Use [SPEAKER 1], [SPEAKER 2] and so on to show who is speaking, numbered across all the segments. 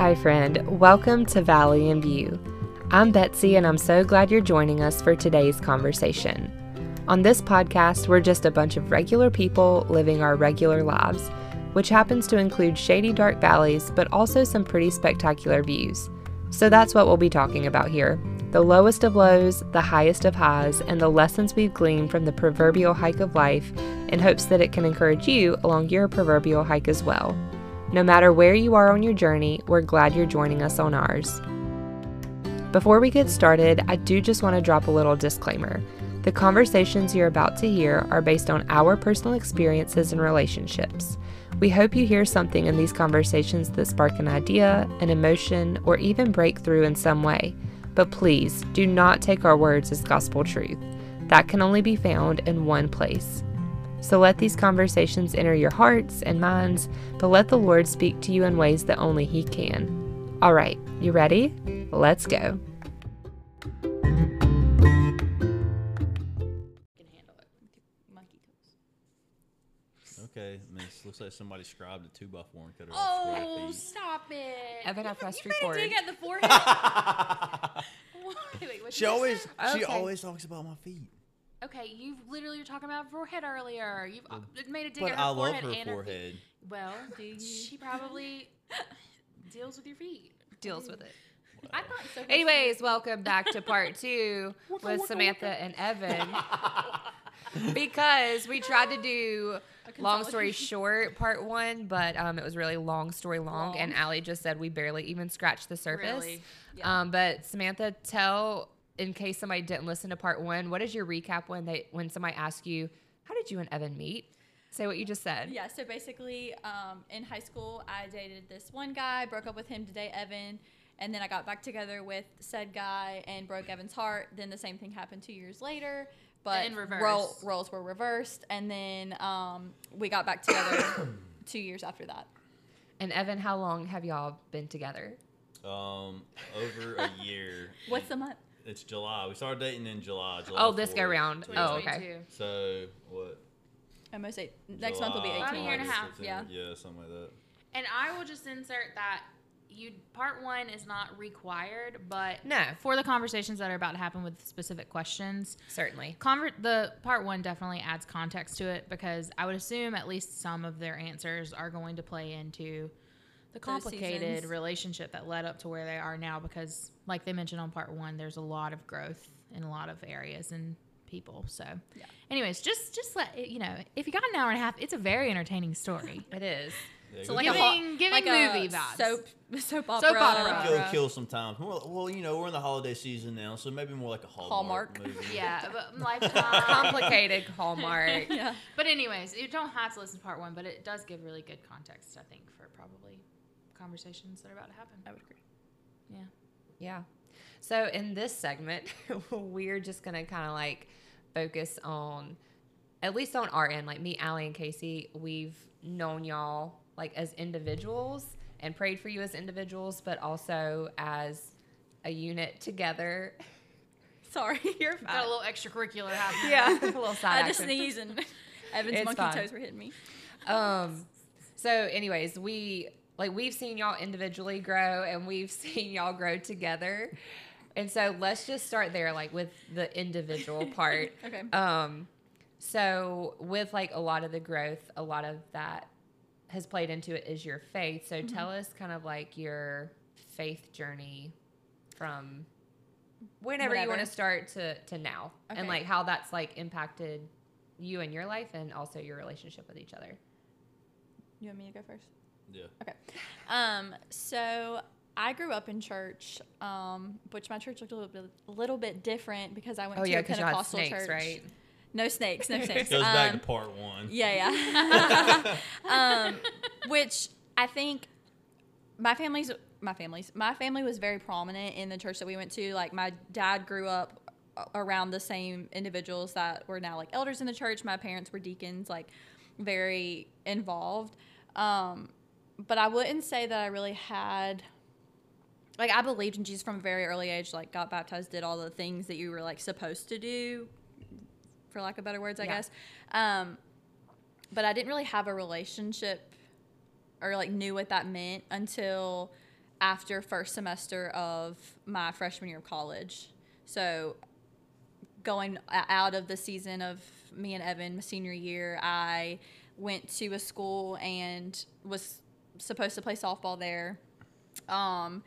[SPEAKER 1] Hi, friend. Welcome to Valley in View. I'm Betsy, and I'm so glad you're joining us for today's conversation. On this podcast, we're just a bunch of regular people living our regular lives, which happens to include shady, dark valleys, but also some pretty spectacular views. So that's what we'll be talking about here the lowest of lows, the highest of highs, and the lessons we've gleaned from the proverbial hike of life in hopes that it can encourage you along your proverbial hike as well. No matter where you are on your journey, we're glad you're joining us on ours. Before we get started, I do just want to drop a little disclaimer. The conversations you're about to hear are based on our personal experiences and relationships. We hope you hear something in these conversations that spark an idea, an emotion, or even breakthrough in some way. But please do not take our words as gospel truth. That can only be found in one place. So let these conversations enter your hearts and minds, but let the Lord speak to you in ways that only He can. All right, you ready? Let's go.
[SPEAKER 2] Okay, Miss. Looks like somebody scribed a two by four and cut it off
[SPEAKER 3] Oh,
[SPEAKER 2] square
[SPEAKER 3] stop it!
[SPEAKER 1] Evan, I
[SPEAKER 3] You-
[SPEAKER 1] pressed
[SPEAKER 3] you better
[SPEAKER 1] record.
[SPEAKER 3] dig at the forehead. wait, wait,
[SPEAKER 2] She always, she
[SPEAKER 1] Okay.
[SPEAKER 2] always talks about my feet.
[SPEAKER 3] Okay, you literally were talking about forehead earlier. You've uh, made a dig
[SPEAKER 2] But
[SPEAKER 3] at her
[SPEAKER 2] I love
[SPEAKER 3] forehead
[SPEAKER 2] her
[SPEAKER 3] and her
[SPEAKER 2] forehead.
[SPEAKER 3] feet. Well, she probably deals with your feet.
[SPEAKER 1] Deals with it.
[SPEAKER 3] I thought so.
[SPEAKER 1] Anyways, welcome back to part two with Samantha and Evan. because we tried to do long story short part one, but um, it was really long story long, and
[SPEAKER 3] Long.
[SPEAKER 1] Allie just said we barely even scratched the surface.
[SPEAKER 3] Really? Yeah.
[SPEAKER 1] Um, but Samantha, tell in case somebody didn't listen to part one, what is your recap when they when somebody asks you, "How did you and Evan meet?" Say what you just said.
[SPEAKER 4] Yeah, so basically, um, in high school, I dated this one guy, broke up with him to date Evan, and then I got back together with said guy and broke Evan's heart. Then the same thing happened two years later, but
[SPEAKER 3] In reverse.
[SPEAKER 4] role- roles were reversed, and then um, we got back together two years after that.
[SPEAKER 1] And Evan, how long have y'all been together?
[SPEAKER 2] Um, over a year.
[SPEAKER 4] What's the month?
[SPEAKER 2] It's July. We started dating in July. July
[SPEAKER 1] Oh, this go
[SPEAKER 2] 4th.
[SPEAKER 1] round. Oh, okay.
[SPEAKER 2] So what?
[SPEAKER 4] Almost eight. Next month will be 18
[SPEAKER 3] About a year and a half,
[SPEAKER 4] Yeah.
[SPEAKER 2] Yeah, something like that.
[SPEAKER 3] And I will just insert that you part one is not required, but
[SPEAKER 1] No.
[SPEAKER 3] for the conversations that are about to happen with specific questions,
[SPEAKER 1] Certainly.
[SPEAKER 3] Conver- the part one definitely adds context to it because I would assume at least some of their answers are going to play into the complicated relationship that led up to where they are now. Because, like they mentioned on part one, there's a lot of growth in a lot of areas and people. So,
[SPEAKER 4] Yeah.
[SPEAKER 3] anyways, just just let it, you know if you got an hour and a half, it's a very entertaining story.
[SPEAKER 1] It is.
[SPEAKER 2] Yeah,
[SPEAKER 4] So like
[SPEAKER 2] kill-
[SPEAKER 4] a
[SPEAKER 3] Giving- giving
[SPEAKER 4] like a
[SPEAKER 3] movie vibes.
[SPEAKER 4] Soap, soap opera.
[SPEAKER 3] Soap opera.
[SPEAKER 2] go kill sometimes. Well, well, you know, we're in the holiday season now, so maybe more like a Hallmark,
[SPEAKER 4] Hallmark.
[SPEAKER 2] movie.
[SPEAKER 3] yeah, but lifetime.
[SPEAKER 1] Uh, complicated Hallmark.
[SPEAKER 4] Yeah.
[SPEAKER 3] But anyways, you don't have to listen to part one, but it does give really good context, I think, for probably conversations that are about to happen.
[SPEAKER 4] I would agree.
[SPEAKER 3] Yeah.
[SPEAKER 1] Yeah. So in this segment, we're just gonna kind of like focus on, at least on our end, like me, Allie, and Casey. We've known y'all like as individuals and prayed for you as individuals, but also as a unit together.
[SPEAKER 4] Sorry, you're
[SPEAKER 3] Got a little extracurricular happening.
[SPEAKER 1] Yeah, a little side
[SPEAKER 4] I had to
[SPEAKER 1] action.
[SPEAKER 4] sneeze and Evan's
[SPEAKER 1] It's
[SPEAKER 4] monkey
[SPEAKER 1] fine.
[SPEAKER 4] toes were hitting me.
[SPEAKER 1] Um, so, anyways, we like we've seen y'all individually grow, and we've seen y'all grow together. And so, let's just start there, like with the individual part.
[SPEAKER 4] Okay.
[SPEAKER 1] Um, so with like a lot of the growth, a lot of that has played into it is your faith. So
[SPEAKER 4] Mm-hmm.
[SPEAKER 1] tell us kind of like your faith journey from whenever you want to start to to now, and like how that's like impacted you and your life, and also your relationship with each other.
[SPEAKER 4] You want me to go first?
[SPEAKER 2] Yeah.
[SPEAKER 4] Okay. Um, so I grew up in church, um, which my church looked a little bit, a little bit different because I went
[SPEAKER 1] Oh
[SPEAKER 4] to
[SPEAKER 1] yeah,
[SPEAKER 4] a
[SPEAKER 1] because you had
[SPEAKER 4] Pentecostal
[SPEAKER 1] snakes,
[SPEAKER 4] church.
[SPEAKER 1] right?
[SPEAKER 4] No snakes, no snakes.
[SPEAKER 2] Goes back
[SPEAKER 4] Um,
[SPEAKER 2] to part one.
[SPEAKER 4] Yeah, yeah. um, which I think my family's my family's my family was very prominent in the church that we went to. Like my dad grew up around the same individuals that were now like elders in the church. My parents were deacons, like very involved. Um, but I wouldn't say that I really had like I believed in Jesus from a very early age, like got baptized, did all the things that you were like supposed to do, for lack of better words, I
[SPEAKER 1] Yeah.
[SPEAKER 4] guess. Um, but I didn't really have a relationship or like knew what that meant until after first semester of my freshman year of college. So going out of the season of me and Evan, my senior year, I went to a school and was supposed to play softball there. Um,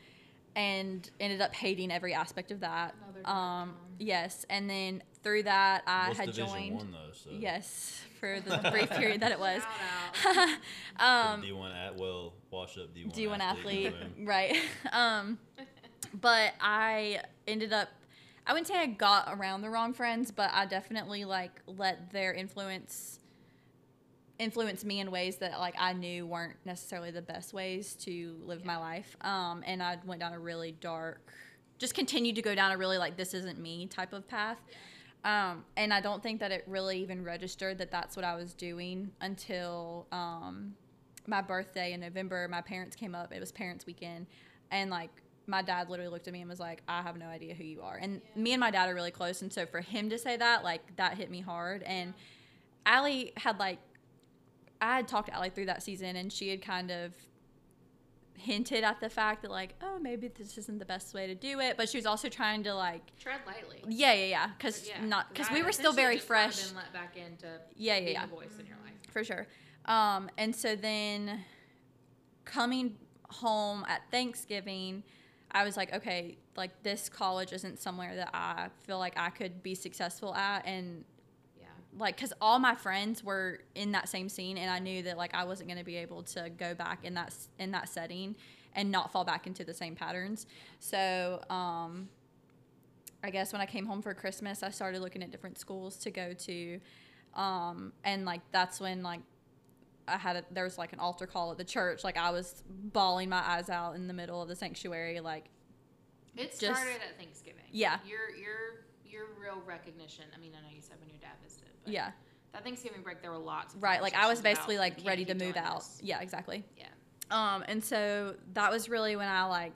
[SPEAKER 4] and ended up hating every aspect of that. Um, yes, and then through that, I
[SPEAKER 2] What's
[SPEAKER 4] had
[SPEAKER 2] Division
[SPEAKER 4] joined.
[SPEAKER 2] One though? So
[SPEAKER 4] Yes, for the brief period that it was. Um,
[SPEAKER 2] D one at well, wash up D one.
[SPEAKER 4] D1 athlete,
[SPEAKER 2] boom.
[SPEAKER 4] right? um, but I ended up. I wouldn't say I got around the wrong friends, but I definitely like let their influence influence me in ways that like I knew weren't necessarily the best ways to live my life. Um, and I went down a really dark, just continued to go down a really like this isn't me type of path. Um, and I don't think that it really even registered that that's what I was doing until um, my birthday in November. My parents came up. It was parents' weekend, and like my dad literally looked at me and was like, "I have no idea who you are." And me and my dad are really close, and so for him to say that, like that hit me hard. And Allie had like, I had talked to Allie through that season, and she had kind of hinted at the fact that like, oh, maybe this isn't the best way to do it. But she was also trying to like,
[SPEAKER 3] Tread lightly.
[SPEAKER 4] yeah, yeah, yeah, because
[SPEAKER 3] Yeah,
[SPEAKER 4] not because we were still very fresh.
[SPEAKER 3] Let back into
[SPEAKER 4] Yeah, yeah, yeah.
[SPEAKER 3] voice in your life.
[SPEAKER 4] for sure. Um, and so then coming home at Thanksgiving, I was like, okay, like this college isn't somewhere that I feel like I could be successful at. And. Like, cause all my friends were in that same scene and I knew that like I wasn't going to be able to go back in that, in that setting and not fall back into the same patterns. So, um, I guess when I came home for Christmas, I started looking at different schools to go to. Um, and like, that's when like I had a, there was like an altar call at the church. Like I was bawling my eyes out in the middle of the sanctuary. Like
[SPEAKER 3] It
[SPEAKER 4] Just-
[SPEAKER 3] started at Thanksgiving.
[SPEAKER 4] Yeah.
[SPEAKER 3] Your your your real recognition. I mean, I know you said when your dad visited. But
[SPEAKER 4] yeah,
[SPEAKER 3] That Thanksgiving break, there were lots. Of
[SPEAKER 4] right. Like I was basically like ready to move out.
[SPEAKER 3] this."
[SPEAKER 4] Yeah, exactly.
[SPEAKER 3] Yeah.
[SPEAKER 4] Um, and so that was really when I like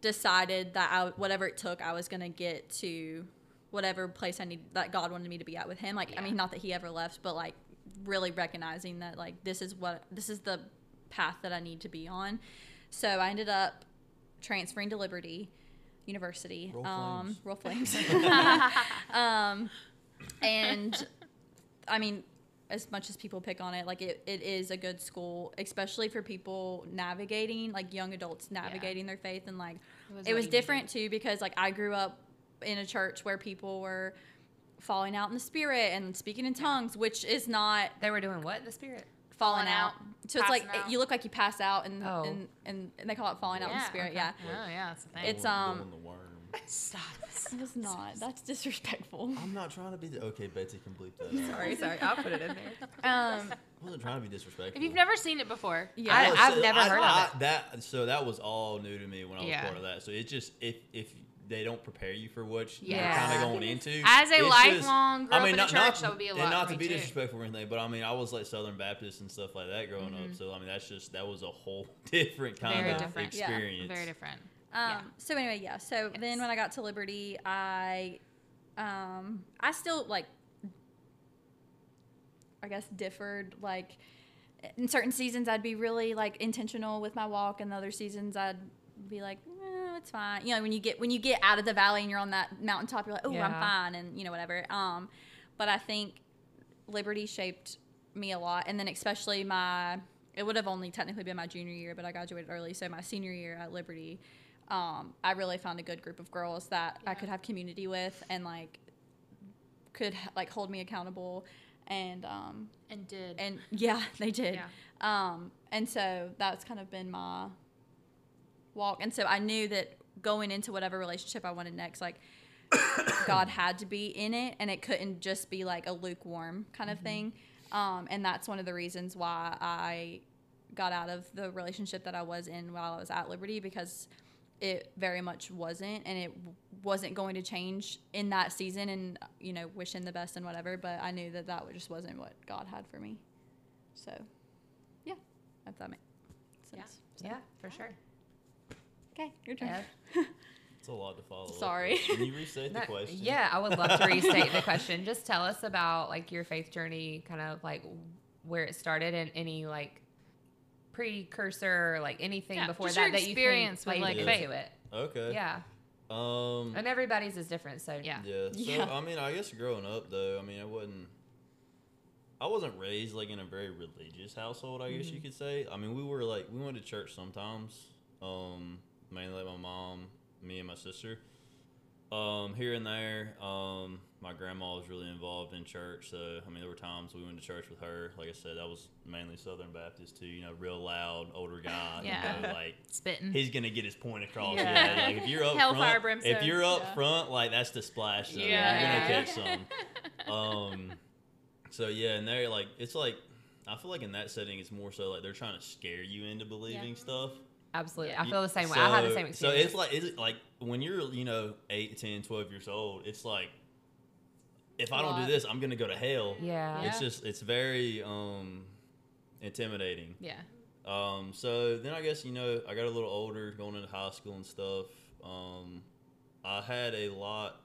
[SPEAKER 4] decided that I whatever it took, I was gonna get to whatever place I need that God wanted me to be at with Him. Like I mean, not that He ever left, but like really recognizing that like this is what this is the path that I need to be on. So I ended up transferring to Liberty University.
[SPEAKER 2] Roll
[SPEAKER 4] um,
[SPEAKER 2] Flames.
[SPEAKER 4] roll flames. um, and I mean, as much as people pick on it, like it, it is a good school, especially for people navigating, like young adults navigating their faith. And like,
[SPEAKER 3] was
[SPEAKER 4] it was
[SPEAKER 3] you
[SPEAKER 4] different too because like I grew up in a church where people were falling out in the spirit and speaking in tongues, which is not
[SPEAKER 1] They were doing what the spirit?
[SPEAKER 4] falling
[SPEAKER 3] Falling
[SPEAKER 4] out.
[SPEAKER 3] out,
[SPEAKER 4] So it's like
[SPEAKER 3] out.
[SPEAKER 4] you look like you pass out and,
[SPEAKER 1] Oh.
[SPEAKER 4] and, and, and they call it falling out in the spirit.
[SPEAKER 1] okay.
[SPEAKER 4] Yeah.
[SPEAKER 3] Oh yeah, that's the thing.
[SPEAKER 4] It's, um,
[SPEAKER 2] the worm.
[SPEAKER 1] Stop.
[SPEAKER 4] It was not. That's disrespectful.
[SPEAKER 2] I'm not trying to be. The, okay, Betsy can bleep that. out.
[SPEAKER 1] sorry, sorry. I'll put it in there.
[SPEAKER 4] Um,
[SPEAKER 2] I wasn't trying to be disrespectful.
[SPEAKER 3] if you've never seen it before,
[SPEAKER 4] yeah.
[SPEAKER 1] I-
[SPEAKER 2] Well,
[SPEAKER 1] I've
[SPEAKER 2] so
[SPEAKER 1] never heard of
[SPEAKER 2] I-
[SPEAKER 1] it.
[SPEAKER 2] That so that was all new to me when I was
[SPEAKER 3] Yeah.
[SPEAKER 2] part of that. So it just if if they don't prepare you for what
[SPEAKER 3] Yeah.
[SPEAKER 2] you're kind of going into.
[SPEAKER 3] As a
[SPEAKER 2] it's
[SPEAKER 3] lifelong grew
[SPEAKER 2] I
[SPEAKER 3] up
[SPEAKER 2] mean,
[SPEAKER 3] in a
[SPEAKER 2] not,
[SPEAKER 3] church,
[SPEAKER 2] not,
[SPEAKER 3] that would be a
[SPEAKER 2] and
[SPEAKER 3] lot
[SPEAKER 2] not
[SPEAKER 3] for
[SPEAKER 2] to
[SPEAKER 3] me,
[SPEAKER 2] be
[SPEAKER 3] too.
[SPEAKER 2] disrespectful or anything, but I mean, I was like Southern Baptist and stuff like that growing up. So I mean, that's just that was a whole different kind
[SPEAKER 3] Very
[SPEAKER 2] of
[SPEAKER 3] different.
[SPEAKER 4] Yeah.
[SPEAKER 2] experience.
[SPEAKER 3] very different.
[SPEAKER 4] Um,
[SPEAKER 3] Yeah.
[SPEAKER 4] So anyway, yeah. So then when I got to Liberty, I, um, I still like, I guess differed. Like, in certain seasons, I'd be really like intentional with my walk, and the other seasons, I'd be like, eh, it's fine. You know, when you get when you get out of the valley and you're on that mountaintop, you're like, oh, I'm fine, and you know whatever. Um, but I think Liberty shaped me a lot, and then especially my. It would have only technically been my junior year, but I graduated early, so my senior year at Liberty um, I really found a good group of girls that I could have community with and like could like hold me accountable and um,
[SPEAKER 3] And did.
[SPEAKER 4] and yeah they did.
[SPEAKER 3] Yeah.
[SPEAKER 4] um, and so that's kind of been my walk. And so I knew that going into whatever relationship I wanted next like God had to be in it and it couldn't just be like a lukewarm kind of thing. Um, and that's one of the reasons why I got out of the relationship that I was in while I was at Liberty because it very much wasn't and it wasn't going to change in that season and you know wishing the best and whatever but I knew that that just wasn't what God had for me so yeah if that makes
[SPEAKER 3] Yeah.
[SPEAKER 4] sense
[SPEAKER 1] Yeah, for sure.
[SPEAKER 4] okay your turn
[SPEAKER 1] Yeah.
[SPEAKER 2] It's a lot to follow.
[SPEAKER 4] Sorry.
[SPEAKER 2] Can you restate the question?
[SPEAKER 1] Yeah, I would love to restate the question. Just tell us about like your faith journey, kind of like where it started and any like precursor, like anything
[SPEAKER 3] Yeah,
[SPEAKER 1] before
[SPEAKER 3] just
[SPEAKER 1] that
[SPEAKER 3] your
[SPEAKER 1] that you
[SPEAKER 3] experience
[SPEAKER 1] think
[SPEAKER 3] with,
[SPEAKER 1] played
[SPEAKER 3] like,
[SPEAKER 1] into it.
[SPEAKER 2] Okay.
[SPEAKER 1] Yeah,
[SPEAKER 2] Um.
[SPEAKER 1] and everybody's is different. So
[SPEAKER 3] Yeah.
[SPEAKER 2] Yeah. So
[SPEAKER 4] Yeah.
[SPEAKER 2] I mean, I guess growing up though, I mean, I wasn't. I wasn't raised like in a very religious household. I guess
[SPEAKER 1] Mm-hmm.
[SPEAKER 2] you could say. I mean, we were like we went to church sometimes. Um, mainly like my mom, me, and my sister. Um, here and there. Um, my grandma was really involved in church, so I mean, there were times we went to church with her. Like I said, that was mainly Southern Baptist too. You know, real loud older guy.
[SPEAKER 3] Yeah.
[SPEAKER 2] You know, like
[SPEAKER 3] Spitting.
[SPEAKER 2] he's gonna get his point across.
[SPEAKER 3] Yeah.
[SPEAKER 2] Yeah. Like if you're up
[SPEAKER 3] Hellfire
[SPEAKER 2] front,
[SPEAKER 3] brimstone.
[SPEAKER 2] if you're up
[SPEAKER 4] Yeah.
[SPEAKER 2] front, like that's the splash zone.
[SPEAKER 3] Yeah.
[SPEAKER 2] You're gonna catch some. Um. So yeah, and they're like, it's like, I feel like in that setting, it's more so like they're trying to scare you into believing stuff.
[SPEAKER 1] absolutely. I feel the same way. I had the same experience.
[SPEAKER 2] So it's like, it's like when you're, you know, 8, 10, 12 years old, it's like, if I don't do this, I'm gonna go to hell.
[SPEAKER 1] yeah.
[SPEAKER 2] It's just, it's very um intimidating.
[SPEAKER 3] yeah.
[SPEAKER 2] Um, so then I guess you know I got a little older, going into high school and stuff. Um, I had a lot,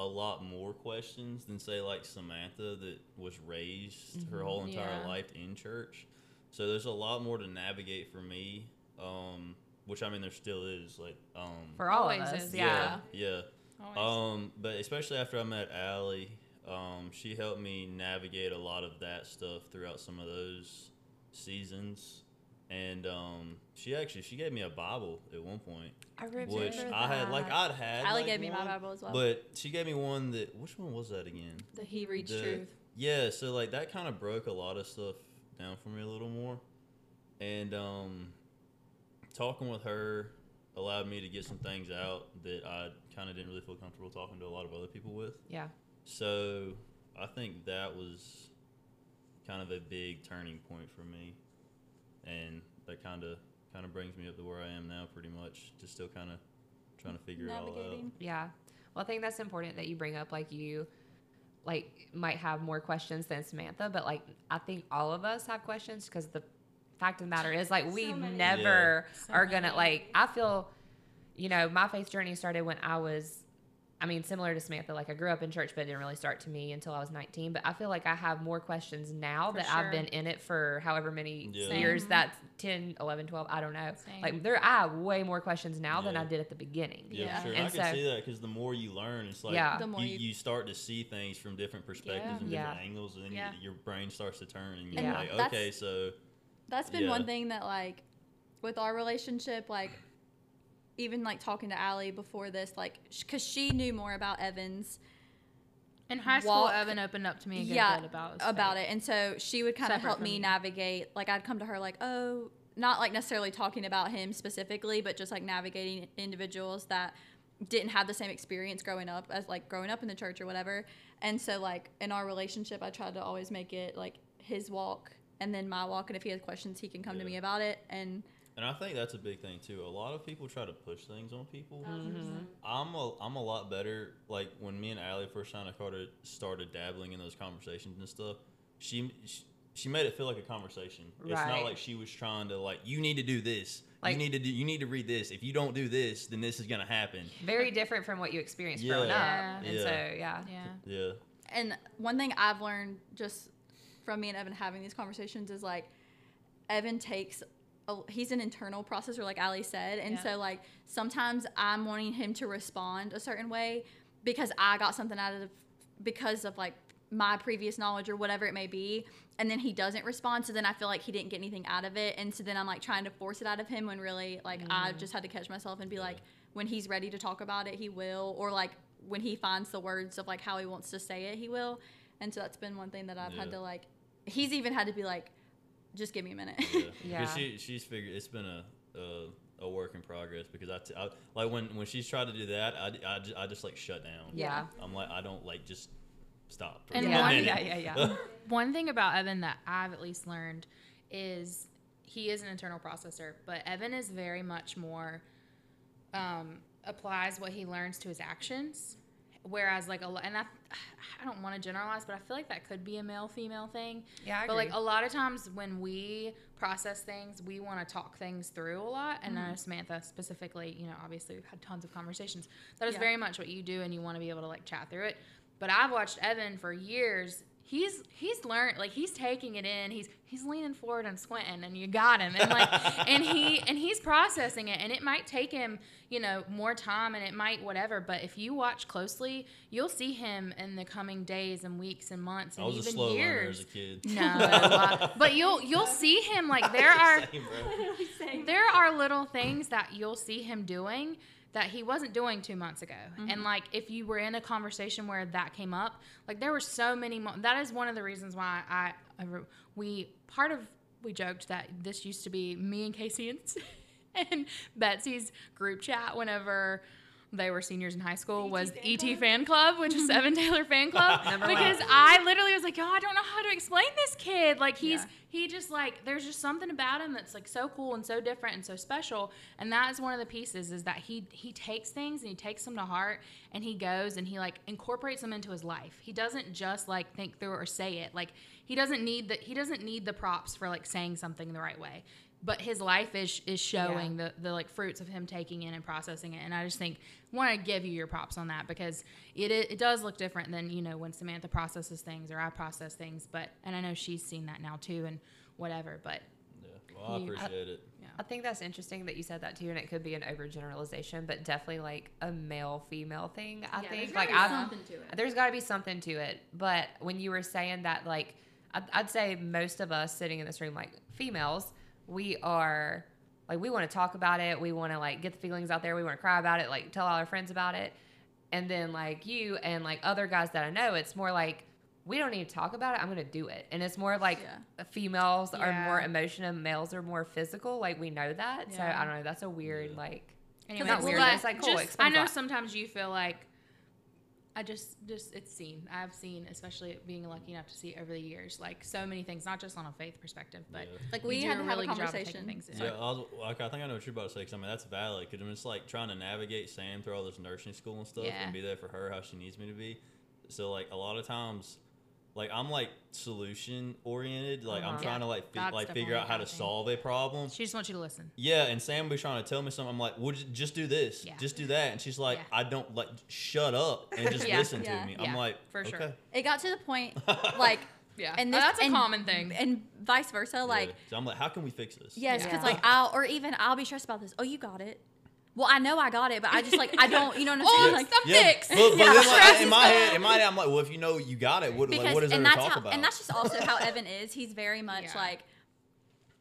[SPEAKER 2] a lot more questions than say like Samantha that was raised her whole entire
[SPEAKER 3] Mm-hmm. Yeah.
[SPEAKER 2] life in church. So there's a lot more to navigate for me. Um, which I mean there still is like um
[SPEAKER 1] for all of
[SPEAKER 3] Always
[SPEAKER 1] us.
[SPEAKER 3] is,
[SPEAKER 1] Yeah.
[SPEAKER 2] yeah. Um, but especially after I met Allie, um, she helped me navigate a lot of that stuff throughout some of those seasons. And um, she actually she gave me a Bible at one point,
[SPEAKER 1] I remember
[SPEAKER 2] which
[SPEAKER 1] that.
[SPEAKER 2] I had like I'd had.
[SPEAKER 4] Allie
[SPEAKER 2] like,
[SPEAKER 4] gave me my Bible as well.
[SPEAKER 2] But she gave me one that which one was that again?
[SPEAKER 4] the He reads
[SPEAKER 2] the-
[SPEAKER 4] truth.
[SPEAKER 2] Yeah, so like that kind of broke a lot of stuff down for me a little more, and um, talking with her allowed me to get some things out that I kind of didn't really feel comfortable talking to a lot of other people with.
[SPEAKER 1] yeah.
[SPEAKER 2] So I think that was kind of a big turning point for me, and that kind of kind of brings me up to where I am now, pretty much. Just still kind of trying to figure it all out.
[SPEAKER 1] Yeah. Well, I think that's important that you bring up like you like might have more questions than Samantha, but like I think all of us have questions because the fact of the matter is like we
[SPEAKER 4] many.
[SPEAKER 1] never
[SPEAKER 3] So
[SPEAKER 1] are gonna
[SPEAKER 3] many.
[SPEAKER 1] like I feel you know, my faith journey started when I was I mean, similar to Samantha, like I grew up in church, but it didn't really start to me until I was 19. But I feel like I have more questions now
[SPEAKER 3] For
[SPEAKER 1] that
[SPEAKER 3] sure.
[SPEAKER 1] I've been in it for however many
[SPEAKER 2] Yeah.
[SPEAKER 1] years.
[SPEAKER 3] Same.
[SPEAKER 1] That's 10, 11, 12, I don't know.
[SPEAKER 3] Same.
[SPEAKER 1] Like there, I have way more questions now than I did at the beginning.
[SPEAKER 2] Yeah,
[SPEAKER 4] Yeah.
[SPEAKER 2] for sure.
[SPEAKER 1] And
[SPEAKER 2] I can
[SPEAKER 1] so-
[SPEAKER 2] see that because the more you learn, it's like
[SPEAKER 1] Yeah.
[SPEAKER 4] The more
[SPEAKER 2] you,
[SPEAKER 4] you-
[SPEAKER 2] you start to see things from different perspectives and
[SPEAKER 1] Yeah.
[SPEAKER 2] different angles, and then
[SPEAKER 3] Yeah.
[SPEAKER 2] you, your brain starts to turn, and you're
[SPEAKER 1] Yeah.
[SPEAKER 2] like, okay, so
[SPEAKER 4] That's been
[SPEAKER 2] Yeah.
[SPEAKER 4] one thing that like with our relationship, like even like talking to Allie before this, like because she knew more about Evans,
[SPEAKER 3] In high school,
[SPEAKER 4] walk-
[SPEAKER 3] Evan opened up to me a good
[SPEAKER 4] yeah,
[SPEAKER 3] bit about
[SPEAKER 4] about it, and so she would kind of help me
[SPEAKER 3] me.
[SPEAKER 4] navigate. Like I'd come to her like, oh, not like necessarily talking about him specifically, but just like navigating individuals that didn't have the same experience growing up as like growing up in the church or whatever. And so like in our relationship, I tried to always make it like his walk and then my walk, and if he has questions, he can come to me about it. And
[SPEAKER 2] And I think that's a big thing too. A lot of people try to push things on people. Oh, mm-hmm. I'm a I'm a lot better. Like when me and Allie first kind of started started dabbling in those conversations and stuff. She she, she made it feel like a conversation. It's not like she was trying to like you need to do this.
[SPEAKER 1] Like-
[SPEAKER 2] you need to do you need to read this. If you don't do this, then this is gonna happen.
[SPEAKER 1] Very different from what you experienced
[SPEAKER 2] Yeah.
[SPEAKER 1] growing up.
[SPEAKER 3] Yeah.
[SPEAKER 1] And
[SPEAKER 2] Yeah.
[SPEAKER 1] so, yeah.
[SPEAKER 3] Yeah.
[SPEAKER 2] Yeah.
[SPEAKER 4] and one thing I've learned just from me and Evan having these conversations is like Evan takes a, he's an internal processor like Allie said. And
[SPEAKER 3] Yeah.
[SPEAKER 4] so like sometimes I'm wanting him to respond a certain way because I got something out of because of like my previous knowledge or whatever it may be. And then he doesn't respond. So then I feel like he didn't get anything out of it. And so then I'm like trying to force it out of him when really like I mm. just had to catch myself and be like when he's ready to talk about it he will. Or like when he finds the words of like how he wants to say it he will. And so that's been one thing that I've had to like he's even had to be like just give me a minute
[SPEAKER 2] Yeah.
[SPEAKER 1] Yeah.
[SPEAKER 2] She she's figured it's been a. a a work in progress because I, t- I like when when she's tried to do that I, I, just, I just like shut down
[SPEAKER 1] Yeah.
[SPEAKER 2] I'm like I don't like just stop
[SPEAKER 3] And
[SPEAKER 2] a
[SPEAKER 1] Yeah.
[SPEAKER 3] one-
[SPEAKER 1] yeah, yeah, yeah.
[SPEAKER 3] One thing about Evan that I've at least learned is he is an internal processor, but Evan is very much more um, applies what he learns to his actions. Whereas, like a lot, and I, I don't want to generalize, but I feel like that could be a male female thing.
[SPEAKER 1] Yeah, I
[SPEAKER 3] but like a lot of times when we process things, we want to talk things through a lot. And
[SPEAKER 1] Mm-hmm.
[SPEAKER 3] Samantha specifically, you know, obviously we've had tons of conversations. That is
[SPEAKER 4] Yeah.
[SPEAKER 3] very much what you do, and you want to be able to like chat through it. But I've watched Evan for years. he's he's learned like he's taking it in he's he's leaning forward and squinting and you got him and like and he and he's processing it and it might take him you know more time and it might whatever but if you watch closely you'll see him in the coming days and weeks and months
[SPEAKER 2] I
[SPEAKER 3] and
[SPEAKER 2] was a
[SPEAKER 3] even
[SPEAKER 2] slow learner
[SPEAKER 3] years
[SPEAKER 2] as a kid.
[SPEAKER 3] no well, but you'll you'll see him like there are
[SPEAKER 2] Same,
[SPEAKER 3] there are little things that you'll see him doing that he wasn't doing two months ago.
[SPEAKER 4] Mm-hmm.
[SPEAKER 3] And like, if you were in a conversation where that came up, like there were so many. Mo- that is one of the reasons why I, I we part of we joked that this used to be me and Casey and, and Betsy's group chat whenever. They were seniors in high school. was ET fan club, which is Evan Taylor fan club, because
[SPEAKER 1] one.
[SPEAKER 3] I literally was like, "Oh, I don't know how to explain this kid. Like he's
[SPEAKER 4] Yeah.
[SPEAKER 3] he just like there's just something about him that's like so cool and so different and so special and that is one of the pieces is that he he takes things and he takes them to heart and he goes and he like incorporates them into his life he doesn't just like think through or say it like he doesn't need the he doesn't need the props for like saying something the right way but his life is is showing the the like fruits of him taking in and processing it and i just think want to give you your props on that because it it it does look different than you know when samantha processes things or i process things but and i know she's seen that now too and whatever but
[SPEAKER 2] Yeah. Well, I
[SPEAKER 3] You-
[SPEAKER 2] appreciate it. Yeah.
[SPEAKER 1] I think that's interesting that you said that too, and it could be an overgeneralization, but definitely like a male female thing. I
[SPEAKER 3] Yeah,
[SPEAKER 1] think like I've,
[SPEAKER 4] something to it.
[SPEAKER 1] there's got to be something to it. But when you were saying that, like I'd, I'd say most of us sitting in this room, like females, we are like we want to talk about it. We want to like get the feelings out there. We want to cry about it. Like tell all our friends about it. And then like you and like other guys that I know, it's more like we don't need to talk about it. I'm gonna do it. And it's more like
[SPEAKER 4] Yeah.
[SPEAKER 1] females are more emotional, males are more physical. Like we know that. So I don't know. That's a weird
[SPEAKER 2] Yeah.
[SPEAKER 1] like.
[SPEAKER 3] Anyway,
[SPEAKER 1] not
[SPEAKER 3] well,
[SPEAKER 1] weird,
[SPEAKER 3] that-
[SPEAKER 1] it's like, cool,
[SPEAKER 3] just-
[SPEAKER 1] explains
[SPEAKER 3] I
[SPEAKER 1] a
[SPEAKER 3] know sometimes you feel like I just just it's seen. I've seen, especially being lucky enough to see over the years, like so many things, not just on a faith perspective, but
[SPEAKER 2] Yeah.
[SPEAKER 4] Like
[SPEAKER 3] you
[SPEAKER 4] we had to have a
[SPEAKER 3] job of
[SPEAKER 4] conversation.
[SPEAKER 3] things in.
[SPEAKER 2] Yeah, I, was, like, I think I know what you're about to say. Cause I mean that's valid. Cause I'm just like trying to navigate Sam through all this nursing school and stuff,
[SPEAKER 3] Yeah.
[SPEAKER 2] and be there for her how she needs me to be. So like a lot of times, like I'm like solution oriented. Like I'm
[SPEAKER 1] Uh-huh.
[SPEAKER 2] trying to like fi- like figure out how to solve a problem.
[SPEAKER 3] She just wants you to listen.
[SPEAKER 2] Yeah, and Sam was trying to tell me something. I'm like, well, just, just do this.
[SPEAKER 3] Yeah.
[SPEAKER 2] Just do that. And she's like,
[SPEAKER 3] Yeah.
[SPEAKER 2] I don't like, shut up and just
[SPEAKER 3] Yeah.
[SPEAKER 2] listen
[SPEAKER 4] Yeah.
[SPEAKER 2] to me.
[SPEAKER 3] Yeah,
[SPEAKER 2] I'm like,
[SPEAKER 3] for sure.
[SPEAKER 2] okay.
[SPEAKER 4] It got to the point like
[SPEAKER 3] Yeah,
[SPEAKER 4] and
[SPEAKER 3] and
[SPEAKER 4] this
[SPEAKER 3] that's a
[SPEAKER 4] and-
[SPEAKER 3] common thing.
[SPEAKER 4] and vice versa. Like
[SPEAKER 2] Yeah. So I'm like, how can we fix this?
[SPEAKER 4] yes, because
[SPEAKER 1] Yeah.
[SPEAKER 4] like I'll or even I'll be stressed about this. Oh, you got it. Well, I know I got it, but I just like I don't. You know what I'm oh, saying?
[SPEAKER 3] oh,
[SPEAKER 4] Like
[SPEAKER 3] I'm
[SPEAKER 2] Yeah,
[SPEAKER 3] fixed.
[SPEAKER 2] but, but
[SPEAKER 4] Yeah.
[SPEAKER 2] then like, in my head, in my head, I'm like, well, if you know you got it, what, like,
[SPEAKER 4] because
[SPEAKER 2] what is there
[SPEAKER 4] and
[SPEAKER 2] to talk
[SPEAKER 4] how
[SPEAKER 2] about?
[SPEAKER 4] and that's just also how Evan is. He's very much
[SPEAKER 3] Yeah.
[SPEAKER 4] like,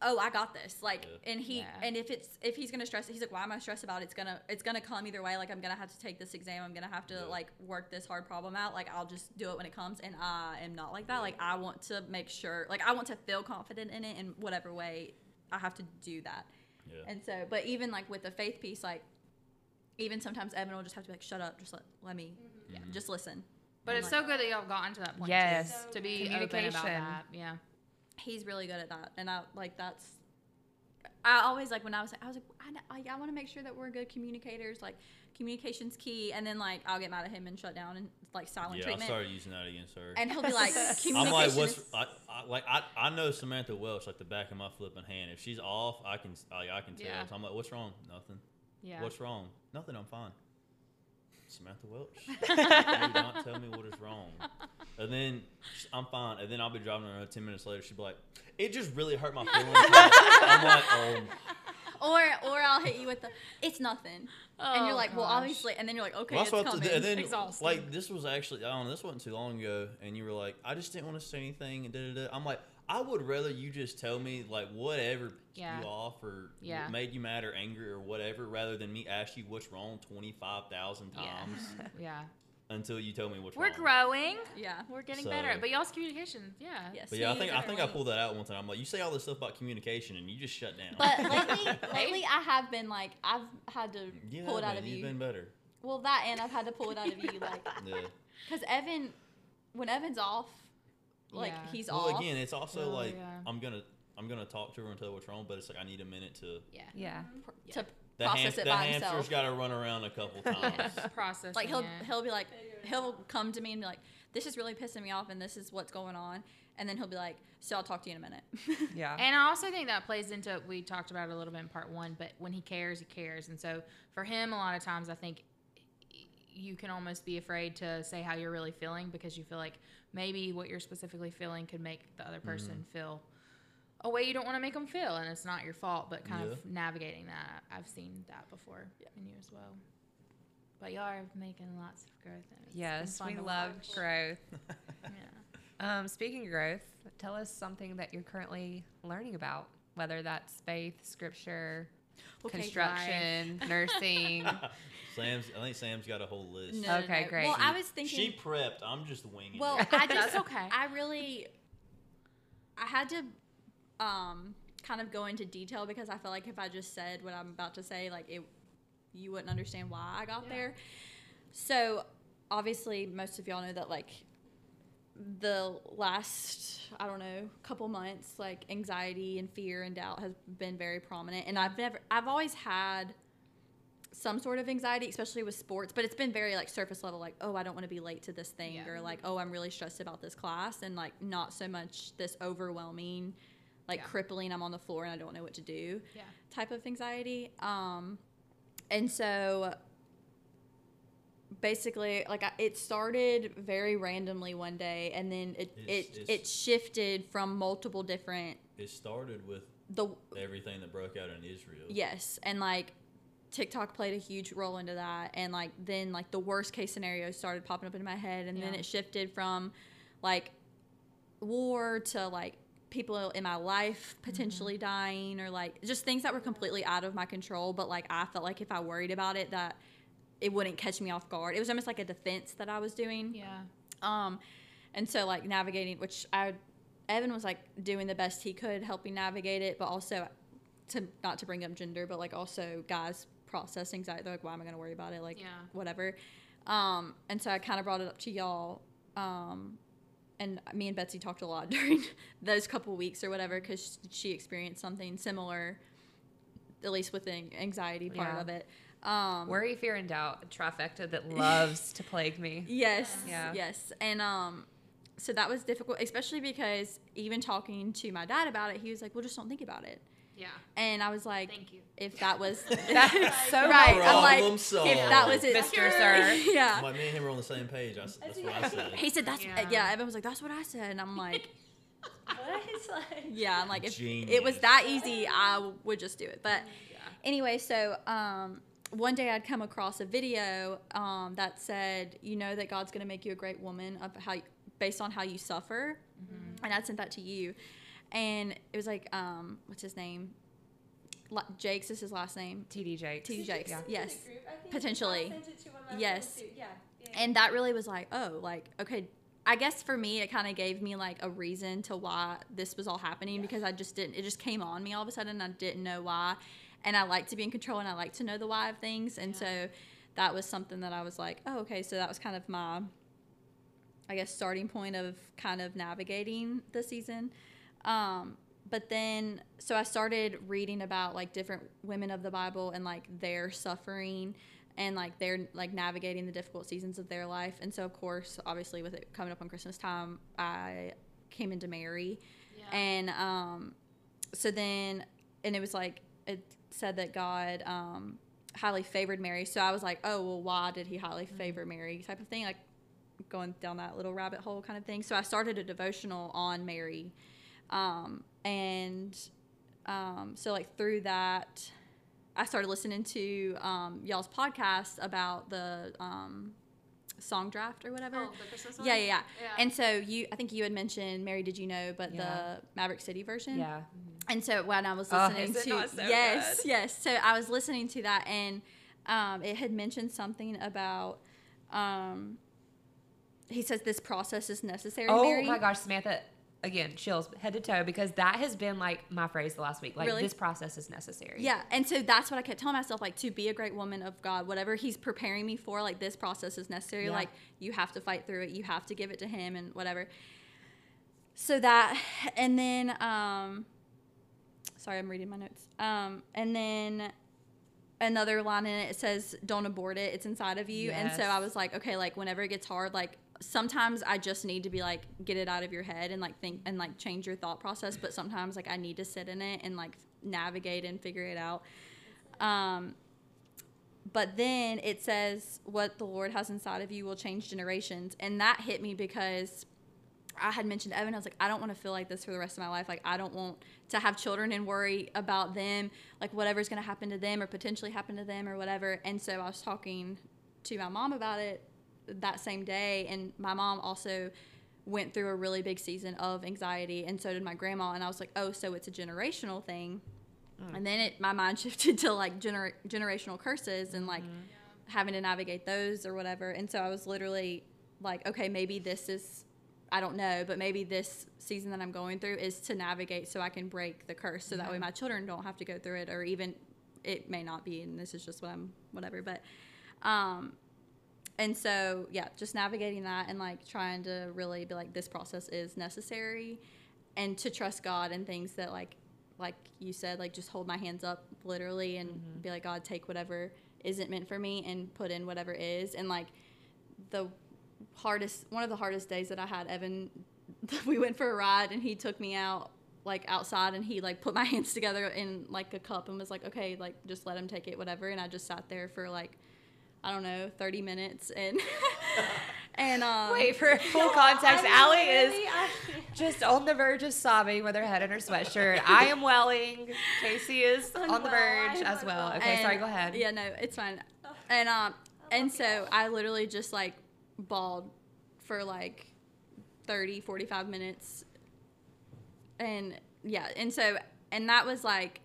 [SPEAKER 4] oh, I got this. Like,
[SPEAKER 2] Yeah.
[SPEAKER 4] and he
[SPEAKER 3] Yeah.
[SPEAKER 4] and if it's if he's gonna stress it, he's like, why am I stressed about it? It's gonna it's gonna come either way. Like, I'm gonna have to take this exam. I'm gonna have to
[SPEAKER 2] Yeah.
[SPEAKER 4] like work this hard problem out. Like, I'll just do it when it comes. And I am not like that. Like, I want to make sure. Like, I want to feel confident in it in whatever way I have to do that.
[SPEAKER 2] Yeah.
[SPEAKER 4] And so, but even like with the faith piece, like even sometimes Evan will just have to be like, shut up, just let let me,
[SPEAKER 2] Mhm.
[SPEAKER 4] just listen.
[SPEAKER 3] But
[SPEAKER 4] And,
[SPEAKER 3] it's
[SPEAKER 4] like,
[SPEAKER 3] so good that y'all have gotten to that point.
[SPEAKER 1] Yes.
[SPEAKER 3] too, to be open about
[SPEAKER 1] Communication.
[SPEAKER 3] that. Yeah.
[SPEAKER 4] he's really good at that, and I like that's. I always like when I was I was like I, I, I want to make sure that we're good communicators. Like communication's key, and then like I'll get mad at him and shut down and like silent
[SPEAKER 2] Yeah, I
[SPEAKER 4] treatment,
[SPEAKER 2] started using that against her.
[SPEAKER 4] and he'll be like communication.
[SPEAKER 2] I'm like,
[SPEAKER 4] is-
[SPEAKER 2] what's I, I, like I, I know Samantha Welch like the back of my flipping hand. If she's off, I can like, I can tell.
[SPEAKER 3] Yeah.
[SPEAKER 2] So I'm like, what's wrong? Nothing.
[SPEAKER 3] Yeah.
[SPEAKER 2] What's wrong? Nothing. I'm fine. Samantha Welch. Do not tell me what is wrong. And then I'm fine. And then I'll be driving around. Ten minutes later, she'll be like, "It just really hurt my feelings." I'm like, "Oh,
[SPEAKER 4] or or I'll hit you with the it's nothing, and you're
[SPEAKER 3] Oh,
[SPEAKER 4] like, well, obviously, and then you're like, okay,
[SPEAKER 2] Well,
[SPEAKER 4] it's
[SPEAKER 2] that's what
[SPEAKER 4] coming.
[SPEAKER 2] and then
[SPEAKER 3] Exhausting.
[SPEAKER 2] like this was actually I don't know this wasn't too long ago, and you were like, I just didn't want to say anything, and da da da. I'm like, I would rather you just tell me like whatever
[SPEAKER 3] Yeah.
[SPEAKER 2] you off or
[SPEAKER 3] Yeah.
[SPEAKER 2] what made you mad or angry or whatever, rather than me ask you what's wrong twenty five thousand
[SPEAKER 3] Yeah.
[SPEAKER 2] times
[SPEAKER 3] Yeah.
[SPEAKER 2] Until you tell me what's
[SPEAKER 3] We're
[SPEAKER 2] wrong.
[SPEAKER 3] growing.
[SPEAKER 4] yeah.
[SPEAKER 3] We're getting
[SPEAKER 2] So-
[SPEAKER 3] better. But y'all's communication, yeah.
[SPEAKER 4] Yes.
[SPEAKER 2] But yeah, I think I think I pulled that out one time. I'm like, you say all this stuff about communication, and you just shut down.
[SPEAKER 4] But lately, lately I have been like I've had to
[SPEAKER 2] yeah,
[SPEAKER 4] pull it out
[SPEAKER 2] man,
[SPEAKER 4] of
[SPEAKER 2] you've
[SPEAKER 4] you.
[SPEAKER 2] been better.
[SPEAKER 4] Well, that and I've had to pull it out of you, like
[SPEAKER 2] Yeah.
[SPEAKER 4] because Evan, when Evan's off, like
[SPEAKER 3] Yeah.
[SPEAKER 4] he's
[SPEAKER 2] well,
[SPEAKER 4] off.
[SPEAKER 2] again, it's also
[SPEAKER 3] Oh,
[SPEAKER 2] like
[SPEAKER 3] yeah.
[SPEAKER 2] I'm gonna I'm gonna talk to her and tell her what's wrong, but it's like I need a minute to
[SPEAKER 3] Yeah.
[SPEAKER 1] Yeah. Mm-hmm.
[SPEAKER 4] pr- to
[SPEAKER 2] the,
[SPEAKER 4] process
[SPEAKER 2] ham-
[SPEAKER 4] it
[SPEAKER 2] the
[SPEAKER 4] by
[SPEAKER 2] hamster's
[SPEAKER 4] himself.
[SPEAKER 2] got to run around a couple times.
[SPEAKER 3] Process.
[SPEAKER 4] Like he'll he'll be like he'll come to me and be like, "This is really pissing me off, and this is what's going on," and then he'll be like, "So I'll talk to you in a minute."
[SPEAKER 1] Yeah.
[SPEAKER 3] And I also think that plays into we talked about it a little bit in part one, but when he cares, he cares, and so for him, a lot of times I think you can almost be afraid to say how you're really feeling because you feel like maybe what you're specifically feeling could make the other person
[SPEAKER 2] Mm-hmm.
[SPEAKER 3] feel a way you don't want to make them feel, and it's not your fault. But kind
[SPEAKER 2] Yeah.
[SPEAKER 3] of navigating that, I've seen that before in you as well. But y'all are making lots of growth. And it's
[SPEAKER 1] Yes, we love
[SPEAKER 3] watch.
[SPEAKER 1] growth.
[SPEAKER 3] Yeah.
[SPEAKER 1] Um, speaking of growth, tell us something that you're currently learning about, whether that's faith, scripture,
[SPEAKER 4] Okay,
[SPEAKER 1] construction, nursing.
[SPEAKER 2] Sam's. I think Sam's got a whole list.
[SPEAKER 4] No, no,
[SPEAKER 1] Okay,
[SPEAKER 4] no.
[SPEAKER 1] great.
[SPEAKER 4] Well, I was thinking.
[SPEAKER 2] She prepped. I'm just winging
[SPEAKER 4] Well,
[SPEAKER 2] it.
[SPEAKER 4] I just
[SPEAKER 3] okay.
[SPEAKER 4] I really I had to um kind of go into detail because I feel like if I just said what I'm about to say, like it you wouldn't understand why I got
[SPEAKER 3] Yeah.
[SPEAKER 4] there. So obviously most of y'all know that like the last I don't know couple months like anxiety and fear and doubt has been very prominent and I've never I've always had some sort of anxiety, especially with sports, but it's been very like surface level, like, oh, I don't want to be late to this thing,
[SPEAKER 3] Yeah.
[SPEAKER 4] or like, oh, I'm really stressed about this class, and like, not so much this overwhelming, like
[SPEAKER 3] Yeah.
[SPEAKER 4] crippling, I'm on the floor and I don't know what to do
[SPEAKER 3] Yeah.
[SPEAKER 4] type of anxiety. Um, and so basically, like, I, it started very randomly one day, and then it
[SPEAKER 2] It's-
[SPEAKER 4] it
[SPEAKER 2] it's-
[SPEAKER 4] it shifted from multiple different
[SPEAKER 2] it started with
[SPEAKER 4] the
[SPEAKER 2] everything that broke out in Israel.
[SPEAKER 4] Yes, and like TikTok played a huge role into that, and like then like the worst case scenario started popping up in my head, and then it shifted from like war to like people in my life potentially dying or like just things that were completely out of my control but like i felt like if i worried about it that it wouldn't catch me off guard it was almost like a defense that i was doing
[SPEAKER 3] Yeah.
[SPEAKER 4] um, and so like navigating, which I, Evan was like doing the best he could helping navigate it, but also to not to bring up gender, but like also guys process anxiety. They're like, why am I going to worry about it? Like
[SPEAKER 3] Yeah.
[SPEAKER 4] whatever. Um, and so I kind of brought it up to y'all. Um, and me and Betsy talked a lot during those couple weeks or whatever because she experienced something similar, at least with the anxiety part
[SPEAKER 1] Yeah.
[SPEAKER 4] of it. Um,
[SPEAKER 1] Worry, fear, and doubt, a trifecta that loves to plague me.
[SPEAKER 4] Yes.
[SPEAKER 1] Yeah.
[SPEAKER 4] Yes. And um so that was difficult, especially because even talking to my dad about it, he was like, "Well, just don't think about it."
[SPEAKER 3] Yeah.
[SPEAKER 4] And I was like,
[SPEAKER 3] Thank you.
[SPEAKER 4] "If that was
[SPEAKER 1] That's so
[SPEAKER 4] right, I'm like,
[SPEAKER 2] solved.
[SPEAKER 4] if that was it,
[SPEAKER 1] Mr. Sir.
[SPEAKER 4] yeah."
[SPEAKER 2] Like me and him were on the same page. I s that's what I said.
[SPEAKER 4] He said, "That's
[SPEAKER 3] Yeah.
[SPEAKER 4] yeah. Evan was like, "That's what I said," and I'm like,
[SPEAKER 5] What? like,
[SPEAKER 4] "Yeah." I'm like, if it
[SPEAKER 2] Genius.
[SPEAKER 4] was that easy, I would just do it. But
[SPEAKER 3] Yeah.
[SPEAKER 4] anyway, so um, one day I'd come across a video um, that said, "You know that God's going to make you a great woman of how based on how you suffer," and I sent that to you, and it was like, um, what's his name? Jakes is his last name.
[SPEAKER 1] TD Jakes.
[SPEAKER 4] TD Jakes.
[SPEAKER 1] Yeah.
[SPEAKER 4] Yes.
[SPEAKER 5] Group, I think.
[SPEAKER 4] Potentially.
[SPEAKER 5] I sent it to one of my
[SPEAKER 4] Yes.
[SPEAKER 5] Yeah. yeah.
[SPEAKER 4] And that really was like, oh, like okay. I guess for me, it kind of gave me like a reason to why this was all happening because I just didn't. It just came on me all of a sudden. I didn't know why, and I like to be in control and I like to know the why of things. And
[SPEAKER 3] Yeah.
[SPEAKER 4] so that was something that I was like, oh, okay. So that was kind of my, I guess, starting point of kind of navigating the season. Um, but then, so I started reading about like different women of the Bible and like their suffering and like they're like navigating the difficult seasons of their life. And so, of course, obviously, with it coming up on Christmas time, I came into Mary.
[SPEAKER 3] Yeah.
[SPEAKER 4] And um, so then, and it was like, it said that God um, highly favored Mary. So I was like, oh, well, why did he highly favor Mary? Type of thing, like going down that little rabbit hole kind of thing. So I started a devotional on Mary. Um, and um, so, like, through that, I started listening to um, y'all's podcast about the um, song draft or whatever.
[SPEAKER 3] Oh, the Christmas one?
[SPEAKER 4] Yeah, yeah, yeah,
[SPEAKER 3] Yeah.
[SPEAKER 4] And so you, I think you had mentioned Mary. Did you know? But
[SPEAKER 1] Yeah.
[SPEAKER 4] the Maverick City version.
[SPEAKER 1] Yeah.
[SPEAKER 4] And so when I was
[SPEAKER 1] Oh,
[SPEAKER 4] listening
[SPEAKER 1] is it
[SPEAKER 4] to
[SPEAKER 1] so
[SPEAKER 4] yes,
[SPEAKER 1] good?
[SPEAKER 4] yes. So I was listening to that, and um, it had mentioned something about. Um, he says this process is necessary.
[SPEAKER 1] Oh
[SPEAKER 4] Mary.
[SPEAKER 1] my gosh, Samantha. Again, chills head to toe because that has been like my phrase the last week. Like
[SPEAKER 4] Really?
[SPEAKER 1] this process is necessary.
[SPEAKER 4] Yeah, and so that's what I kept telling myself, like to be a great woman of God, whatever He's preparing me for, like this process is necessary.
[SPEAKER 1] Yeah.
[SPEAKER 4] Like you have to fight through it, you have to give it to Him, and whatever. So that, and then, um, sorry, I'm reading my notes. Um, and then another line in it, it says, "Don't abort it; it's inside of you." And so I was like, okay, like whenever it gets hard, like sometimes I just need to be like, get it out of your head and like think and like change your thought process. But sometimes like I need to sit in it and like navigate and figure it out. Um, but then it says what the Lord has inside of you will change generations, and that hit me because I had mentioned Evan, I was like, I don't want to feel like this for the rest of my life. Like, I don't want to have children and worry about them, like whatever's going to happen to them or potentially happen to them or whatever. And so I was talking to my mom about it that same day, and my mom also went through a really big season of anxiety, and so did my grandma. And I was like, oh, so it's a generational thing. Mm. And then it, my mind shifted to like gener- generational curses and like mm-hmm. having to navigate those or whatever. And so I was literally like, okay, maybe this is, I don't know, but maybe this season that I'm going through is to navigate so I can break the curse so that way mm-hmm. my children don't have to go through it or even it may not be. And this is just what I'm, whatever. But, um, and so yeah, just navigating that and like trying to really be like, this process is necessary and to trust God and things that like, like you said, like just hold my hands up literally and mm-hmm. be like, God, take whatever isn't meant for me and put in whatever is. And like the hardest, one of the hardest days that I had, Evan, we went for a ride and he took me out like outside and he like put my hands together in like a cup and was like, okay, like just let him take it, whatever. And I just sat there for like, I don't know, 30 minutes and, and, um,
[SPEAKER 1] Wait, for full context, Allie is just on the verge of sobbing with her head in her sweatshirt. I am welling. Casey is on the verge
[SPEAKER 5] I'm
[SPEAKER 1] as well.
[SPEAKER 5] unwell.
[SPEAKER 1] Okay, sorry, go ahead.
[SPEAKER 4] Yeah, no, it's fine. And um, and so I literally just like bawled for like 30, 45 minutes. And yeah, and so and that was like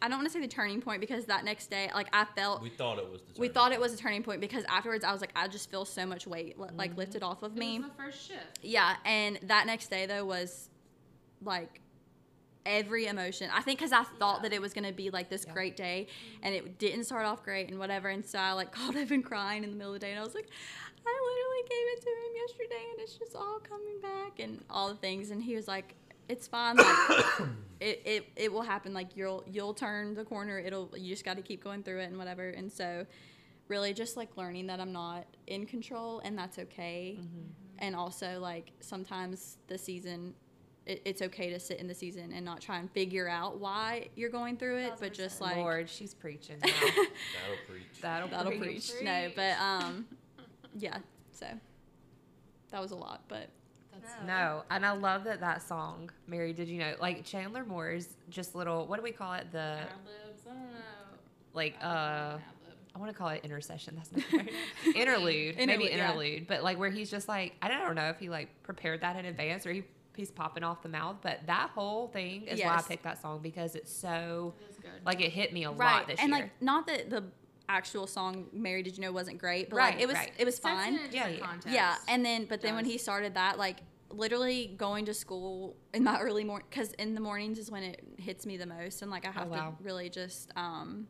[SPEAKER 4] I don't want to say the turning point because that next day, like I felt
[SPEAKER 2] We thought it was the.
[SPEAKER 4] we thought it was a turning point because afterwards I was like I just feel so much weight li- like mm-hmm. lifted off of
[SPEAKER 3] It
[SPEAKER 4] me.
[SPEAKER 3] was the first shift.
[SPEAKER 4] Yeah, and that next day though was like every emotion. I think because I thought that it was gonna be like this
[SPEAKER 1] Yeah.
[SPEAKER 4] great day, mm-hmm. and it didn't start off great and whatever. And so I like called Evan crying in the middle of the day, and I was like, I literally gave it to him yesterday, and it's just all coming back and all the things. And he was like, It's fine. Like, it, it it will happen. Like you'll you'll turn the corner. It'll you just got to keep going through it and whatever. And so really just like learning that I'm not in control and that's okay. And also like sometimes the season it, it's okay to sit in the season and not try and figure out why you're going through it, but just like
[SPEAKER 1] Lord, she's preaching. Now.
[SPEAKER 2] That'll preach.
[SPEAKER 1] That'll,
[SPEAKER 4] that'll
[SPEAKER 1] preach.
[SPEAKER 4] preach. No, but um yeah. So that was a lot, but
[SPEAKER 3] That's
[SPEAKER 1] No, and I love that that song, Mary. Did you know? Like Chandler Moore's just little. What do we call it? The
[SPEAKER 3] ad libs. I don't know.
[SPEAKER 1] like uh. I want to call it intercession. That's not right. interlude. maybe
[SPEAKER 4] Interlude, yeah.
[SPEAKER 1] But like where he's just like I don't know if he like prepared that in advance or he he's popping off the mouth. But that whole thing is why I picked that song because it's so
[SPEAKER 3] It
[SPEAKER 1] like it hit me a lot
[SPEAKER 4] right.
[SPEAKER 1] this
[SPEAKER 4] and
[SPEAKER 1] year.
[SPEAKER 4] like not that the actual song Mary Did You Know wasn't great, but
[SPEAKER 1] Right,
[SPEAKER 4] like it was
[SPEAKER 1] right.
[SPEAKER 4] it was
[SPEAKER 3] Sets
[SPEAKER 4] fine.
[SPEAKER 3] in
[SPEAKER 1] Yeah, yeah.
[SPEAKER 3] context.
[SPEAKER 4] Yeah, and then but then when he started that, like literally going to school in my early morning, because in the mornings is when it hits me the most, and like I have
[SPEAKER 1] Oh, wow.
[SPEAKER 4] to really just, um,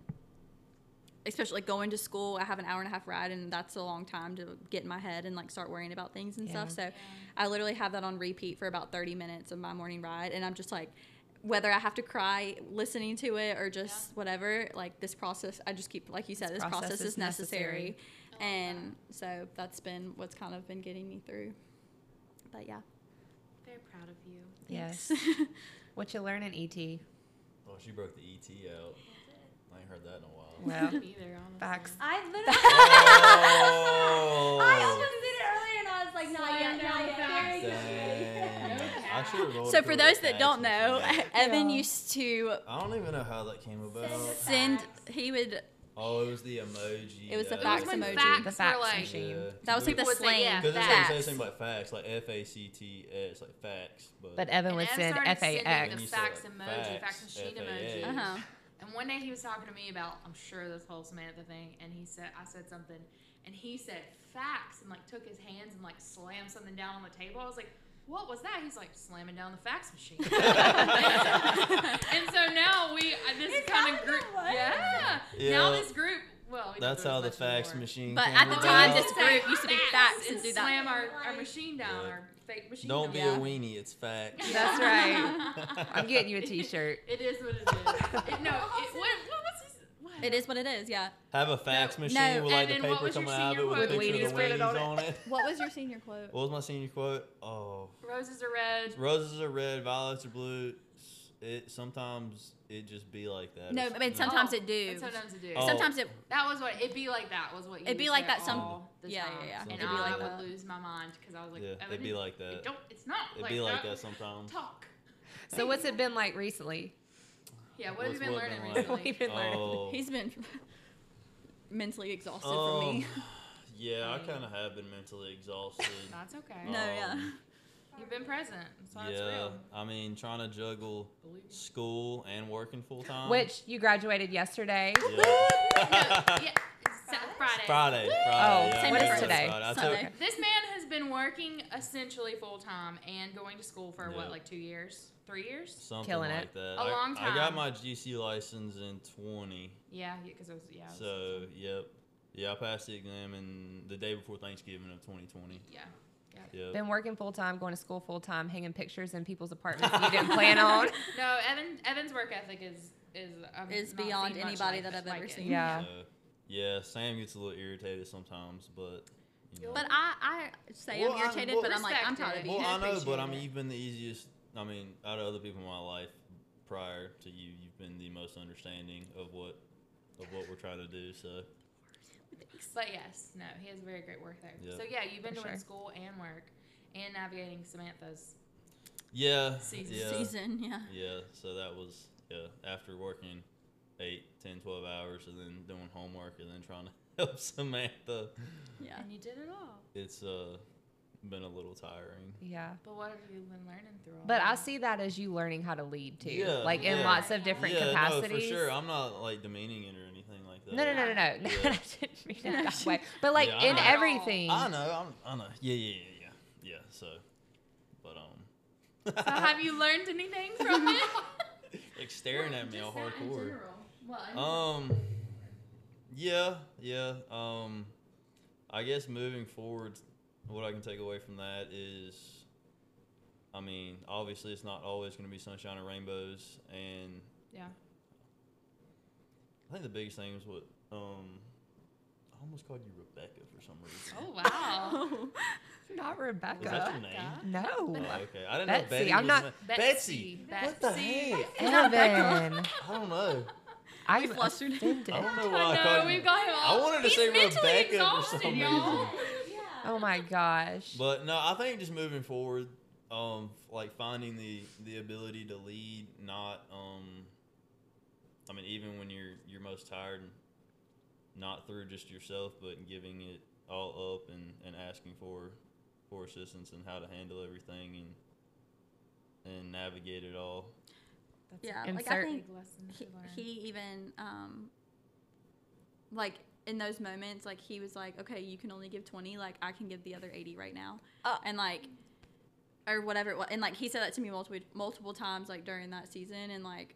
[SPEAKER 4] especially like going to school. I have an hour and a half ride, and that's a long time to get in my head and like start worrying about things and stuff.
[SPEAKER 1] Yeah.
[SPEAKER 4] So I literally have that on repeat for about thirty minutes of my morning ride, and I'm just like. Whether I have to cry listening to it or just whatever, like this process, I just keep, like you said,
[SPEAKER 1] This
[SPEAKER 4] this,
[SPEAKER 1] process
[SPEAKER 4] process,
[SPEAKER 1] is
[SPEAKER 4] is necessary.
[SPEAKER 3] I love
[SPEAKER 4] And so that's been what's kind of been getting me through. But yeah.
[SPEAKER 3] Very proud of you.
[SPEAKER 1] yes. what you learn in E ET?
[SPEAKER 2] Oh, she broke the ET out. I ain't heard that in a while.
[SPEAKER 1] Well,
[SPEAKER 3] Either,
[SPEAKER 1] facts.
[SPEAKER 5] I literally.
[SPEAKER 2] Oh.
[SPEAKER 5] I almost did it earlier, and I was like, not yet, not yet.
[SPEAKER 3] facts.
[SPEAKER 5] Very good.
[SPEAKER 2] Dang. I should've rolled
[SPEAKER 4] So for those that don't know,
[SPEAKER 2] machine.
[SPEAKER 4] Evan used to
[SPEAKER 2] I don't even know how that came about.
[SPEAKER 4] send. He would.
[SPEAKER 2] Oh, it was the emoji.
[SPEAKER 4] It was the
[SPEAKER 2] uh,
[SPEAKER 4] fax
[SPEAKER 3] It
[SPEAKER 4] emoji.
[SPEAKER 3] facts
[SPEAKER 1] The fax
[SPEAKER 3] like,
[SPEAKER 1] machine.
[SPEAKER 2] Yeah.
[SPEAKER 4] That was like the
[SPEAKER 3] People would say,
[SPEAKER 4] slang.
[SPEAKER 3] yeah,
[SPEAKER 2] Because it's
[SPEAKER 3] facts.
[SPEAKER 2] like say something like fax, like F A C T S, like fax. But,
[SPEAKER 1] But Evan would
[SPEAKER 3] Ev
[SPEAKER 1] send
[SPEAKER 3] started
[SPEAKER 1] F A
[SPEAKER 3] sending
[SPEAKER 1] X.
[SPEAKER 3] the
[SPEAKER 2] You
[SPEAKER 3] fax
[SPEAKER 2] said
[SPEAKER 3] emoji,
[SPEAKER 2] fax,
[SPEAKER 3] fax machine emoji.
[SPEAKER 4] Uh huh.
[SPEAKER 3] And one day he was talking to me about, I'm sure this whole Samantha thing, and he said, I said something, and he said fax, and like took his hands and like slammed something down on the table. I was like, what was that? He's like slamming down the fax machine. and so now we, uh, this
[SPEAKER 5] Is
[SPEAKER 3] kind of group,
[SPEAKER 5] what it was?
[SPEAKER 3] yeah.
[SPEAKER 2] Yeah.
[SPEAKER 3] Now this group, well, we
[SPEAKER 2] that's how the fax
[SPEAKER 3] anymore.
[SPEAKER 2] machine.
[SPEAKER 4] But
[SPEAKER 2] came
[SPEAKER 4] at the time, this
[SPEAKER 3] used to say
[SPEAKER 4] group used to be fax and do that.
[SPEAKER 3] Slam our, our machine down,
[SPEAKER 2] Yeah.
[SPEAKER 3] our fake machine.
[SPEAKER 2] Don't be
[SPEAKER 3] down.
[SPEAKER 2] a weenie. It's fax.
[SPEAKER 1] That's right. I'm getting you a T-shirt.
[SPEAKER 3] It is what it is. It, no, it, what, what was his? What?
[SPEAKER 4] It is what it is. Yeah.
[SPEAKER 2] Have a fax
[SPEAKER 3] No,
[SPEAKER 2] machine
[SPEAKER 4] no.
[SPEAKER 2] with like
[SPEAKER 3] And
[SPEAKER 2] the
[SPEAKER 3] what
[SPEAKER 2] paper
[SPEAKER 3] was your
[SPEAKER 2] coming out of it
[SPEAKER 3] senior
[SPEAKER 2] with a
[SPEAKER 3] quote?
[SPEAKER 2] picture of the
[SPEAKER 1] printed
[SPEAKER 2] weenies
[SPEAKER 1] on
[SPEAKER 2] on it.
[SPEAKER 4] What was your senior quote?
[SPEAKER 2] What was my senior quote? Oh,
[SPEAKER 3] Roses are red.
[SPEAKER 2] roses are red, violets are blue. it sometimes it just be like that.
[SPEAKER 4] No,
[SPEAKER 2] I
[SPEAKER 4] mean sometimes
[SPEAKER 3] Oh,
[SPEAKER 4] it do.
[SPEAKER 3] but Sometimes it do.
[SPEAKER 2] Oh.
[SPEAKER 4] Sometimes it.
[SPEAKER 3] That was what it'd be like. That was what you
[SPEAKER 4] It'd
[SPEAKER 3] would
[SPEAKER 4] be like that some-
[SPEAKER 3] all the
[SPEAKER 4] yeah,
[SPEAKER 3] time.
[SPEAKER 4] yeah, yeah.
[SPEAKER 3] And
[SPEAKER 2] It'd be
[SPEAKER 3] I
[SPEAKER 2] like
[SPEAKER 3] would
[SPEAKER 4] that.
[SPEAKER 3] lose my mind because I was like,
[SPEAKER 2] Yeah,
[SPEAKER 3] Evan,
[SPEAKER 2] it'd be like
[SPEAKER 3] it
[SPEAKER 2] that.
[SPEAKER 3] Don't. It's not.
[SPEAKER 2] It'd
[SPEAKER 3] like
[SPEAKER 2] be like
[SPEAKER 3] that.
[SPEAKER 2] that sometimes.
[SPEAKER 3] Talk.
[SPEAKER 1] So what's it been like recently?
[SPEAKER 3] Yeah. What have you been learning
[SPEAKER 2] been like?
[SPEAKER 1] What
[SPEAKER 3] recently?
[SPEAKER 1] have been learning?
[SPEAKER 2] Oh,
[SPEAKER 4] He's been mentally exhausted for me.
[SPEAKER 2] um, yeah, I kind of have been mentally exhausted.
[SPEAKER 3] That's okay.
[SPEAKER 4] No, yeah.
[SPEAKER 3] You've been present, so that's
[SPEAKER 2] yeah,
[SPEAKER 3] real.
[SPEAKER 2] I mean, trying to juggle school and working full time.
[SPEAKER 1] Which you graduated yesterday.
[SPEAKER 2] Yeah.
[SPEAKER 3] no, yeah, it's Friday.
[SPEAKER 2] Friday. Friday.
[SPEAKER 1] Oh,
[SPEAKER 2] yeah,
[SPEAKER 4] same
[SPEAKER 1] what is
[SPEAKER 2] Friday,
[SPEAKER 1] today?
[SPEAKER 4] Sunday.
[SPEAKER 2] took-
[SPEAKER 3] This man has been working essentially full time and going to school for
[SPEAKER 2] Yeah.
[SPEAKER 3] what, like two years, three years?
[SPEAKER 2] Something
[SPEAKER 1] Killing
[SPEAKER 2] like
[SPEAKER 1] it.
[SPEAKER 2] that.
[SPEAKER 3] A
[SPEAKER 2] I-
[SPEAKER 3] long time.
[SPEAKER 2] I got my GC license in 20.
[SPEAKER 3] Yeah, because it was yeah. it was-
[SPEAKER 2] So, yep. Yeah, I passed the exam in the day before Thanksgiving of 2020.
[SPEAKER 3] yeah.
[SPEAKER 2] Yep.
[SPEAKER 1] Been working full time, going to school full time, hanging pictures in people's apartments you didn't plan on.
[SPEAKER 3] No, Evan. Evan's work ethic is is I've
[SPEAKER 4] Is beyond anybody
[SPEAKER 3] like
[SPEAKER 4] that I've
[SPEAKER 3] like
[SPEAKER 4] ever
[SPEAKER 3] it.
[SPEAKER 4] seen.
[SPEAKER 1] Yeah.
[SPEAKER 2] So, yeah, Sam gets a little irritated sometimes, but. You know.
[SPEAKER 4] But I, I say
[SPEAKER 2] Well,
[SPEAKER 4] I'm
[SPEAKER 2] I-
[SPEAKER 4] irritated,
[SPEAKER 2] well-
[SPEAKER 4] but I'm like, I'm
[SPEAKER 3] tired
[SPEAKER 4] proud
[SPEAKER 3] it.
[SPEAKER 4] of you.
[SPEAKER 2] Well, I know, but I mean,
[SPEAKER 3] it.
[SPEAKER 2] you've been the easiest. I mean, out of other people in my life, prior to you, you've been the most understanding of what of what we're trying to do. So
[SPEAKER 3] But yes, no, he has a very great work there.
[SPEAKER 2] Yeah.
[SPEAKER 3] So yeah, you've been
[SPEAKER 1] For
[SPEAKER 3] doing
[SPEAKER 1] sure.
[SPEAKER 3] school and work and navigating Samantha's.
[SPEAKER 2] yeah,
[SPEAKER 3] Season.
[SPEAKER 2] yeah,
[SPEAKER 4] Season, yeah.
[SPEAKER 2] yeah. So that was yeah. After working eight, 10, 12 hours, and then doing homework, and then trying to help Samantha,
[SPEAKER 4] Yeah.
[SPEAKER 3] And you did it all.
[SPEAKER 2] it's uh been a little tiring.
[SPEAKER 1] Yeah.
[SPEAKER 3] But what have you been learning through all
[SPEAKER 1] But I see that as you learning how to lead too.
[SPEAKER 2] Yeah,
[SPEAKER 1] like in
[SPEAKER 2] yeah.
[SPEAKER 1] lots of different
[SPEAKER 2] yeah,
[SPEAKER 1] capacities.
[SPEAKER 2] no, for sure. I'm not like demeaning it or anything like.
[SPEAKER 1] No, no, no, no, no. no
[SPEAKER 2] Yeah.
[SPEAKER 1] I didn't mean it that way. But like
[SPEAKER 2] Yeah, I
[SPEAKER 1] in
[SPEAKER 2] know.
[SPEAKER 1] everything.
[SPEAKER 2] I know. I'm, I know. Yeah, yeah, yeah, yeah, yeah. So, but um.
[SPEAKER 3] So have you learned anything from it?
[SPEAKER 2] like staring at me all
[SPEAKER 3] Just that in
[SPEAKER 2] hardcore.
[SPEAKER 3] general. Well, I mean,
[SPEAKER 2] Um. Yeah, yeah. Um, I guess moving forward, what I can take away from that is, I mean, obviously it's not always going to be sunshine and rainbows, and
[SPEAKER 3] yeah.
[SPEAKER 2] I think the biggest thing is what um. I almost called you Rebecca for some reason.
[SPEAKER 3] Oh wow.
[SPEAKER 1] Not Rebecca.
[SPEAKER 2] Is that your name?
[SPEAKER 1] No.
[SPEAKER 2] Oh, okay. I didn't
[SPEAKER 1] Betsy,
[SPEAKER 2] know Betty
[SPEAKER 1] I'm not-
[SPEAKER 2] ma-
[SPEAKER 3] Betsy.
[SPEAKER 2] What the
[SPEAKER 3] Betsy.
[SPEAKER 2] heck?
[SPEAKER 1] Evan.
[SPEAKER 2] I don't know.
[SPEAKER 1] I'm
[SPEAKER 4] flustered.
[SPEAKER 1] offended.
[SPEAKER 2] I don't know why I,
[SPEAKER 3] I know
[SPEAKER 2] called
[SPEAKER 3] we've
[SPEAKER 2] you.
[SPEAKER 3] got him
[SPEAKER 2] I wanted to
[SPEAKER 3] He's
[SPEAKER 2] say Rebecca for some
[SPEAKER 3] y'all.
[SPEAKER 2] reason.
[SPEAKER 1] Oh my gosh.
[SPEAKER 2] But no, I think just moving forward, um, like finding the the ability to lead, not um, I mean, even when you're you're most tired, not through just yourself, but giving it all up and and asking for for assistance and how to handle everything and and navigate it all.
[SPEAKER 3] That's
[SPEAKER 4] Yeah,
[SPEAKER 1] like, I
[SPEAKER 4] think he, he even um like in those moments like he was like okay you can only give 20 like i can give the other 80 right now
[SPEAKER 1] Uh.
[SPEAKER 4] and like or whatever it was and like he said that to me multiple multiple times like during that season and like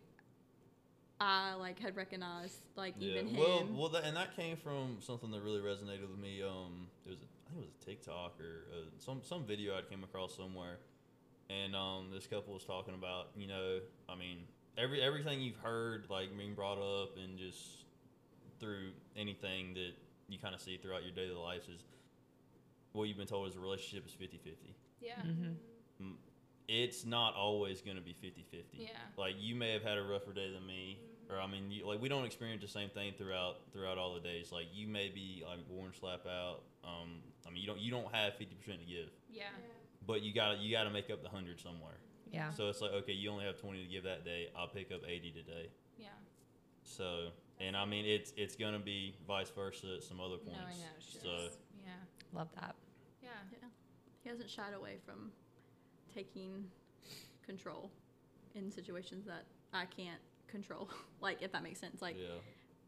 [SPEAKER 4] i like had recognized like even him
[SPEAKER 2] Well, well, that, and that came from something that really resonated with me. Um, it was a, I think it was a TikTok or uh, some some video I came across somewhere, and um, this couple was talking about you know, I mean, every everything you've heard like being brought up and just through anything that you kind of see throughout your daily life is what you've been told is a relationship is 50-50.
[SPEAKER 3] yeah.
[SPEAKER 1] hmm
[SPEAKER 2] It's not always going to be 50-50.
[SPEAKER 3] Yeah.
[SPEAKER 2] like you may have had a rougher day than me or i mean you, like we don't experience the same thing throughout throughout all the days like you may be like worn slap out um i mean you don't you don't have 50% to give
[SPEAKER 3] Yeah.
[SPEAKER 2] but you gotta you gotta make up the 100 somewhere
[SPEAKER 1] Yeah.
[SPEAKER 2] so it's like okay you only have 20 to give that day i'll pick up 80 today
[SPEAKER 3] Yeah.
[SPEAKER 2] so and i mean it's it's gonna be vice versa at some other points
[SPEAKER 3] Knowing those shifts.
[SPEAKER 2] so
[SPEAKER 3] Yeah.
[SPEAKER 1] Love that.
[SPEAKER 3] Yeah. Yeah.
[SPEAKER 4] he hasn't shied away from taking control in situations that i can't control like if that makes sense like
[SPEAKER 2] yeah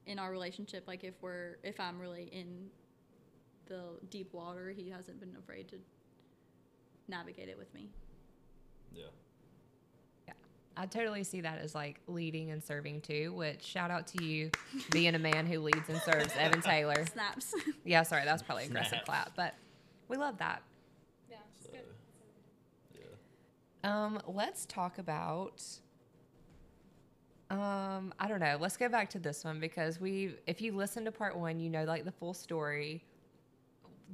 [SPEAKER 4] in our relationship like if we're if i'm really in the deep water he hasn't been afraid to navigate it with me
[SPEAKER 2] yeah Yeah.
[SPEAKER 1] I totally see that as like leading and serving too, which shout out to you being a man who leads and serves, Evan Taylor.
[SPEAKER 4] snaps
[SPEAKER 1] Yeah, sorry, that's probably aggressive
[SPEAKER 2] Snaps.
[SPEAKER 1] clap, but we love that.
[SPEAKER 3] Yeah.
[SPEAKER 2] So
[SPEAKER 3] good.
[SPEAKER 2] yeah
[SPEAKER 1] Um, let's talk about um, I don't know. Let's go back to this one because we if you listen to part 1, you know like the full story,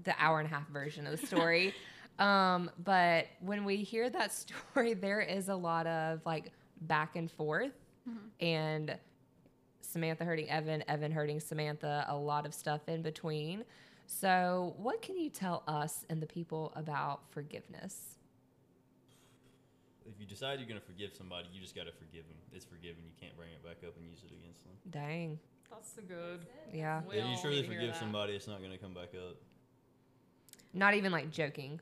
[SPEAKER 1] the hour and a half version of the story. um, but when we hear that story, there is a lot of like back and forth and Samantha hurting Evan, Evan hurting Samantha, a lot of stuff in between. So, what can you tell us and the people about forgiveness?
[SPEAKER 2] If you decide you're gonna forgive somebody, you just gotta forgive them. It's forgiven. You can't bring it back up and use it against them.
[SPEAKER 1] Dang.
[SPEAKER 3] That's the good.
[SPEAKER 1] Yeah.
[SPEAKER 3] We
[SPEAKER 2] if you
[SPEAKER 3] all
[SPEAKER 2] truly
[SPEAKER 3] need to hear
[SPEAKER 2] forgive somebody, it's not gonna come back up.
[SPEAKER 1] Not even like joking.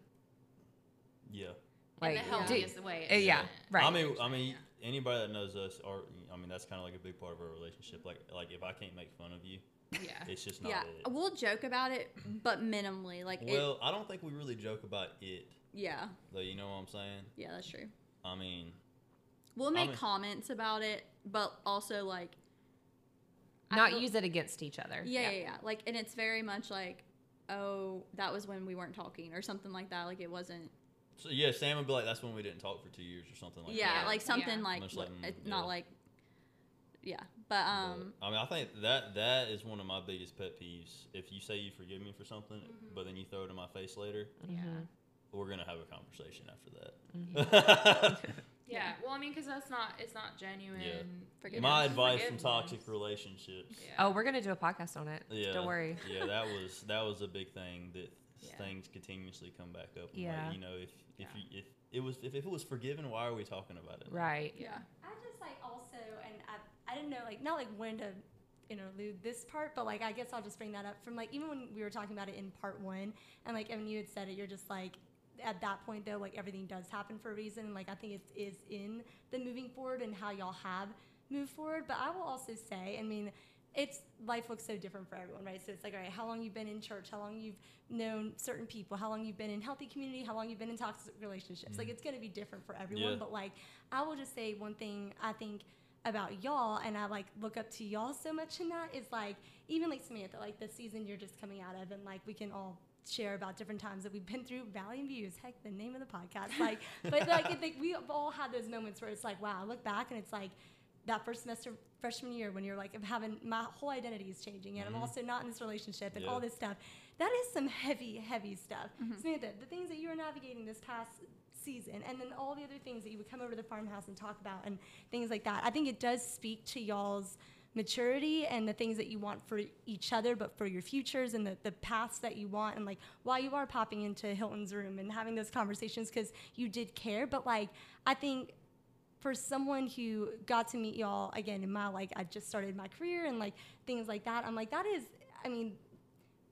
[SPEAKER 2] Yeah.
[SPEAKER 3] In
[SPEAKER 1] Like,
[SPEAKER 3] the
[SPEAKER 1] do-
[SPEAKER 3] healthiest way.
[SPEAKER 1] uh,
[SPEAKER 3] it
[SPEAKER 1] yeah, right.
[SPEAKER 2] I mean, I mean, anybody that knows us, or I mean, that's kind of like a big part of our relationship. Like, like if I can't make fun of you,
[SPEAKER 3] Yeah.
[SPEAKER 2] it's just not
[SPEAKER 4] Yeah,
[SPEAKER 2] it.
[SPEAKER 4] we'll joke about it, but minimally. Like, it,
[SPEAKER 2] Well, I don't think we really joke about it,
[SPEAKER 4] yeah,
[SPEAKER 2] though. You know what I'm saying?
[SPEAKER 4] yeah, that's true.
[SPEAKER 2] I mean,
[SPEAKER 4] We'll make
[SPEAKER 2] mean-
[SPEAKER 4] comments about it, but also like,
[SPEAKER 1] not use it against each other.
[SPEAKER 4] yeah, yeah, yeah, Like, and it's very much like, oh, that was when we weren't talking, or something like that. Like, it wasn't.
[SPEAKER 2] so yeah, Sam would be like, "That's when we didn't talk for two years or something like
[SPEAKER 4] yeah,
[SPEAKER 2] that."
[SPEAKER 4] like something
[SPEAKER 3] Yeah.
[SPEAKER 4] like,
[SPEAKER 2] Much like, mm,
[SPEAKER 4] it's
[SPEAKER 2] yeah.
[SPEAKER 4] not like, yeah, but um,
[SPEAKER 2] But, I mean, I think that that is one of my biggest pet peeves. If you say you forgive me for something,
[SPEAKER 4] Mm-hmm.
[SPEAKER 2] but then you throw it in my face later,
[SPEAKER 3] Yeah.
[SPEAKER 2] We're gonna have a conversation after that.
[SPEAKER 3] Mm-hmm. Yeah. Well, I mean, because that's not, it's not genuine.
[SPEAKER 2] Yeah.
[SPEAKER 4] Forgiveness.
[SPEAKER 2] my advice from toxic relationships.
[SPEAKER 3] Yeah.
[SPEAKER 1] Oh, we're gonna do a podcast on it.
[SPEAKER 2] Yeah,
[SPEAKER 1] Don't worry.
[SPEAKER 2] yeah, that was that was a big thing that
[SPEAKER 3] Yeah.
[SPEAKER 2] things continuously come back up. and,
[SPEAKER 1] Yeah.
[SPEAKER 2] like, you know, if if
[SPEAKER 3] Yeah.
[SPEAKER 2] you, if it was if, if it was forgiven, why are we talking about it?
[SPEAKER 1] Right.
[SPEAKER 3] Yeah.
[SPEAKER 5] I just like also, and I, I didn't know like not like when to interlude this part, but like I guess I'll just bring that up from like even when we were talking about it in part one, and like Evan, you had said it, you're just like at that point though, like everything does happen for a reason, like I think it is in the moving forward and how y'all have moved forward. But I will also say, I mean. It's life looks so different for everyone, right? So it's like, all right, how long you've been in church, how long you've known certain people, how long you've been in healthy community, how long you've been in toxic relationships. Like mm-hmm. it's gonna be different for everyone.
[SPEAKER 2] Yeah.
[SPEAKER 5] But like I will just say one thing I think about y'all and I like look up to y'all so much in that is like even like Samantha, like the season you're just coming out of and like we can all share about different times that we've been through Valley and Views, heck the name of the podcast. Like but like it, like we've all had those moments where it's like, wow, I look back and it's like that first semester freshman year when you're like I'm having my whole identity is changing and I'm mm-hmm. also not in this relationship and all this stuff. That is some heavy, heavy stuff. Mm-hmm. Samantha, the things that you were navigating this past season and then all the other things that you would come over to the farmhouse and talk about and things like that. I think it does speak to y'all's maturity and the things that you want for each other, but for your futures and the, the paths that you want and like why you are popping into Hilton's room and having those conversations because you did care. But like I think for someone who got to meet y'all again in my like I just started my career and like things like that, I'm like that is I mean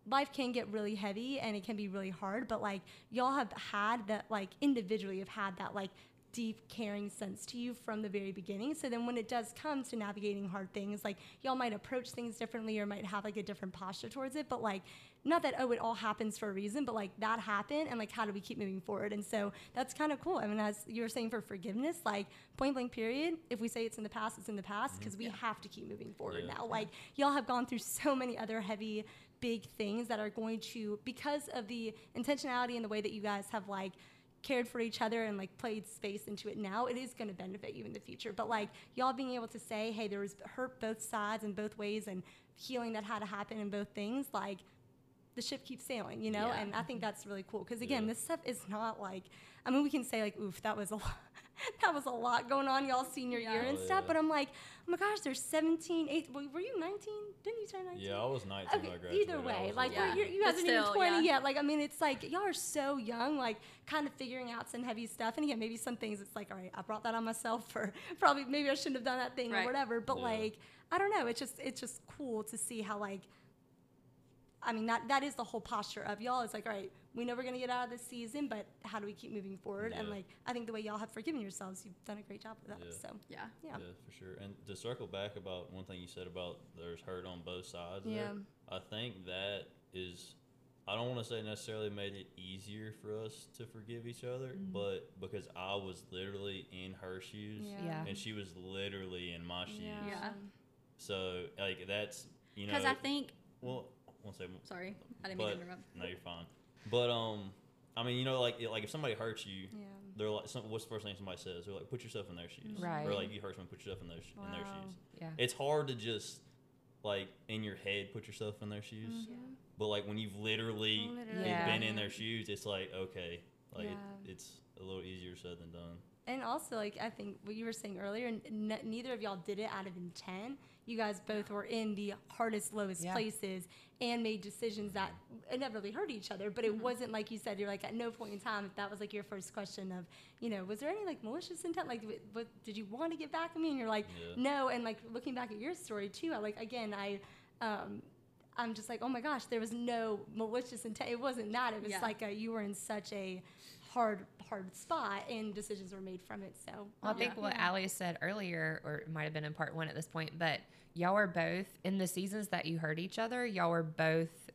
[SPEAKER 5] life can get really heavy and it can be really hard, but like y'all have had that like individually have had that like deep caring sense to you from the very beginning. So then when it does come to navigating hard things, like y'all might approach things differently or might have like a different posture towards it, but like not that oh it all happens for a reason, but like that happened and like how do we keep moving forward? And so that's kind of cool. I mean as you were saying for forgiveness, like point blank period, if we say it's in the past, it's in the past mm-hmm. because we have to keep moving forward
[SPEAKER 2] Yeah.
[SPEAKER 5] now. Like y'all have gone through so many other heavy big things that are going to because of the intentionality and the way that you guys have like cared for each other and like played space into it now it is going to benefit you in the future. But like y'all being able to say hey there was hurt both sides and both ways and healing that had to happen in both things like the ship keeps sailing you know
[SPEAKER 4] Yeah.
[SPEAKER 5] and i think that's really cool because again
[SPEAKER 2] Yeah.
[SPEAKER 5] this stuff is not like i mean we can say like oof that was a lot that was a lot going on y'all senior year and
[SPEAKER 2] Oh,
[SPEAKER 5] stuff
[SPEAKER 2] yeah.
[SPEAKER 5] but i'm like oh my gosh there's 17 8 well, were you 19 didn't you turn 19
[SPEAKER 2] Yeah, I was 19 when I
[SPEAKER 5] Okay,
[SPEAKER 2] graduated.
[SPEAKER 5] either way,
[SPEAKER 2] was
[SPEAKER 5] like
[SPEAKER 4] Yeah.
[SPEAKER 5] we're, you
[SPEAKER 4] But
[SPEAKER 5] guys aren't even
[SPEAKER 4] still,
[SPEAKER 5] 20
[SPEAKER 4] yeah.
[SPEAKER 5] yet. Like, I mean, it's like y'all are so young, like kind of figuring out some heavy stuff. And again, maybe some things it's like, all right, I brought that on myself for probably maybe I shouldn't have done that thing or whatever. But
[SPEAKER 2] Yeah.
[SPEAKER 5] like, I don't know. It's just it's just cool to see how like I mean that that is the whole posture of y'all. It's like, all right, we know we're gonna get out of this season, but how do we keep moving forward? And like I think the way y'all have forgiven yourselves, you've done a great job with that.
[SPEAKER 2] Yeah.
[SPEAKER 5] So
[SPEAKER 4] yeah.
[SPEAKER 5] yeah.
[SPEAKER 2] Yeah, for sure. And to circle back about one thing you said about there's hurt on both sides. there,
[SPEAKER 5] Yeah.
[SPEAKER 2] I think that is, I don't want to say necessarily made it easier for us to forgive each other, mm-hmm. but because I was literally in her shoes
[SPEAKER 5] Yeah.
[SPEAKER 1] Yeah.
[SPEAKER 2] and she was literally in my shoes.
[SPEAKER 4] Yeah.
[SPEAKER 2] So like that's you know.
[SPEAKER 4] Because I think,
[SPEAKER 2] well, one second.
[SPEAKER 4] sorry, I didn't mean
[SPEAKER 2] But
[SPEAKER 4] to interrupt.
[SPEAKER 2] no, you're fine. But um, I mean, you know, like like if somebody hurts you,
[SPEAKER 5] Yeah.
[SPEAKER 2] they're like, some, what's the first thing somebody says? They're like, put yourself in their shoes,
[SPEAKER 1] Right.
[SPEAKER 2] Or like you hurt someone, put yourself in their in their shoes.
[SPEAKER 1] Yeah.
[SPEAKER 2] It's hard to just like in your head put yourself in their shoes, but like when you've literally,
[SPEAKER 5] Literally.
[SPEAKER 1] Yeah.
[SPEAKER 2] been in their shoes, it's like okay, like
[SPEAKER 5] Yeah.
[SPEAKER 2] it's a little easier said than done.
[SPEAKER 5] And also, like I think what you were saying earlier, n- neither of y'all did it out of intent. You guys both were in the hardest, lowest
[SPEAKER 1] Yeah.
[SPEAKER 5] places and made decisions that inevitably hurt each other. But it
[SPEAKER 4] Mm-hmm.
[SPEAKER 5] wasn't like you said. You're like at no point in time if that was like your first question of, you know, was there any like malicious intent? Like, w- what did you want to get back at me? And you're like,
[SPEAKER 2] Yeah.
[SPEAKER 5] no. And like looking back at your story too, I like again, I. Um, I'm just like, oh my gosh, there was no malicious intent. It wasn't that. It was
[SPEAKER 4] Yeah.
[SPEAKER 5] like a, you were in such a hard, hard spot, and decisions were made from it. So,
[SPEAKER 1] Well, I think
[SPEAKER 4] Yeah.
[SPEAKER 1] what Allie said earlier, or it might have been in part one at this point, but y'all were both in the seasons that you hurt each other. Y'all were both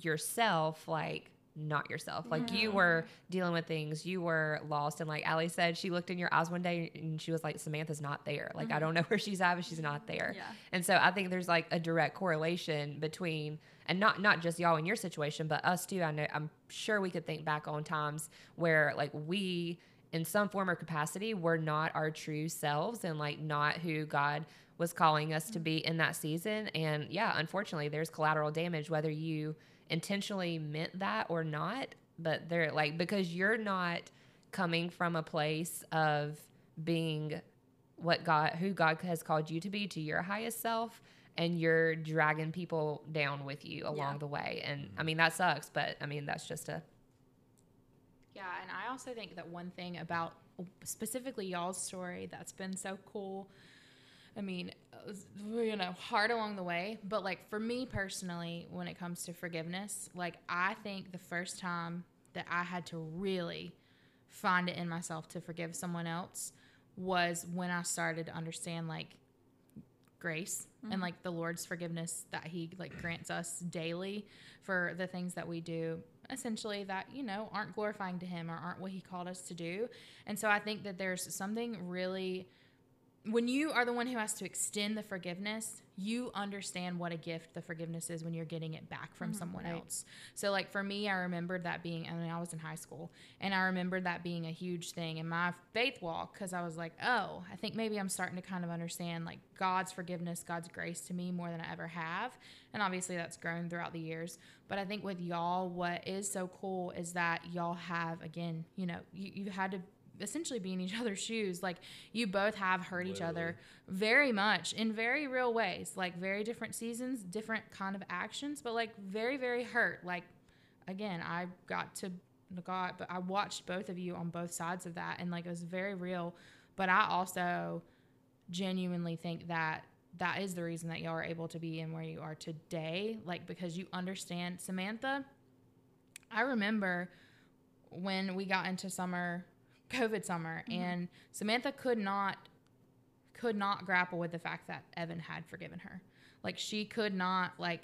[SPEAKER 1] yourself, like not yourself. Like you were dealing with things, you were lost, and like Allie said, she looked in your eyes one day and she was like, "Samantha's not there. Like I mm-hmm. don't know where she's at, but she's not there."
[SPEAKER 4] Yeah.
[SPEAKER 1] And so I think there's like a direct correlation between and not not just y'all in your situation, but us too. I know I'm sure we could think back on times where like we in some form or capacity were not our true selves and like not who God was calling us to mm-hmm. be in that season. And yeah, unfortunately there's collateral damage whether you intentionally meant that or not, but they're like because you're not coming from a place of being what God who God has called you to be to your highest self and you're dragging people down with you along
[SPEAKER 4] Yeah.
[SPEAKER 1] the way. And I mm-hmm. mean that sucks, but I mean that's just a
[SPEAKER 3] Yeah, and I also think that one thing about specifically y'all's story that's been so cool. I mean, you know, hard along the way, but like for me personally, when it comes to forgiveness, like I think the first time that I had to really find it in myself to forgive someone else was when I started to understand like grace and mm-hmm. like the Lord's forgiveness that he like grants us daily for the things that we do essentially that you know aren't glorifying to him or aren't what he called us to do. And so I think that there's something really when you are the one who has to extend the forgiveness, you understand what a gift the forgiveness is when you're getting it back from mm-hmm. someone
[SPEAKER 1] right.
[SPEAKER 3] else. So, like for me, I remembered that being, I mean, I was in high school, and I remembered that being a huge thing in my faith walk because I was like, oh, I think maybe I'm starting to kind of understand like God's forgiveness, God's grace to me more than I ever have. And obviously, that's grown throughout the years. But I think with y'all, what is so cool is that y'all have, again, you know, you, you had to essentially be in each other's shoes. Like you both have hurt each other very much in very real ways, like very different seasons, different kind of actions, but like very, very hurt. Like again, I got to God, but I watched both of you on both sides of that, and like it was very real. But I also genuinely think that that is the reason that y'all are able to be in where you are today, like because you understand Samantha. I remember when we got into summer COVID summer, mm-hmm. and Samantha could not could not grapple with the fact that Evan had forgiven her. Like she could not like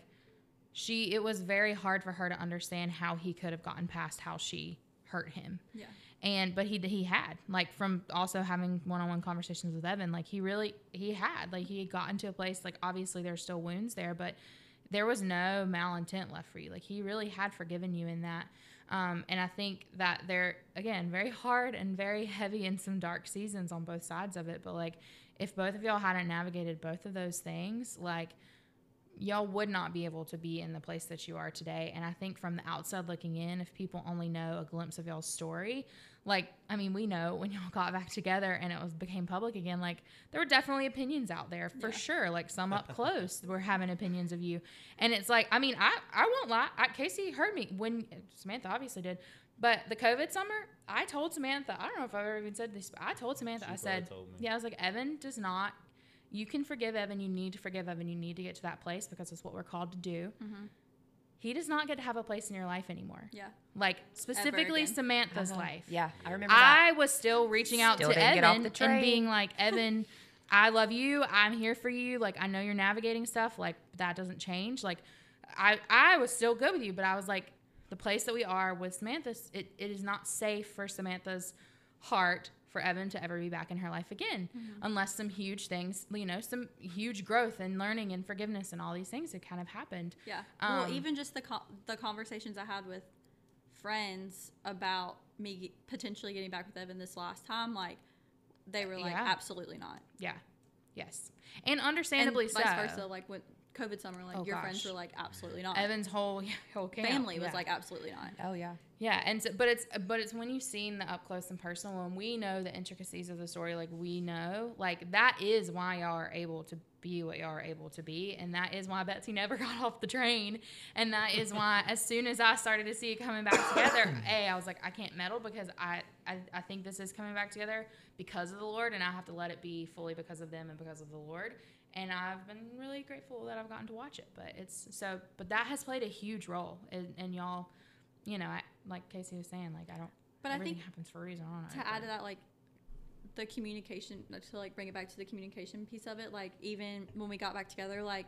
[SPEAKER 3] she it was very hard for her to understand how he could have gotten past how she hurt him.
[SPEAKER 4] Yeah.
[SPEAKER 3] And but he he had like from also having one-on-one conversations with Evan, like he really he had like he had gotten to a place like obviously there's still wounds there, but there was no malintent left for you. Like he really had forgiven you in that. Um, and I think that they're again very hard and very heavy in some dark seasons on both sides of it. But like if both of y'all hadn't navigated both of those things, like y'all would not be able to be in the place that you are today. And I think from the outside looking in, if people only know a glimpse of y'all's story, like I mean, we know when y'all got back together and it was became public again, like there were definitely opinions out there for sure. Like some up close were having opinions of you, and it's like I mean, I I won't lie. I, Casey heard me when Samantha obviously did. But the COVID summer, I told Samantha, I don't know if I've ever even said this, but I told Samantha,
[SPEAKER 2] She
[SPEAKER 3] I said, yeah, I was like, Evan does not you can forgive Evan. You need to forgive Evan. You need to get to that place because it's what we're called to do. Mm-hmm. He does not get to have a place in your life anymore.
[SPEAKER 4] Yeah.
[SPEAKER 3] Like specifically
[SPEAKER 4] again.
[SPEAKER 3] Samantha's uh-huh. life.
[SPEAKER 1] yeah. I remember that.
[SPEAKER 3] I was still reaching out
[SPEAKER 1] Still
[SPEAKER 3] to
[SPEAKER 1] didn't get off
[SPEAKER 3] Evan and being like, Evan, I love you. I'm here for you. Like I know you're navigating stuff. Like that doesn't change. Like I I was still good with you, but I was like, the place that we are with Samantha, it, it is not safe for Samantha's heart for Evan to ever be back in her life again, unless some huge things, you know, some huge growth and learning and forgiveness and all these things have kind of happened.
[SPEAKER 4] Yeah. well,
[SPEAKER 3] Um,
[SPEAKER 4] even just the co- the conversations I had with friends about me potentially getting back with Evan this last time, like they were like,
[SPEAKER 3] Yeah.
[SPEAKER 4] absolutely not.
[SPEAKER 3] Yeah. Yes. And understandably
[SPEAKER 4] and
[SPEAKER 3] so.
[SPEAKER 4] vice versa, like when COVID summer, like
[SPEAKER 3] Oh,
[SPEAKER 4] your friends were like absolutely not.
[SPEAKER 3] Evan's whole whole camp,
[SPEAKER 4] family was
[SPEAKER 3] yeah.
[SPEAKER 4] like absolutely not.
[SPEAKER 1] Oh yeah.
[SPEAKER 3] Yeah, and so, but it's but it's when you've seen the up close and personal, when we know the intricacies of the story, like we know, like that is why y'all are able to be what y'all are able to be, and that is why Betsy never got off the train, and that is why as soon as I started to see it coming back together, a I was like I can't meddle because I, I I think this is coming back together because of the Lord, and I have to let it be fully because of them and because of the Lord. And I've been really grateful that I've gotten to watch it, but it's so. But that has played a huge role, in, in y'all you know, I, like Casey was saying, like I don't.
[SPEAKER 4] But I think
[SPEAKER 3] happens for a reason. I don't know.
[SPEAKER 4] to add to that, like the communication, uh, to like bring it back to the communication piece of it, like even when we got back together, like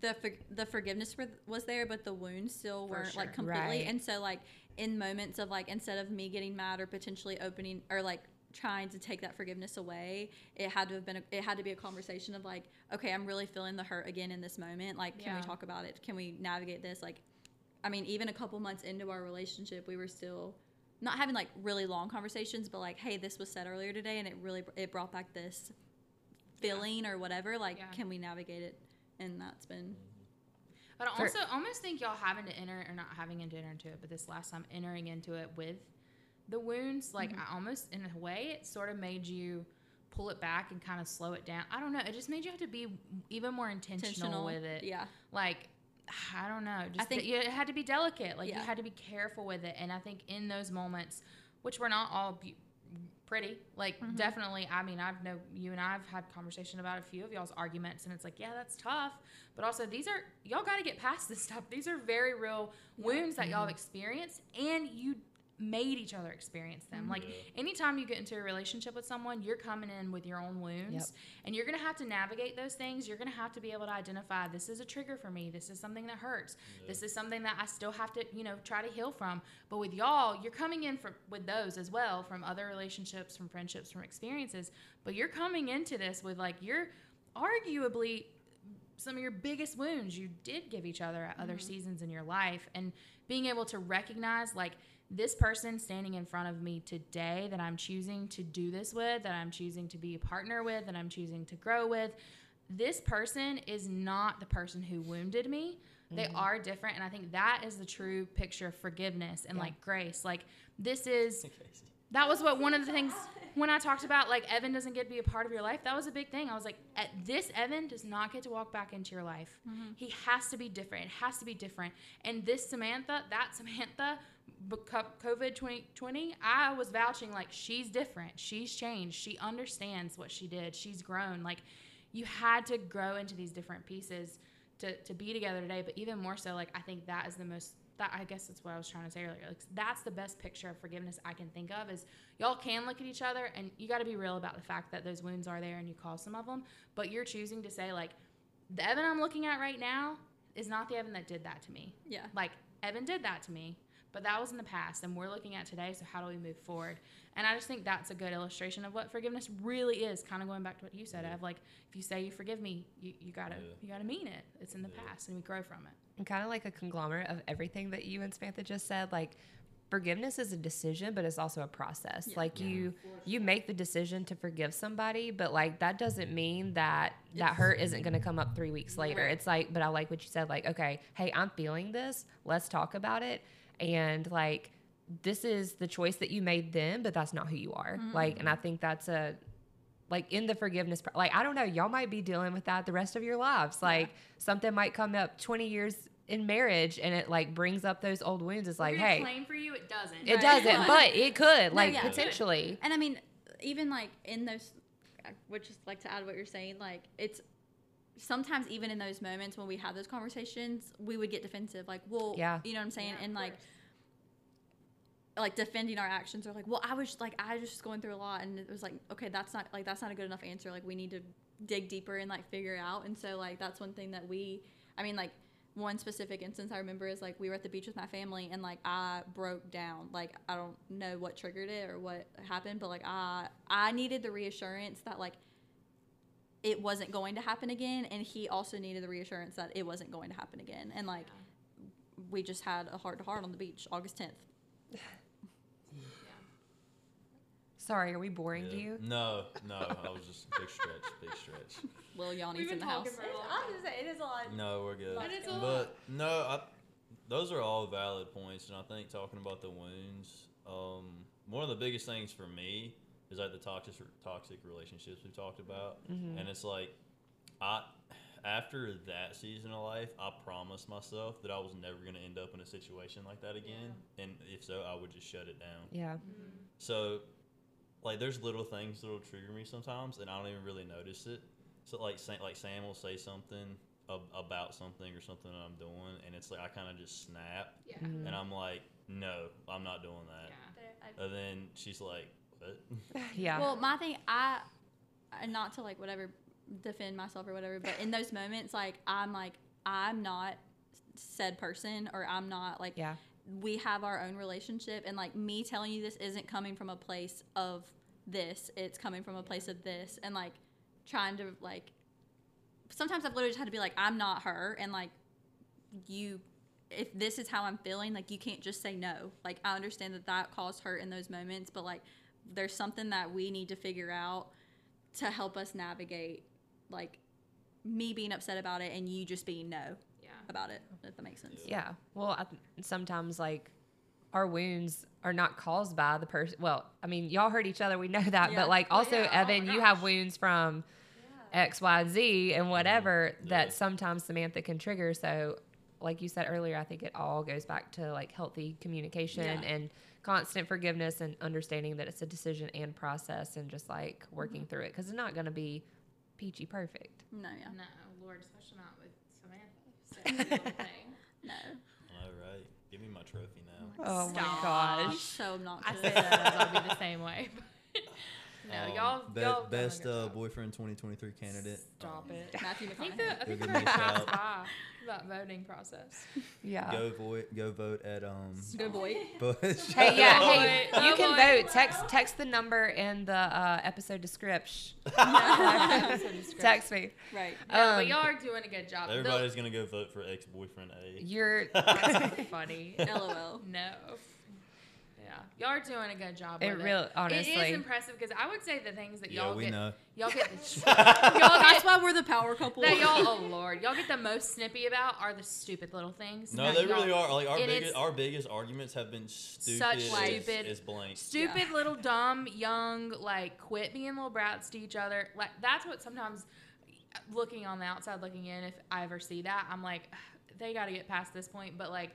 [SPEAKER 4] the for, the forgiveness was there, but the wounds still weren't
[SPEAKER 3] sure.
[SPEAKER 4] like completely.
[SPEAKER 1] Right.
[SPEAKER 4] And so like in moments of like instead of me getting mad or potentially opening or like trying to take that forgiveness away, it had to have been a, it had to be a conversation of like, okay, I'm really feeling the hurt again in this moment. Like, can
[SPEAKER 3] Yeah.
[SPEAKER 4] we talk about it? Can we navigate this? Like, I mean, even a couple months into our relationship, we were still not having like really long conversations, but like, hey, this was said earlier today, and it really it brought back this feeling or whatever. Like,
[SPEAKER 3] Yeah.
[SPEAKER 4] can we navigate it? And that's been
[SPEAKER 3] But I also almost think y'all having to enter or not having to enter into it, but this last time entering into it with the wounds, like
[SPEAKER 4] Mm-hmm.
[SPEAKER 3] I almost in a way it sort of made you pull it back and kind of slow it down. I don't know. It just made you have to be even more intentional,
[SPEAKER 4] intentional
[SPEAKER 3] with it.
[SPEAKER 4] Yeah,
[SPEAKER 3] Like I don't know. Just
[SPEAKER 4] I
[SPEAKER 3] think- you, it had to be delicate. Like
[SPEAKER 4] Yeah.
[SPEAKER 3] you had to be careful with it. And I think in those moments, which were not all be- pretty, like
[SPEAKER 4] Mm-hmm.
[SPEAKER 3] definitely. I mean, I've know you and I've had conversation about a few of y'all's arguments, and it's like, yeah, that's tough. But also, these are y'all got to get past this stuff. These are very real wounds that
[SPEAKER 4] Mm-hmm.
[SPEAKER 3] y'all have experienced, and you made each other experience them.
[SPEAKER 4] Mm-hmm.
[SPEAKER 3] Like anytime you get into a relationship with someone, you're coming in with your own wounds
[SPEAKER 1] Yep.
[SPEAKER 3] and you're going to have to navigate those things. You're going to have to be able to identify this is a trigger for me. This is something that hurts. This is something that I still have to, you know, try to heal from. But with y'all, you're coming in from with those as well from other relationships, from friendships, from experiences. But you're coming into this with like you're arguably some of your biggest wounds you did give each other at other seasons in your life and being able to recognize like this person standing in front of me today that I'm choosing to do this with, that I'm choosing to be a partner with, that I'm choosing to grow with, this person is not the person who wounded me. They mm-hmm. are different. And I think that is the true picture of forgiveness and like grace. Like, this is that was what one of the things when I talked about like Evan doesn't get to be a part of your life. That was a big thing. I was like, "At- this Evan does not get to walk back into your life. Mm-hmm. He has to be different. It has to be different. And this Samantha, that Samantha, COVID 2020, I was vouching like she's different. She's changed. She understands what she did. She's grown. Like you had to grow into these different pieces to, to be together today. But even more so, like I think that is the most that I guess that's what I was trying to say earlier. Like that's the best picture of forgiveness I can think of is y'all can look at each other and you got to be real about the fact that those wounds are there and you caused some of them, but you're choosing to say like the Evan I'm looking at right now is not the Evan that did that to me.
[SPEAKER 4] yeah.
[SPEAKER 3] Like Evan did that to me, but that was in the past and we're looking at today, so how do we move forward? And I just think that's a good illustration of what forgiveness really is, kind of going back to what you said. Of like if you say you forgive me, you, you gotta
[SPEAKER 2] Yeah.
[SPEAKER 3] you gotta mean it. It's in the past and we grow from it.
[SPEAKER 1] And kind of like a conglomerate of everything that you and Samantha just said. Like forgiveness is a decision, but it's also a process.
[SPEAKER 4] Yeah.
[SPEAKER 1] Like you you make the decision to forgive somebody, but like that doesn't mean that that hurt isn't going to come up 3 weeks later.
[SPEAKER 4] Right.
[SPEAKER 1] It's like but I like what you said like okay, hey, I'm feeling this. Let's talk about it. And like this is the choice that you made then, but that's not who you are. Mm-hmm. Like and I think that's a like in the forgiveness like i don't know y'all might be dealing with that the rest of your lives like something might come up 20 years in marriage and it like brings up those old wounds it's like hey
[SPEAKER 3] plain for you, it doesn't.
[SPEAKER 1] it
[SPEAKER 4] Right.
[SPEAKER 1] doesn't but it could like
[SPEAKER 4] yeah.
[SPEAKER 1] potentially
[SPEAKER 4] And I mean, even like in those, I would just like to add what you're saying. Like it's sometimes even in those moments when we have those conversations, we would get defensive. Like, well,
[SPEAKER 1] Yeah.
[SPEAKER 4] you know what I'm saying? and like, like defending our actions or like, well, I was like, I was just going through a lot, and it was like, okay, that's not like that's not a good enough answer. Like, we need to dig deeper and like figure it out. And so like that's one thing that we, I mean, like one specific instance I remember is like we were at the beach with my family and like I broke down. Like I don't know what triggered it or what happened, but like I I needed the reassurance that like it wasn't going to happen again and he also needed the reassurance that it wasn't going to happen again. And like we just had a heart to heart on the beach August 10th.
[SPEAKER 1] Sorry, are we boring to
[SPEAKER 2] Yeah.
[SPEAKER 1] you?
[SPEAKER 2] No, no, I was just big stretch, big stretch.
[SPEAKER 4] Lil
[SPEAKER 3] We've
[SPEAKER 4] Yanni's
[SPEAKER 3] been
[SPEAKER 4] in the house.
[SPEAKER 3] talking for a long
[SPEAKER 5] I'm just saying, it is a lot.
[SPEAKER 2] No, we're good.
[SPEAKER 5] But it's a
[SPEAKER 3] lot.
[SPEAKER 2] But no, I, those are all valid points, and I think talking about the wounds, um, one of the biggest things for me is like the toxic toxic relationships we talked about,
[SPEAKER 1] Mhm.
[SPEAKER 2] and it's like, I after that season of life, I promised myself that I was never going to end up in a situation like that again, and if so, I would just shut it down.
[SPEAKER 1] Yeah.
[SPEAKER 2] So, like, there's little things that'll trigger me sometimes, and I don't even really notice it. So, like, Sam, like Sam will say something ab- about something or something that I'm doing, and it's like I kind of just snap,
[SPEAKER 3] Yeah.
[SPEAKER 1] Mhm.
[SPEAKER 2] and I'm like, no, I'm not doing that.
[SPEAKER 3] Yeah.
[SPEAKER 2] And then she's like, what?
[SPEAKER 1] Yeah.
[SPEAKER 4] Well, my thing, I, not to like whatever defend myself or whatever, but in those moments, like I'm like I'm not said person, or I'm not like
[SPEAKER 1] yeah.
[SPEAKER 4] we have our own relationship, and like me telling you this isn't coming from a place of this; it's coming from a place of this, and like trying to like. Sometimes I've literally just had to be like, I'm not her, and like you if this is how I'm feeling, like you can't just say no. Like I understand that that caused hurt in those moments, but like there's something that we need to figure out to help us navigate like me being upset about it and you just being no
[SPEAKER 3] Yeah.
[SPEAKER 4] about it. If that makes sense.
[SPEAKER 1] Yeah. Well, I th- sometimes like our wounds are not caused by the person. Well, I mean, y'all hurt each other. We know that.
[SPEAKER 4] Yeah.
[SPEAKER 1] But like
[SPEAKER 3] oh,
[SPEAKER 1] also,
[SPEAKER 3] yeah. Oh
[SPEAKER 1] Evan, you have wounds from X, Y, Z, and mm-hmm. whatever
[SPEAKER 2] Yeah.
[SPEAKER 1] that sometimes Samantha can trigger. So, like you said earlier, I think it all goes back to like healthy communication
[SPEAKER 4] Yeah.
[SPEAKER 1] and constant forgiveness and understanding that it's a decision and process and just like working
[SPEAKER 3] Mm-hmm.
[SPEAKER 1] through it because it's not going to be peachy perfect.
[SPEAKER 4] No, yeah.
[SPEAKER 3] No, Lord, especially not with Samantha. Sexy little thing.
[SPEAKER 4] No.
[SPEAKER 2] All right, give me my trophy now.
[SPEAKER 1] Oh
[SPEAKER 3] Stop.
[SPEAKER 1] my
[SPEAKER 4] I'm
[SPEAKER 1] gosh.
[SPEAKER 4] so not.
[SPEAKER 3] I
[SPEAKER 4] obnoxious.
[SPEAKER 3] say that I'll be the same way. no,
[SPEAKER 2] Um,
[SPEAKER 3] y'all,
[SPEAKER 2] be-
[SPEAKER 3] y'all
[SPEAKER 2] best uh, boyfriend 2023 candidate.
[SPEAKER 3] Stop
[SPEAKER 2] um,
[SPEAKER 3] it.
[SPEAKER 4] Matthew
[SPEAKER 3] I think
[SPEAKER 4] McConaughey.
[SPEAKER 3] the I think
[SPEAKER 2] give
[SPEAKER 3] the
[SPEAKER 2] me a
[SPEAKER 3] vote passed by that voting process.
[SPEAKER 1] Yeah.
[SPEAKER 2] Go vote. Go vote at um.
[SPEAKER 4] Go vote.
[SPEAKER 2] Bush.
[SPEAKER 1] Hey, yeah, hey, you can vote. Text text the number in the uh, episode description.
[SPEAKER 3] Text.
[SPEAKER 1] Text me.
[SPEAKER 4] Right.
[SPEAKER 3] No, but
[SPEAKER 1] Um,
[SPEAKER 3] y'all are doing a good job.
[SPEAKER 2] Everybody's gonna go vote for ex-boyfriend A.
[SPEAKER 1] You're.
[SPEAKER 3] Funny.
[SPEAKER 4] LOL.
[SPEAKER 3] No. Yeah, y'all are doing a good job.
[SPEAKER 1] It
[SPEAKER 3] with
[SPEAKER 1] real-
[SPEAKER 3] it is impressive because I would say the things that y'all
[SPEAKER 2] we
[SPEAKER 3] get,
[SPEAKER 2] know.
[SPEAKER 3] y'all get, the, y'all
[SPEAKER 4] That's why we're the power couple.
[SPEAKER 3] that y'all. Oh Lord, y'all get the most snippy about are the stupid little things.
[SPEAKER 2] No, they really are. Like our biggest, our biggest arguments have been stupid.
[SPEAKER 3] Such
[SPEAKER 2] as-
[SPEAKER 3] stupid-
[SPEAKER 2] as blank.
[SPEAKER 3] Stupid little dumb young like quit being little brats to each other. Like that's what sometimes looking on the outside looking in, if I ever see that, I'm like, they got to get past this point. But like,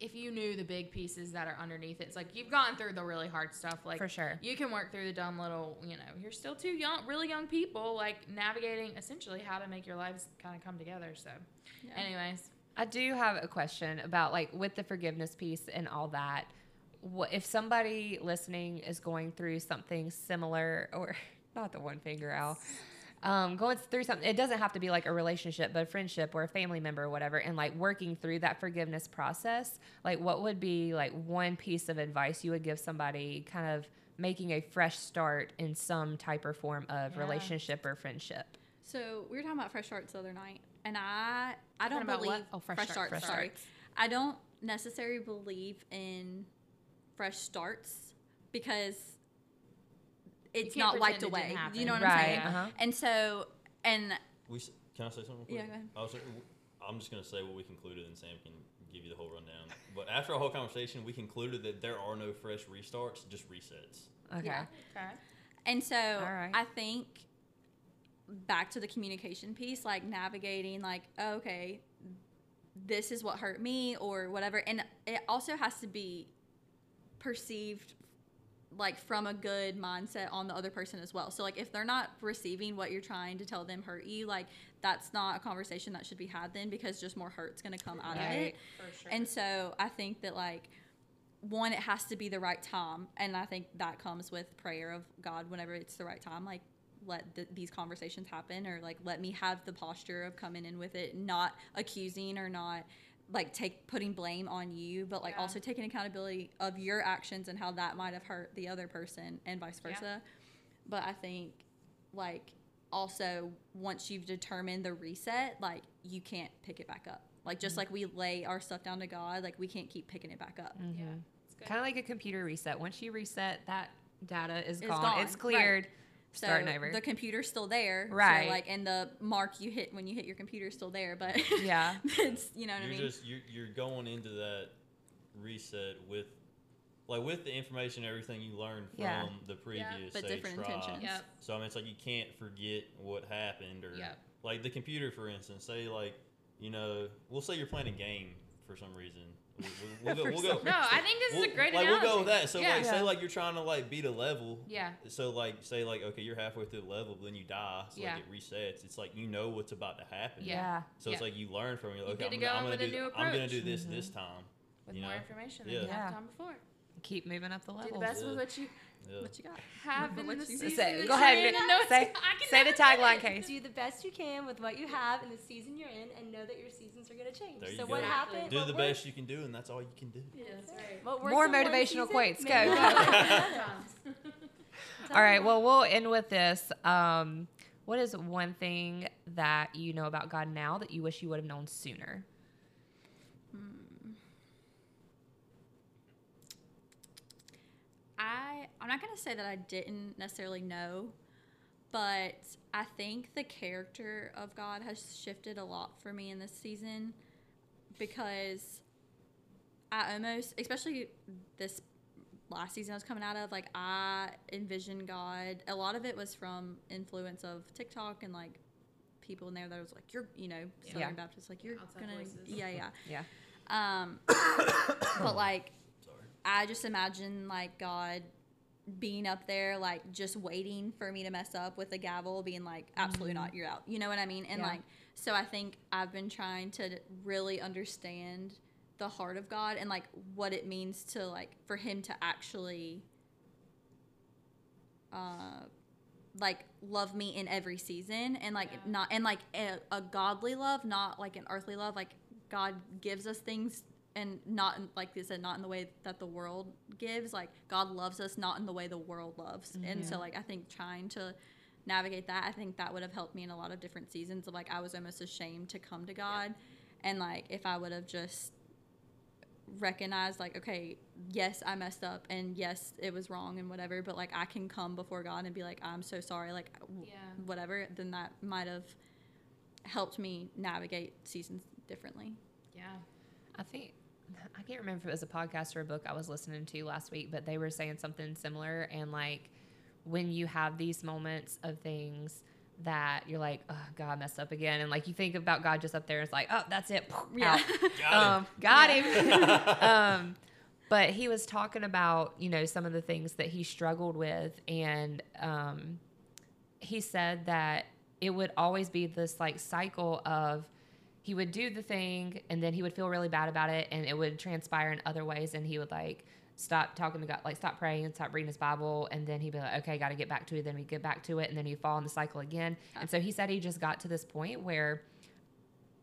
[SPEAKER 3] if you knew the big pieces that are underneath it, it's like you've gone through the really hard stuff. Like
[SPEAKER 1] For sure.
[SPEAKER 3] you can work through the dumb little. You know, you're still two young, really young people, like navigating essentially how to make your lives kind of come together. So,
[SPEAKER 4] Yeah.
[SPEAKER 3] anyways,
[SPEAKER 1] I do have a question about like with the forgiveness piece and all that. What if somebody listening is going through something similar, or not the one finger Al, um, going through something? It doesn't have to be like a relationship, but a friendship or a family member or whatever, and like working through that forgiveness process. Like, what would be like one piece of advice you would give somebody, kind of making a fresh start in some type or form of
[SPEAKER 3] Yeah.
[SPEAKER 1] relationship or friendship?
[SPEAKER 4] So we were talking about fresh starts the other night, and I I don't
[SPEAKER 3] about
[SPEAKER 4] believe
[SPEAKER 3] what? Oh, fresh start,
[SPEAKER 4] starts.
[SPEAKER 1] fresh
[SPEAKER 4] sorry,
[SPEAKER 1] starts.
[SPEAKER 4] I don't necessarily believe in fresh starts because it's
[SPEAKER 3] can't
[SPEAKER 4] wiped
[SPEAKER 3] it
[SPEAKER 4] away. You know what
[SPEAKER 1] right.
[SPEAKER 4] I'm saying?
[SPEAKER 1] Uh-huh.
[SPEAKER 4] And so and
[SPEAKER 2] We can I say something? Real
[SPEAKER 4] Yeah, go ahead.
[SPEAKER 2] I was, I'm just gonna say what we concluded, and Sam can give you the whole rundown. But after our whole conversation, we concluded that there are no fresh restarts, just resets.
[SPEAKER 1] Okay.
[SPEAKER 4] Yeah.
[SPEAKER 3] okay.
[SPEAKER 4] And so
[SPEAKER 1] right.
[SPEAKER 4] I think back to the communication piece, like navigating, like, oh, okay, this is what hurt me or whatever. And it also has to be perceived like from a good mindset on the other person as well. So like if they're not receiving what you're trying to tell them hurt you, like that's not a conversation that should be had then because just more hurt's going to come out of it.
[SPEAKER 3] For sure.
[SPEAKER 4] And so I think that like one, it has to be the right time, and I think that comes with prayer of God. Whenever it's the right time, like let th- these conversations happen, or like let me have the posture of coming in with it, not accusing or not like take putting blame on you, but like
[SPEAKER 3] Yeah.
[SPEAKER 4] also taking accountability of your actions and how that might have hurt the other person, and vice
[SPEAKER 3] Yeah.
[SPEAKER 4] versa. But I think like also once you've determined the reset, like you can't pick it back up. Like just mm-hmm. like we lay our stuff down to God, like we can't keep picking it back up. Mm-hmm.
[SPEAKER 3] yeah, it's good.
[SPEAKER 1] Kind of like a computer reset. Once you reset, that data is
[SPEAKER 4] It's
[SPEAKER 1] gone.
[SPEAKER 4] gone,
[SPEAKER 1] It's
[SPEAKER 4] right.
[SPEAKER 1] Cleared.
[SPEAKER 4] So
[SPEAKER 1] Starting over.
[SPEAKER 4] the computer's still there,
[SPEAKER 1] Right.
[SPEAKER 4] So like, and the mark you hit when you hit your computer is still there, but
[SPEAKER 1] Yeah.
[SPEAKER 4] it's you know what
[SPEAKER 2] you're
[SPEAKER 4] I mean.
[SPEAKER 2] just you're, you're going into that reset with like with the information everything you learned from
[SPEAKER 1] Yeah.
[SPEAKER 2] the previous
[SPEAKER 4] But
[SPEAKER 2] say,
[SPEAKER 4] different
[SPEAKER 2] tribe.
[SPEAKER 4] intentions.
[SPEAKER 3] Yep.
[SPEAKER 2] so i mean it's like you can't forget what happened or
[SPEAKER 3] Yep.
[SPEAKER 2] like the computer for instance say like you know we'll say you're playing a game for some reason we'll, we'll, we'll go, we'll go
[SPEAKER 3] No, I think this is
[SPEAKER 2] we'll-
[SPEAKER 3] a great
[SPEAKER 2] like
[SPEAKER 3] analogy.
[SPEAKER 2] we'll go with that so
[SPEAKER 3] yeah.
[SPEAKER 2] like
[SPEAKER 1] Yeah.
[SPEAKER 2] say like you're trying to like beat a level
[SPEAKER 3] yeah.
[SPEAKER 2] so like say like okay you're halfway through the level but then you die so
[SPEAKER 3] Yeah.
[SPEAKER 2] like it resets it's like you know what's about to happen
[SPEAKER 3] Yeah.
[SPEAKER 2] so it's like you learn from it.
[SPEAKER 3] You
[SPEAKER 2] Okay,
[SPEAKER 3] get
[SPEAKER 2] I'm,
[SPEAKER 3] go
[SPEAKER 2] gonna- I'm gonna
[SPEAKER 3] with a
[SPEAKER 2] do.
[SPEAKER 3] new
[SPEAKER 2] I'm gonna do this
[SPEAKER 1] Mhm.
[SPEAKER 2] this time.
[SPEAKER 3] With
[SPEAKER 2] you
[SPEAKER 3] more
[SPEAKER 2] know?
[SPEAKER 3] information than
[SPEAKER 2] Yeah.
[SPEAKER 3] you had the time before.
[SPEAKER 1] Keep moving up the
[SPEAKER 3] level.
[SPEAKER 1] Do
[SPEAKER 3] the best
[SPEAKER 2] Yeah.
[SPEAKER 3] with what you
[SPEAKER 2] Yeah.
[SPEAKER 4] what you got?
[SPEAKER 3] have in
[SPEAKER 4] What
[SPEAKER 3] the
[SPEAKER 4] you-
[SPEAKER 3] season.
[SPEAKER 1] Say- go ahead,
[SPEAKER 3] in
[SPEAKER 1] Nick.
[SPEAKER 3] and know it's-
[SPEAKER 1] Say- say the tagline,
[SPEAKER 3] it.
[SPEAKER 1] Case.
[SPEAKER 5] Do the best you can with what you have in the season you're in, and know that your seasons are going to change.
[SPEAKER 2] There you
[SPEAKER 5] so
[SPEAKER 2] go.
[SPEAKER 5] what happened?
[SPEAKER 2] Do
[SPEAKER 5] what
[SPEAKER 2] the
[SPEAKER 5] worked-
[SPEAKER 2] best you can do, and that's all you can do.
[SPEAKER 3] Yeah, that's right.
[SPEAKER 1] More motivational quotes. Go, go.
[SPEAKER 5] work in another.
[SPEAKER 3] Sometimes.
[SPEAKER 1] All right. Well, we'll end with this. Um, what is one thing that you know about God now that you wish you would have known sooner?
[SPEAKER 4] I'm not gonna say that I didn't necessarily know, but I think the character of God has shifted a lot for me in this season because I almost, especially this last season I was coming out of, like I envisioned God. A lot of it was from influence of TikTok and like people in there that was like, you're, you know, Southern
[SPEAKER 1] Yeah.
[SPEAKER 4] Baptist, like you're
[SPEAKER 3] Outside
[SPEAKER 4] gonna,
[SPEAKER 3] voices.
[SPEAKER 4] yeah, yeah.
[SPEAKER 1] Yeah.
[SPEAKER 4] Um, but like
[SPEAKER 2] Sorry.
[SPEAKER 4] I just imagine like God being up there, like just waiting for me to mess up with a gavel, being like, absolutely not, you're out. You know what I mean? And
[SPEAKER 1] Yeah.
[SPEAKER 4] like, so I think I've been trying to really understand the heart of God and like what it means to like for Him to actually, uh, like love me in every season and like
[SPEAKER 3] Yeah.
[SPEAKER 4] not and like a, a godly love, not like an earthly love. Like God gives us things and not in, like they said, not in the way that the world gives. Like God loves us not in the way the world loves. Mm-hmm. And so like I think trying to navigate that, I think that would have helped me in a lot of different seasons of like I was almost ashamed to come to God. And like if I would have just recognized like okay yes i messed up and yes it was wrong and whatever but like i can come before god and be like i'm so sorry like w-
[SPEAKER 3] Yeah.
[SPEAKER 4] whatever then that might have helped me navigate seasons differently
[SPEAKER 3] Yeah.
[SPEAKER 1] I think I can't remember if it was a podcast or a book I was listening to last week, but they were saying something similar. And like when you have these moments of things that you're like, oh, God I messed up again, and like you think about God just up there, it's like, oh, that's it,
[SPEAKER 4] Yeah.
[SPEAKER 1] out.
[SPEAKER 2] Got
[SPEAKER 1] um, got him. um, but he was talking about you know some of the things that he struggled with, and um, he said that it would always be this like cycle of he would do the thing and then he would feel really bad about it and it would transpire in other ways and he would like stop talking to God, like stop praying and stop reading his Bible. And then he'd be like, okay, got to get back to it. Then we get back to it. And then he'd fall in the cycle again. And ah. so he said he just got to this point where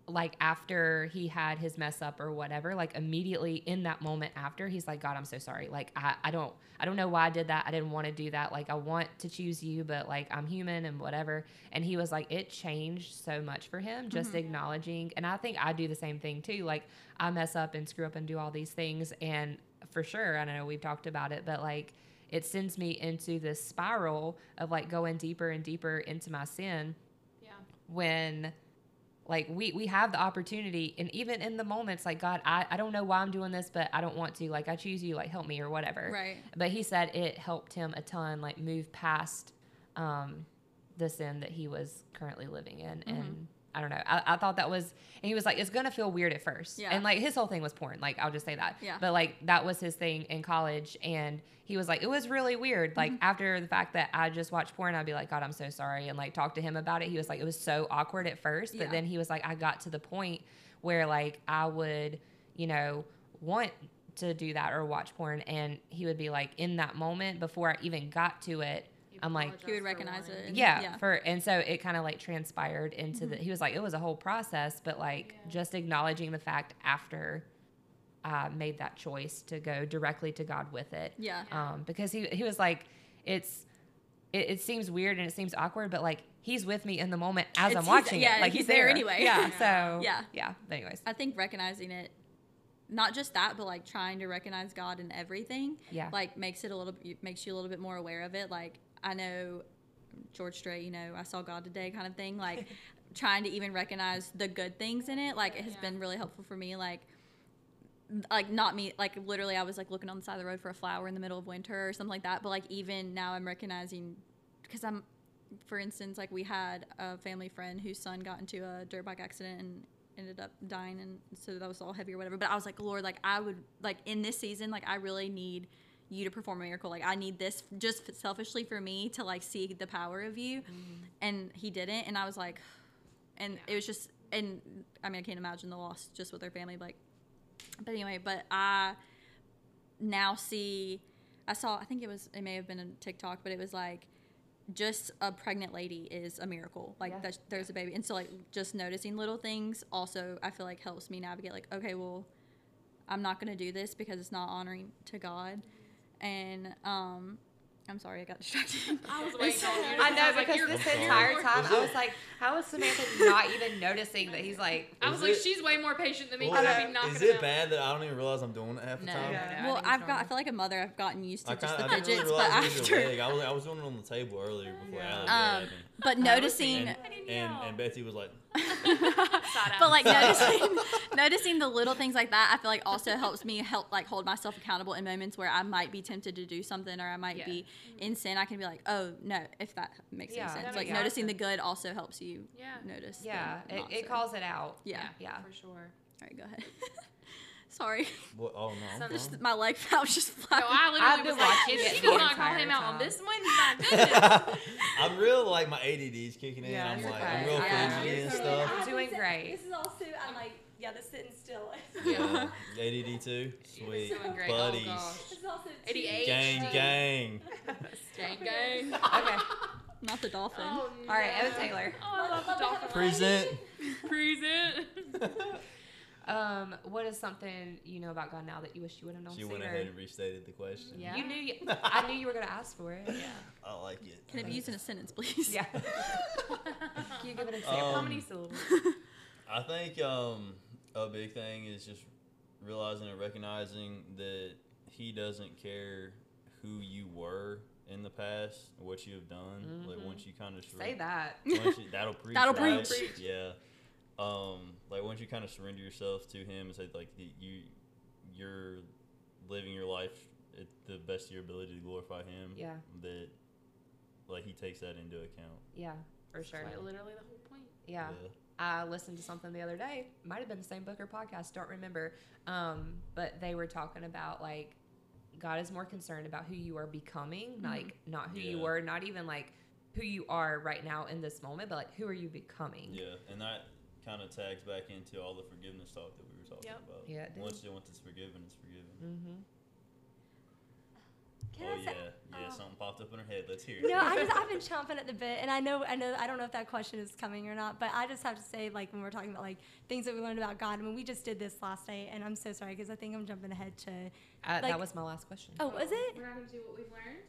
[SPEAKER 1] like after he had his mess up or whatever, like immediately in that moment after, he's like, God, I'm so sorry. Like I, I don't I don't know why I did that. I didn't want to do that. Like I want to choose you, but like I'm human and whatever. And he was like, it changed so much for him, just mm-hmm. acknowledging. And I think I do the same thing too. Like I mess up and screw up and do all these things. And for sure, I know we've talked about it, but like it sends me into this spiral of like going deeper and deeper into my sin
[SPEAKER 3] Yeah.
[SPEAKER 1] when like we we have the opportunity and even in the moments like god I, I don't know why i'm doing this but i don't want to like i choose you like help me or whatever
[SPEAKER 4] Right.
[SPEAKER 1] but he said it helped him a ton like move past um the sin that he was currently living in
[SPEAKER 4] Mm-hmm.
[SPEAKER 1] and i don't know I, I thought that was and he was like it's gonna feel weird at first
[SPEAKER 4] Yeah.
[SPEAKER 1] and like his whole thing was porn like i'll just say that
[SPEAKER 4] Yeah.
[SPEAKER 1] but like that was his thing in college and he was like it was really weird like
[SPEAKER 4] Mm-hmm.
[SPEAKER 1] after the fact that i just watched porn i'd be like god i'm so sorry and like talk to him about it he was like it was so awkward at first but
[SPEAKER 4] Yeah.
[SPEAKER 1] then he was like i got to the point where like i would you know want to do that or watch porn and he would be like in that moment before i even got to it i'm like
[SPEAKER 4] He would recognize it.
[SPEAKER 1] Yeah,
[SPEAKER 4] yeah.
[SPEAKER 1] for and so it kind of like transpired into the he was like it was a whole process but like
[SPEAKER 3] Yeah.
[SPEAKER 1] just acknowledging the fact after I made that choice to go directly to God with it
[SPEAKER 4] Yeah.
[SPEAKER 1] um because he he was like it's it, it seems weird and it seems awkward but like he's with me in the moment as
[SPEAKER 4] It's-
[SPEAKER 1] I'm watching
[SPEAKER 4] yeah,
[SPEAKER 1] it like
[SPEAKER 4] he's
[SPEAKER 1] he's,
[SPEAKER 4] there
[SPEAKER 1] there
[SPEAKER 4] anyway.
[SPEAKER 1] yeah
[SPEAKER 3] Yeah.
[SPEAKER 1] so
[SPEAKER 4] Yeah.
[SPEAKER 1] yeah but anyways
[SPEAKER 4] I think recognizing it not just that, but like trying to recognize God in everything.
[SPEAKER 1] Yeah.
[SPEAKER 4] Like makes it a little makes you a little bit more aware of it. Like I know George Strait, you know, I saw God today kind of thing. Like trying to even recognize the good things in it. Like it has
[SPEAKER 3] Yeah.
[SPEAKER 4] been really helpful for me. Like like not me like literally I was like looking on the side of the road for a flower in the middle of winter or something like that. But like even now I'm recognizing because I'm for instance, like we had a family friend whose son got into a dirt bike accident and ended up dying and so that was all heavy or whatever. But I was like, Lord, like I would like in this season, like I really need you to perform a miracle. Like I need this just selfishly for me to like see the power of you. Mm-hmm. And he didn't and I was like and it was just and I mean I can't imagine the loss just with their family, like but anyway, but I now see I saw I think it was it may have been a TikTok, but it was like just a pregnant lady is a miracle. Like
[SPEAKER 1] Yeah.
[SPEAKER 4] that there's a baby. And so like just noticing little things also I feel like helps me navigate like, okay, well, I'm not gonna do this because it's not honoring to God. And um I'm sorry, I got distracted.
[SPEAKER 3] I was waiting on you.
[SPEAKER 1] I know
[SPEAKER 3] like,
[SPEAKER 1] because
[SPEAKER 3] you're-
[SPEAKER 1] this
[SPEAKER 2] I'm
[SPEAKER 1] entire time I was like, how is Samantha not even noticing that he's like?
[SPEAKER 3] I was
[SPEAKER 2] Is
[SPEAKER 3] like,
[SPEAKER 2] it-
[SPEAKER 3] she's way more patient than me.
[SPEAKER 2] Well,
[SPEAKER 3] because I'd be knocking
[SPEAKER 2] is
[SPEAKER 3] it
[SPEAKER 2] it
[SPEAKER 3] out.
[SPEAKER 2] bad that I don't even realize I'm doing it half the
[SPEAKER 3] No,
[SPEAKER 2] time?
[SPEAKER 3] no, no.
[SPEAKER 4] Well, I've got I feel like a mother, I've gotten used to
[SPEAKER 2] I,
[SPEAKER 4] just
[SPEAKER 2] kinda,
[SPEAKER 4] the
[SPEAKER 2] I really
[SPEAKER 4] but
[SPEAKER 2] was
[SPEAKER 4] after.
[SPEAKER 2] I was, I was doing it on the table earlier before
[SPEAKER 1] Yeah.
[SPEAKER 2] Allie
[SPEAKER 4] Um,
[SPEAKER 2] me.
[SPEAKER 4] but noticing
[SPEAKER 2] And, and, and Betsy was like,
[SPEAKER 4] But like noticing noticing the little things like that i feel like also helps me help like hold myself accountable in moments where i might be tempted to do something or i might
[SPEAKER 3] Yeah.
[SPEAKER 4] be in sin i can be like oh no if that makes
[SPEAKER 1] Yeah,
[SPEAKER 4] any sense like noticing the good also helps you
[SPEAKER 3] Yeah.
[SPEAKER 4] notice
[SPEAKER 1] Yeah, it, it calls it out.
[SPEAKER 4] yeah.
[SPEAKER 1] Yeah.
[SPEAKER 3] for sure.
[SPEAKER 4] all right go ahead sorry
[SPEAKER 2] what? oh no. I'm
[SPEAKER 4] just my leg felt just
[SPEAKER 3] No. I literally
[SPEAKER 1] I've been
[SPEAKER 3] was like,
[SPEAKER 1] watching
[SPEAKER 3] if
[SPEAKER 1] it
[SPEAKER 3] she
[SPEAKER 1] the
[SPEAKER 3] does not call
[SPEAKER 1] entire
[SPEAKER 3] him out on this one, my goodness.
[SPEAKER 2] I'm real like my ADD's kicking in.
[SPEAKER 1] Yeah,
[SPEAKER 2] I'm like
[SPEAKER 1] okay.
[SPEAKER 2] I'm real
[SPEAKER 1] Yeah.
[SPEAKER 2] fidgety and
[SPEAKER 1] You're
[SPEAKER 2] stuff.
[SPEAKER 1] I'm doing great.
[SPEAKER 5] This is all also I'm like yeah, the sitting still.
[SPEAKER 2] Yeah, ADD too. Sweet,
[SPEAKER 3] doing great.
[SPEAKER 2] Oh, buddies,
[SPEAKER 3] Oh, gosh.
[SPEAKER 5] also
[SPEAKER 3] 88.
[SPEAKER 2] gang, gang.
[SPEAKER 3] Gang, gang.
[SPEAKER 1] Okay.
[SPEAKER 4] not the dolphin
[SPEAKER 3] Oh,
[SPEAKER 1] All right,
[SPEAKER 3] no.
[SPEAKER 1] Eva Taylor.
[SPEAKER 3] Oh, I love the dolphin.
[SPEAKER 2] Present.
[SPEAKER 3] Present.
[SPEAKER 1] Um, what is something you know about God now that you wish you would have known
[SPEAKER 2] She
[SPEAKER 1] sooner?
[SPEAKER 2] went ahead and restated the question.
[SPEAKER 3] Yeah.
[SPEAKER 1] You knew. You, I knew you were gonna ask for it. Yeah.
[SPEAKER 2] I like it.
[SPEAKER 4] can it be used in a sentence please
[SPEAKER 1] Yeah. Can you give an example?
[SPEAKER 2] Um,
[SPEAKER 3] How many syllables?
[SPEAKER 2] I think um, a big thing is just realizing and recognizing that he doesn't care who you were in the past, what you have done. Like
[SPEAKER 1] Mhm.
[SPEAKER 2] once you kind of
[SPEAKER 1] Say that.
[SPEAKER 2] once you, that'll preach.
[SPEAKER 4] That'll
[SPEAKER 2] right?
[SPEAKER 4] preach.
[SPEAKER 2] Yeah. Um, like once you kind of surrender yourself to him and say like the, you, you're living your life at the best of your ability to glorify him.
[SPEAKER 1] Yeah.
[SPEAKER 2] That, like he takes that into account.
[SPEAKER 1] Yeah, for sure.
[SPEAKER 3] Like, literally the whole point.
[SPEAKER 1] Yeah. I listened to something the other day. Might have been the same book or podcast. Don't remember. Um, but they were talking about like God is more concerned about who you are becoming, like not who you
[SPEAKER 2] Yeah.
[SPEAKER 1] were, not even like who you are right now in this moment, but like who are you becoming?
[SPEAKER 2] Yeah, and that kind of tags back into all the forgiveness talk that we were talking
[SPEAKER 3] Yep.
[SPEAKER 2] about.
[SPEAKER 1] Yeah, it did.
[SPEAKER 2] Once, once it's forgiven, it's forgiven.
[SPEAKER 1] Mm-hmm.
[SPEAKER 5] Can
[SPEAKER 2] oh yeah, yeah.
[SPEAKER 5] oh.
[SPEAKER 2] Something popped up in her head. Let's hear it.
[SPEAKER 5] No, I just I've been chomping at the bit, and I know I know I don't know if that question is coming or not, but I just have to say like when we're talking about like things that we learned about God. I mean, we just did this last night, and I'm so sorry because I think I'm jumping ahead to.
[SPEAKER 1] Uh,
[SPEAKER 5] Like-
[SPEAKER 1] that was my last question.
[SPEAKER 5] Oh, was it?
[SPEAKER 3] We're not going to do what we've learned?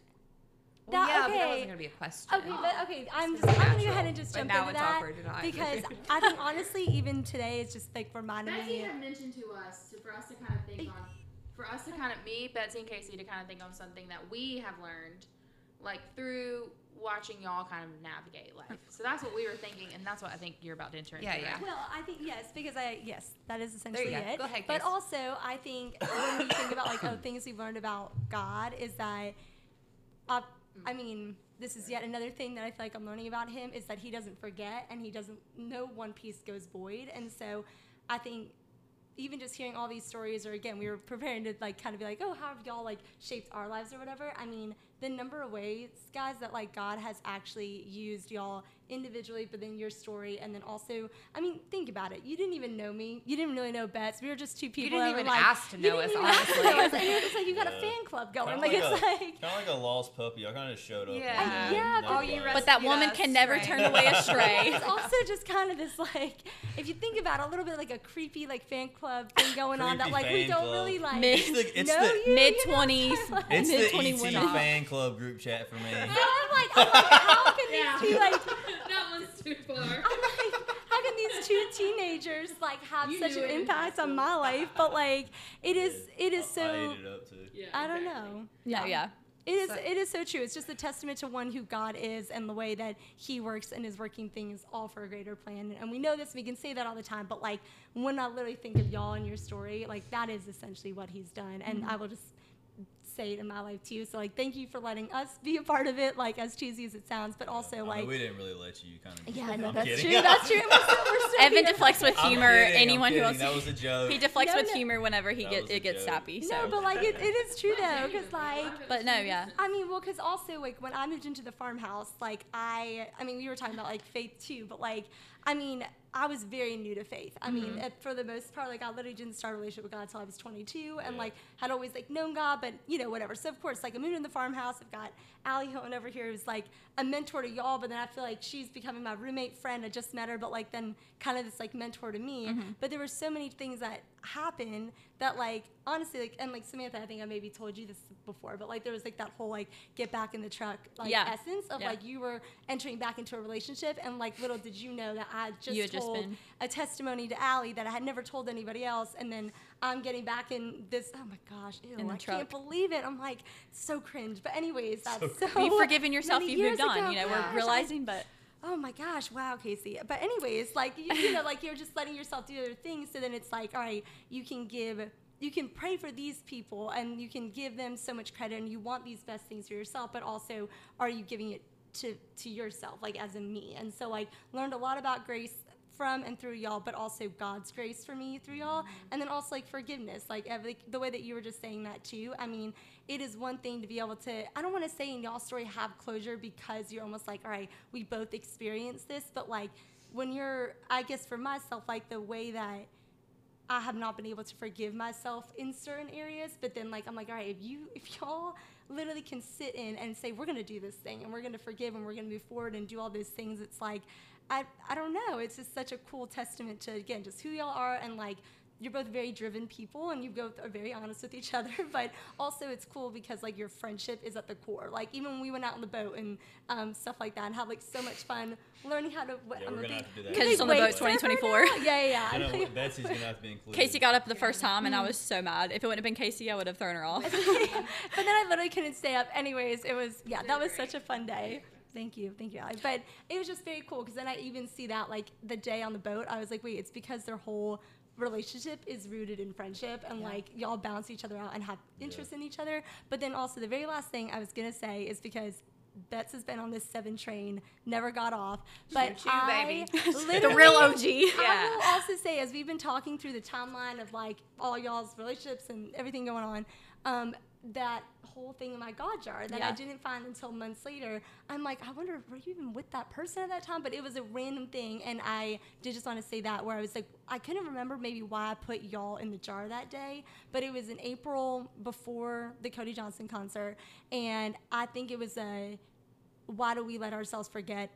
[SPEAKER 1] Well,
[SPEAKER 5] that-
[SPEAKER 1] yeah, but that wasn't gonna be a question.
[SPEAKER 5] Okay, but okay, I'm
[SPEAKER 1] It's
[SPEAKER 5] just I'm gonna go ahead and just jump
[SPEAKER 1] now
[SPEAKER 5] into that
[SPEAKER 1] awkward to not.
[SPEAKER 5] because I think honestly, even today, it's just like reminding
[SPEAKER 3] Betsy
[SPEAKER 5] me.
[SPEAKER 3] had mentioned to us to, for us to kind of think on, for us to kind of me, Betsy, and Casey to kind of think on something that we have learned, like through watching y'all kind of navigate life. So that's what we were thinking, and that's what I think you're about to enter into.
[SPEAKER 1] Yeah,
[SPEAKER 3] right?
[SPEAKER 1] yeah.
[SPEAKER 5] Well, I think yes, because I yes, that is
[SPEAKER 1] There
[SPEAKER 5] essentially
[SPEAKER 1] you go.
[SPEAKER 5] it.
[SPEAKER 1] Go ahead,
[SPEAKER 5] But also, I think when we think about like oh, things we've learned about God is that, uh, I mean, this is yet another thing that I feel like I'm learning about Him is that He doesn't forget and He doesn't. No one piece goes void, and so I think. Even just hearing all these stories, or again, we were preparing to like kind of be like, oh, how have y'all like shaped our lives or whatever. I mean, the number of ways, guys, that like God has actually used y'all individually, but then your story, and then also, I mean, think about it. You didn't even know me. You didn't really know Bets. We were just two people. You didn't
[SPEAKER 1] even
[SPEAKER 5] like,
[SPEAKER 1] ask to
[SPEAKER 5] you
[SPEAKER 1] know
[SPEAKER 5] didn't
[SPEAKER 1] us,
[SPEAKER 5] even ask
[SPEAKER 1] honestly.
[SPEAKER 5] know us, and you're just like you got a fan club going.
[SPEAKER 2] Kinda
[SPEAKER 5] Like,
[SPEAKER 2] like
[SPEAKER 5] it's
[SPEAKER 2] a-
[SPEAKER 5] like.
[SPEAKER 2] Kind of like a lost puppy. I kind of showed up.
[SPEAKER 1] Yeah.
[SPEAKER 2] then
[SPEAKER 5] Yeah,
[SPEAKER 2] never
[SPEAKER 1] all you
[SPEAKER 4] but that woman
[SPEAKER 1] us,
[SPEAKER 4] can never
[SPEAKER 1] right.
[SPEAKER 4] turn away astray
[SPEAKER 5] It's also just kind of this like, if you think about it, a little bit like a creepy like fan club thing going on that like we don't
[SPEAKER 2] club.
[SPEAKER 5] really like.
[SPEAKER 4] Mid-
[SPEAKER 2] It's the it's
[SPEAKER 5] know
[SPEAKER 2] the
[SPEAKER 5] you,
[SPEAKER 4] mid
[SPEAKER 5] you know?
[SPEAKER 4] 20s
[SPEAKER 2] it's
[SPEAKER 4] mid
[SPEAKER 2] the
[SPEAKER 4] 21
[SPEAKER 2] ET fan club group chat for me.
[SPEAKER 5] So I'm like, I'm like, how can
[SPEAKER 3] Yeah.
[SPEAKER 5] these be like?
[SPEAKER 3] that one's too far.
[SPEAKER 5] I'm like, how can these two teenagers teenagers like have
[SPEAKER 6] You
[SPEAKER 5] such an impact on my life, but like it is it is
[SPEAKER 2] I-
[SPEAKER 5] so
[SPEAKER 2] I ate it up too.
[SPEAKER 6] Yeah,
[SPEAKER 5] I don't
[SPEAKER 6] exactly.
[SPEAKER 5] know.
[SPEAKER 4] No, um, yeah.
[SPEAKER 5] It is.
[SPEAKER 1] So-
[SPEAKER 5] it is so true. It's just a testament to one who God is and the way that He works and is working things all for a greater plan. And we know this. We can say that all the time. But like when I literally think of y'all and your story, like that is essentially what He's done. And mm-hmm. I will just say it in my life too. So like, thank you for letting us be a part of it. Like as cheesy as it sounds, but also
[SPEAKER 2] I mean,
[SPEAKER 5] like.
[SPEAKER 2] we didn't really let you kind of.
[SPEAKER 5] yeah, no, that's
[SPEAKER 2] kidding.
[SPEAKER 5] true. That's true. We're still, we're still
[SPEAKER 4] Evan
[SPEAKER 5] here.
[SPEAKER 4] deflects with
[SPEAKER 2] I'm
[SPEAKER 4] humor.
[SPEAKER 2] kidding, I'm
[SPEAKER 4] Anyone who
[SPEAKER 2] kidding.
[SPEAKER 4] wants
[SPEAKER 2] That was a joke.
[SPEAKER 4] he deflects
[SPEAKER 5] No,
[SPEAKER 4] with
[SPEAKER 5] no.
[SPEAKER 4] humor whenever he
[SPEAKER 2] That
[SPEAKER 4] get it gets
[SPEAKER 2] joke.
[SPEAKER 4] sappy. So
[SPEAKER 5] No, but like it, it is true though, because like.
[SPEAKER 4] but no, yeah.
[SPEAKER 5] I mean, well, because also like when I moved into the farmhouse, like I, I mean, we were talking about like faith too, but like, I mean, I was very new to faith. I mean, uh, for the most part, like I literally didn't start a relationship with God until I was 22, and
[SPEAKER 2] Yeah.
[SPEAKER 5] like had always like known God, but you know whatever. So of course, like I moved in the farmhouse. I've got Allie Hilton over here who's like a mentor to y'all, but then I feel like she's becoming my roommate friend. I just met her, but like then kind of this like mentor to me. Mm-hmm. But there were so many things that happened that like honestly like and like Samantha, I think I maybe told you this before, but like there was like that whole like get back in the truck like
[SPEAKER 4] Yeah.
[SPEAKER 5] essence of
[SPEAKER 4] Yeah.
[SPEAKER 5] like you were entering back into a relationship and like little did you know that I just
[SPEAKER 4] You had just been-
[SPEAKER 5] a testimony to Allie that I had never told anybody else and then I'm getting back in this oh my gosh, ew,
[SPEAKER 4] In the
[SPEAKER 5] I can't believe it. I'm like so cringe. But anyways, that's so,
[SPEAKER 4] You've forgiven yourself. You've moved on.
[SPEAKER 5] ago.
[SPEAKER 4] You know,
[SPEAKER 5] Gosh,
[SPEAKER 4] we're
[SPEAKER 5] I-
[SPEAKER 4] realizing, but
[SPEAKER 5] Oh my gosh, wow, Casey. But anyways, like you, you know, like you're just letting yourself do other things. So then it's like, all right, you can give, you can pray for these people, and you can give them so much credit, and you want these best things for yourself. But also, are you giving it to to yourself, like as a me? And so, like, learned a lot about grace from and through y'all, but also God's grace for me through y'all, and then also like forgiveness, like the way that you were just saying that too. I mean, it is one thing to be able to. I don't want to say in y'all's story have closure because you're almost like, all right, we both experienced this, but like when you're, I guess for myself, like the way that I have not been able to forgive myself in certain areas, but then like I'm like, all right, if you if y'all literally can sit in and say we're gonna do this thing and we're gonna forgive and we're gonna move forward and do all those things, it's like I I don't know, it's just such a cool testament to again just who y'all are and like you're both very driven people and you both are very honest with each other but also it's cool because like your friendship is at the core like even when we went out on the boat and um, stuff like that and had like so much fun learning how to
[SPEAKER 2] Yeah,
[SPEAKER 5] I'm
[SPEAKER 2] we're
[SPEAKER 5] a
[SPEAKER 2] gonna
[SPEAKER 5] big-
[SPEAKER 2] have to do that.
[SPEAKER 4] Because it's on the boat 2024.
[SPEAKER 5] now. yeah yeah
[SPEAKER 2] I
[SPEAKER 5] yeah
[SPEAKER 2] know Betsy's gonna have to be included.
[SPEAKER 4] Casey got up the first time, and I was so mad. If it wouldn't have been Casey, I would have thrown her off.
[SPEAKER 5] but then I literally couldn't stay up. Anyways, it was yeah, that was such a fun day. Thank you, thank you, Allie. But it was just very cool because then I even see that like the day on the boat, I was like, wait, it's because their whole relationship is rooted in friendship and like y'all balance each other out and have interest in each other. But then also the very last thing I was gonna say is because. Betts has been on this seven train, never got off. But
[SPEAKER 3] Choo,
[SPEAKER 5] I
[SPEAKER 4] the real OG.
[SPEAKER 5] I will also say, as we've been talking through the timeline of like all y'all's relationships and everything going on, um, that whole thing in my God jar that I didn't find until months later. I'm like, I wonder, were you even with that person at that time? But it was a random thing, and I did just want to say that where I was like, I couldn't remember maybe why I put y'all in the jar that day, but it was in April before the Cody Johnson concert, and I think it was a why do we let ourselves forget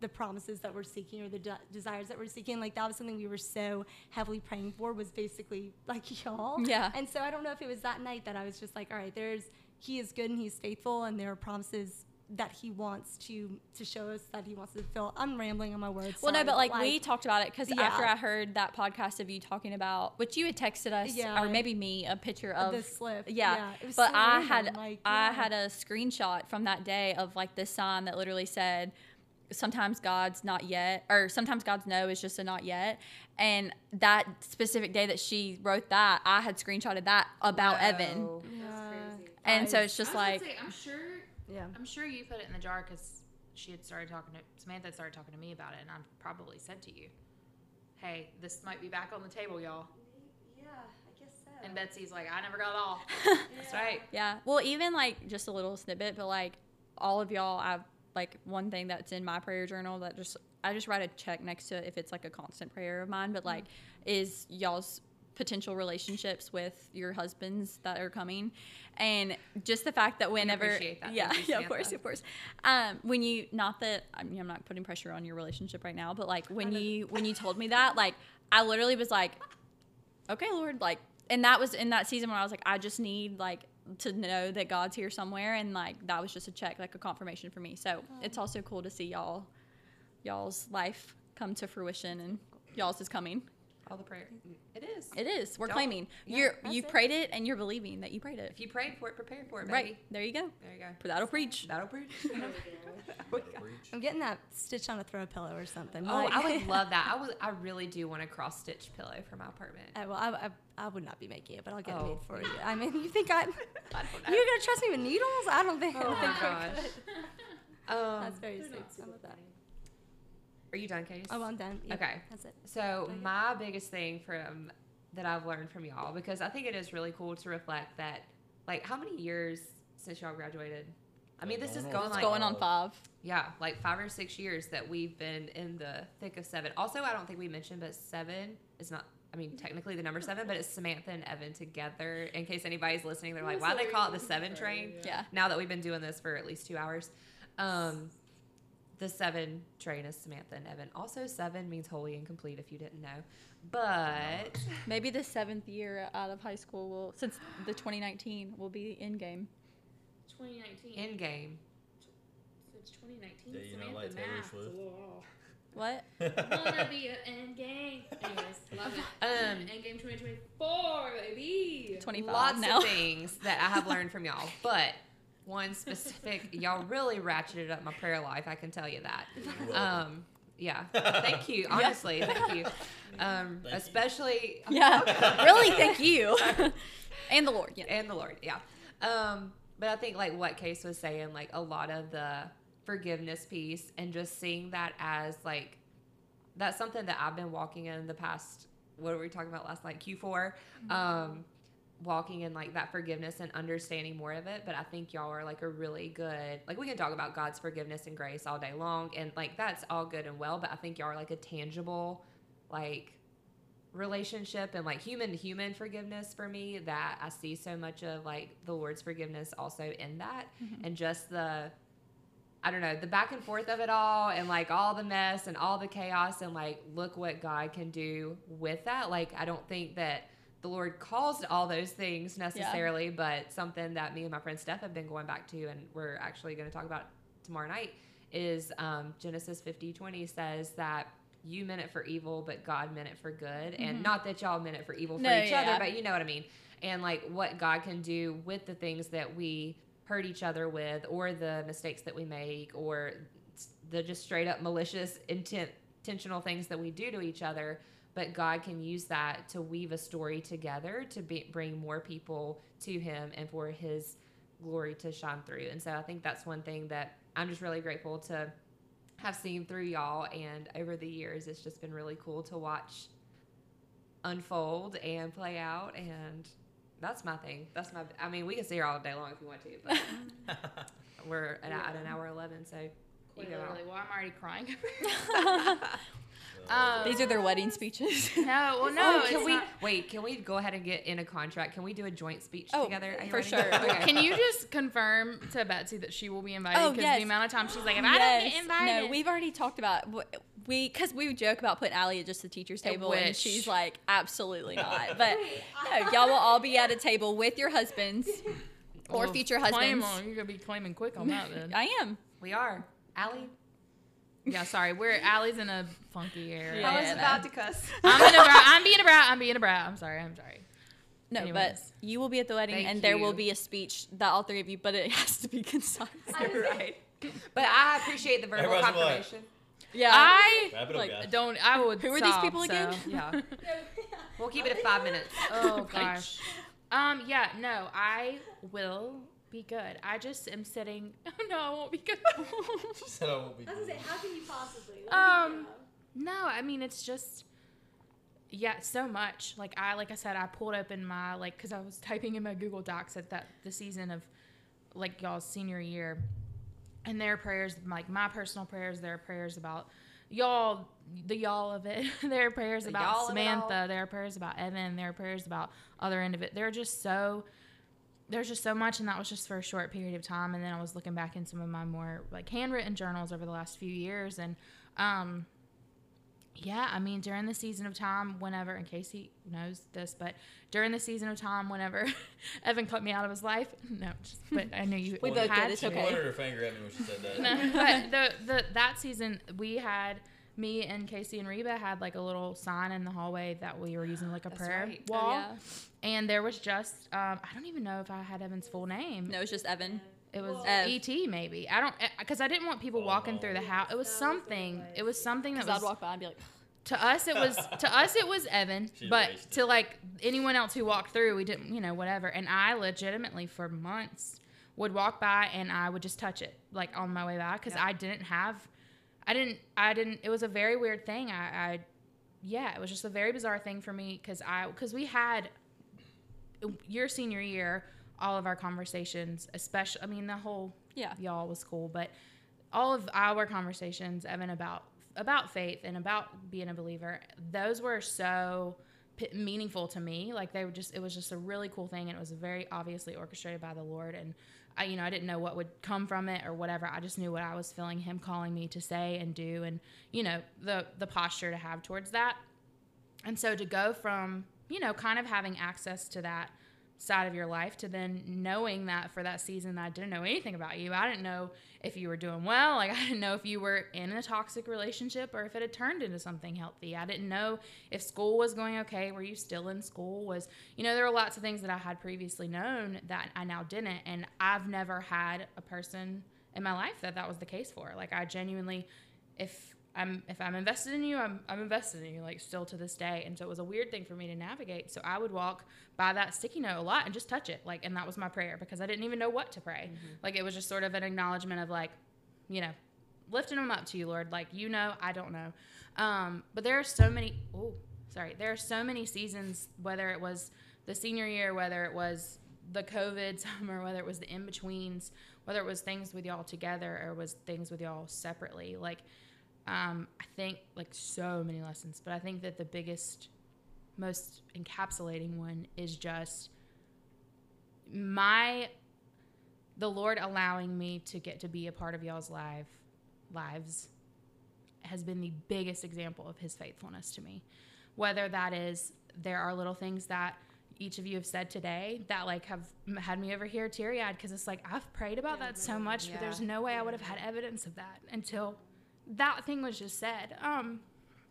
[SPEAKER 5] the promises that we're seeking or the de- desires that we're seeking like that was something we were so heavily praying for was basically like y'all
[SPEAKER 4] Yeah.
[SPEAKER 5] and so i don't know if it was that night that i was just like all right there's he is good and he's faithful and there are promises that he wants to to show us that he wants to fulfill i'm rambling on my words
[SPEAKER 4] Well, no, but like, we talked about it because
[SPEAKER 5] Yeah.
[SPEAKER 4] after I heard that podcast of you talking about, which you had texted us,
[SPEAKER 5] Yeah.
[SPEAKER 4] or maybe me, a picture of
[SPEAKER 5] the slip
[SPEAKER 4] Yeah,
[SPEAKER 5] yeah it was
[SPEAKER 4] but
[SPEAKER 5] so
[SPEAKER 4] I
[SPEAKER 5] random,
[SPEAKER 4] had
[SPEAKER 5] like,
[SPEAKER 4] I had a screenshot from that day of like this sign that literally said, "Sometimes God's not yet," or "Sometimes God's no is just a not yet." And that specific day that she wrote that, I had screenshotted that about Evan,
[SPEAKER 1] Wow.
[SPEAKER 5] yeah,
[SPEAKER 4] and so it's just
[SPEAKER 3] I
[SPEAKER 4] like,
[SPEAKER 3] say, I'm sure.
[SPEAKER 5] yeah
[SPEAKER 3] I'm sure you put it in the jar because she had started talking to Samantha. Had started talking to me about it, and I probably said to you, "Hey, this might be back on the table, y'all."
[SPEAKER 5] yeah i guess so
[SPEAKER 3] And Betsy's like, "I never got off." That's right.
[SPEAKER 4] yeah. Well, even like just a little snippet, but like all of y'all, I've like one thing that's in my prayer journal that just I just write a check next to it if it's like a constant prayer of mine, but like is y'all's potential relationships with your husbands that are coming. And just the fact that whenever
[SPEAKER 3] that.
[SPEAKER 4] yeah yeah of course of course. Um when you not that I mean, i'm not putting pressure on your relationship right now but like when you when you told me that like i literally was like okay lord like and that was in that season when i was like i just need like to know that god's here somewhere and like that was just a check like a confirmation for me. So it's also cool to see y'all y'all's life come to fruition and y'all's is coming
[SPEAKER 1] All the prayer. It is.
[SPEAKER 4] It is. We're
[SPEAKER 1] Don't-
[SPEAKER 4] claiming
[SPEAKER 1] yeah,
[SPEAKER 4] you're you
[SPEAKER 1] it.
[SPEAKER 4] prayed it and you're believing that you prayed it.
[SPEAKER 1] If you prayed for it, prepare for it, baby.
[SPEAKER 4] Right there, you go.
[SPEAKER 1] There you go.
[SPEAKER 4] That'll preach.
[SPEAKER 1] That'll preach.
[SPEAKER 5] I'm getting that stitch on a throw pillow or something.
[SPEAKER 1] Oh,
[SPEAKER 5] like-
[SPEAKER 1] I would love that. I would. I really do want a cross stitch pillow for my apartment.
[SPEAKER 5] Uh, well, I, I, I would not be making it, but I'll get it
[SPEAKER 1] Oh.
[SPEAKER 5] made for you. I mean, you think I?
[SPEAKER 1] I don't.
[SPEAKER 5] You're gonna trust me with needles? I don't think. I
[SPEAKER 1] Oh
[SPEAKER 5] don't
[SPEAKER 1] my
[SPEAKER 5] think
[SPEAKER 1] gosh. Um,
[SPEAKER 5] That's very sweet. I love that.
[SPEAKER 1] Are you done, Case?
[SPEAKER 5] Oh, I'm done. Yep,
[SPEAKER 1] Okay.
[SPEAKER 5] That's it.
[SPEAKER 1] So
[SPEAKER 5] Okay.
[SPEAKER 1] my biggest thing from that I've learned from y'all because I think it is really cool to reflect that like how many years since y'all graduated? I mean, this is
[SPEAKER 2] Going on
[SPEAKER 1] like
[SPEAKER 4] going on five.
[SPEAKER 1] yeah, like five or six years that we've been in the thick of seven. Also, I don't think we mentioned, but seven is not. I mean, technically the number seven, but it's Samantha and Evan together. In case anybody's listening, they're like, "Why do they call it the seven train?"
[SPEAKER 4] Yeah.
[SPEAKER 1] Now that we've been doing this for at least two hours, um, the seven train is Samantha and Evan. Also, seven means holy and complete. If you didn't know, but
[SPEAKER 4] Maybe the seventh year out of high school will, since the 2019 will be in game.
[SPEAKER 3] 2019.
[SPEAKER 1] in game.
[SPEAKER 3] Since 2019.
[SPEAKER 2] Yeah, you know,
[SPEAKER 3] Samantha
[SPEAKER 2] like Taylor
[SPEAKER 3] Math.
[SPEAKER 2] Swift.
[SPEAKER 4] What?
[SPEAKER 3] Wanna be an end game. Anyways, love it.
[SPEAKER 1] Um,
[SPEAKER 3] end game 2024, baby.
[SPEAKER 4] 25
[SPEAKER 1] lots
[SPEAKER 4] now.
[SPEAKER 1] of things that I have learned from y'all, but one specific, y'all really ratcheted up my prayer life. I can tell you that. Um, yeah, thank you. Honestly, thank you. Um,
[SPEAKER 2] Thank you.
[SPEAKER 1] especially
[SPEAKER 4] yeah. really, thank you. and the Lord. Yeah.
[SPEAKER 1] and the Lord. Yeah. Um, but I think like what Case was saying, like a lot of the forgiveness piece and just seeing that as like that's something that I've been walking in the past. What were we talking about last night? Q4. Um, walking in like that forgiveness and understanding more of it. But I think y'all are like a really good like we can talk about God's forgiveness and grace all day long, and like that's all good and well. But I think y'all are like a tangible like relationship and like human to human forgiveness for me that I see so much of like the Lord's forgiveness also in that mm-hmm. and just the I don't know, the back and forth of it all and like all the mess and all the chaos and like look what God can do with that. Like I don't think that the Lord calls to all those things necessarily, but something that me and my friend Steph have been going back to and we're actually going to talk about tomorrow night is um, Genesis 50 20 says that you meant it for evil, but God meant it for good. And not that y'all meant it for evil for
[SPEAKER 4] No,
[SPEAKER 1] each
[SPEAKER 4] yeah.
[SPEAKER 1] other, but you know what I mean. And like what God can do with the things that we hurt each other with, or the mistakes that we make, or the just straight up malicious intent, intentional things that we do to each other. But God can use that to weave a story together to be, bring more people to Him and for His glory to shine through. And so I think that's one thing that I'm just really grateful to have seen through y'all. And over the years, it's just been really cool to watch unfold and play out. And that's my thing. That's my. I mean, we can sit here all day long if you want to, but we're at, at an hour eleven, so you
[SPEAKER 3] Quite
[SPEAKER 1] go out.
[SPEAKER 3] literally. Well, I'm already crying.
[SPEAKER 2] Uh,
[SPEAKER 4] These are their wedding speeches.
[SPEAKER 3] no, well, no.
[SPEAKER 1] Oh, can we
[SPEAKER 3] not-
[SPEAKER 1] wait? Can we go ahead and get in a contract? Can we do a joint speech
[SPEAKER 4] Oh,
[SPEAKER 1] together? Are
[SPEAKER 4] for sure.
[SPEAKER 1] Okay.
[SPEAKER 3] Can you just confirm to Betsy that she will be invited?
[SPEAKER 4] Oh,
[SPEAKER 3] Because
[SPEAKER 4] yes.
[SPEAKER 3] the amount of time she's like, if I don't get invited,
[SPEAKER 4] No, we've already talked about we because we would joke about putting Allie at just the teacher's table, and she's like, absolutely not. But no, y'all will all be at a table with your husbands or
[SPEAKER 3] Well,
[SPEAKER 4] future
[SPEAKER 3] claim
[SPEAKER 4] husbands.
[SPEAKER 3] on- You're gonna be claiming quick on that then.
[SPEAKER 4] I am.
[SPEAKER 1] We are. Allie,
[SPEAKER 3] yeah, sorry. We're Allie's in a funky area.
[SPEAKER 4] Yeah,
[SPEAKER 1] I was
[SPEAKER 4] yeah,
[SPEAKER 1] about
[SPEAKER 4] no.
[SPEAKER 1] to cuss.
[SPEAKER 3] I'm in a brat. I'm being a brat. I'm being a brat. I'm sorry. I'm sorry.
[SPEAKER 4] No,
[SPEAKER 3] Anyways.
[SPEAKER 4] but you will be at the wedding,
[SPEAKER 1] Thank
[SPEAKER 4] and there will be a speech that all three of you, but it has to be concise.
[SPEAKER 1] You're right. But I appreciate the verbal
[SPEAKER 2] Everyone's like-
[SPEAKER 1] confirmation.
[SPEAKER 4] Yeah.
[SPEAKER 3] I
[SPEAKER 2] Wrap it up,
[SPEAKER 4] Like,
[SPEAKER 2] guys.
[SPEAKER 3] don't. I would.
[SPEAKER 4] Who are these
[SPEAKER 3] stop,
[SPEAKER 4] people again?
[SPEAKER 3] so,
[SPEAKER 1] Yeah. We'll keep it at five minutes.
[SPEAKER 3] oh gosh. Um. Yeah. No. I will be good. I just am sitting. Oh no, I won't be good.
[SPEAKER 2] She said I won't be. good.
[SPEAKER 5] I was gonna say, how can you possibly?
[SPEAKER 3] Um, no, I mean it's just yeah, so much. Like I like I said, I pulled up in my like because I was typing in my Google Docs at that the season of like y'all's senior year, and their prayers, like my personal prayers, their prayers about y'all, the y'all of it, their prayers
[SPEAKER 1] The
[SPEAKER 3] about
[SPEAKER 1] y'all of it all.
[SPEAKER 3] Samantha, their prayers about Evan, their prayers about other end of it. They're just so there's just so much and that was just for a short period of time and then i was looking back in some of my more like handwritten journals over the last few years and um yeah i mean during the season of time whenever and casey knows this but during the season of time whenever evan cut me out of his life no just but i knew you
[SPEAKER 4] We
[SPEAKER 2] both
[SPEAKER 4] did,
[SPEAKER 3] had
[SPEAKER 4] it's
[SPEAKER 2] She
[SPEAKER 3] to.
[SPEAKER 4] okay.
[SPEAKER 2] pointed her finger at me when she said that.
[SPEAKER 3] No, but the, the that season we had me and Casey and Reba had like a little sign in the hallway that we were using like a
[SPEAKER 6] That's
[SPEAKER 3] prayer
[SPEAKER 6] right.
[SPEAKER 4] Oh,
[SPEAKER 3] wall,
[SPEAKER 4] yeah.
[SPEAKER 3] and there was just um, I don't even know if I had Evan's full name.
[SPEAKER 4] No, it was just Evan.
[SPEAKER 3] It was
[SPEAKER 4] Ev.
[SPEAKER 3] ET maybe. I don't because I didn't want people walking through the house. It was something. It was something that was
[SPEAKER 4] I'd walk by and be like,
[SPEAKER 3] to us. It was to us. It was Evan,
[SPEAKER 2] She's
[SPEAKER 3] but
[SPEAKER 2] wasted.
[SPEAKER 3] to like anyone else who walked through, we didn't. You know, whatever. And I legitimately for months would walk by and I would just touch it like on my way by because
[SPEAKER 6] Yeah.
[SPEAKER 3] I didn't have. I didn't. I didn't. It was a very weird thing. I. I yeah, it was just a very bizarre thing for me because I because we had your senior year all of our conversations, especially I mean the whole
[SPEAKER 4] Yeah.
[SPEAKER 3] y'all was cool, but all of our conversations, Evan, about about faith and about being a believer, those were so p- meaningful to me. Like they were just, it was just a really cool thing, and it was very obviously orchestrated by the Lord. And I, you know, I didn't know what would come from it or whatever. I just knew what I was feeling Him calling me to say and do, and you know, the the posture to have towards that. And so to go from, you know, kind of having access to that side of your life to then knowing that for that season I didn't know anything about you. I didn't know if you were doing well. Like I didn't know if you were in a toxic relationship or if it had turned into something healthy. I didn't know if school was going okay. Were you still in school? Was you know, there were lots of things that I had previously known that I now didn't. And I've never had a person in my life that that was the case for. Like I genuinely if I'm if I'm invested in you, I'm I'm invested in you like still to this day. And so it was a weird thing for me to navigate. So I would walk by that sticky note a lot and just touch it. Like and that was my prayer because I didn't even know what to pray. Like it was just sort of an acknowledgement of like, you know, lifting them up to you, Lord. Like you know, I don't know. Um, but there are so many oh, sorry. There are so many seasons, whether it was the senior year, whether it was the COVID summer, whether it was the in betweens, whether it was things with y'all together or was things with y'all separately. Like um, I think like so many lessons, but I think that the biggest, most encapsulating one is just my the Lord allowing me to get to be a part of y'all's life lives has been the biggest example of his faithfulness to me. Whether that is there are little things that each of you have said today that like have had me over here teary eyed because it's like I've prayed about that so much, but there's no way I would have had evidence of that until that thing was just said. Um,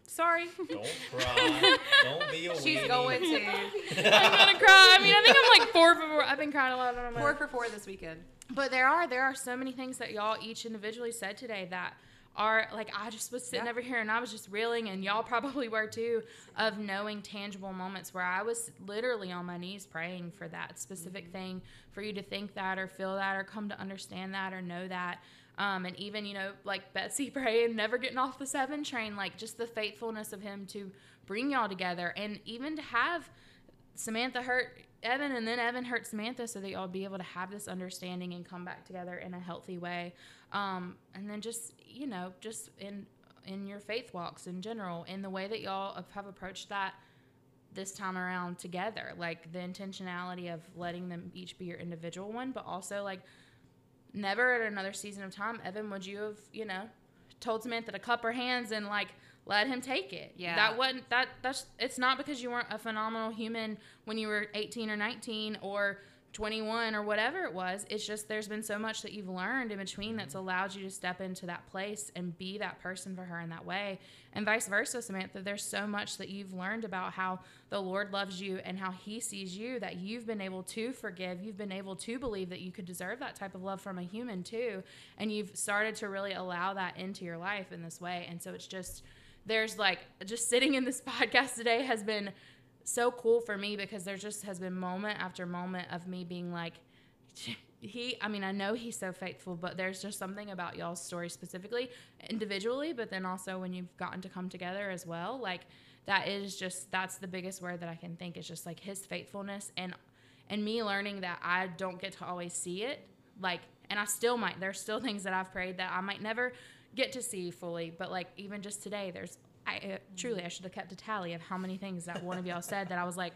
[SPEAKER 3] sorry.
[SPEAKER 2] Don't cry. Don't be a
[SPEAKER 6] She's
[SPEAKER 2] weenie.
[SPEAKER 6] going to
[SPEAKER 3] I'm gonna cry. I mean, I think I'm like four for four. I've been crying a lot. On my
[SPEAKER 6] four for four this weekend.
[SPEAKER 3] but there are there are so many things that y'all each individually said today that are like I just was sitting
[SPEAKER 6] Yeah.
[SPEAKER 3] over here and I was just reeling and y'all probably were too of knowing tangible moments where I was literally on my knees praying for that specific thing for you to think that or feel that or come to understand that or know that um, and even you know like Betsy Bray and never getting off the seven train like just the faithfulness of him to bring y'all together and even to have Samantha hurt Evan and then Evan hurt Samantha so that y'all be able to have this understanding and come back together in a healthy way. Um, and then just, you know, just in in your faith walks in general, in the way that y'all have approached that this time around together, like the intentionality of letting them each be your individual one, but also like never at another season of time, Evan, would you have, you know, told Samantha to cup her hands and like let him take it.
[SPEAKER 6] Yeah.
[SPEAKER 3] That wasn't that that's it's not because you weren't a phenomenal human when you were 18 or 19 or 21 or whatever it was. It's just there's been so much that you've learned in between that's mm-hmm. allowed you to step into that place and be that person for her in that way. And vice versa, Samantha, there's so much that you've learned about how the Lord loves you and how he sees you that you've been able to forgive. You've been able to believe that you could deserve that type of love from a human too. And you've started to really allow that into your life in this way. And so it's just there's like just sitting in this podcast today has been so cool for me because there just has been moment after moment of me being like he i mean i know he's so faithful but there's just something about y'all's story specifically individually but then also when you've gotten to come together as well like that is just that's the biggest word that i can think is just like his faithfulness and and me learning that i don't get to always see it like and i still might there's still things that i've prayed that i might never get to see fully but like even just today there's I uh, truly I should have kept a tally of how many things that one of y'all said that I was like,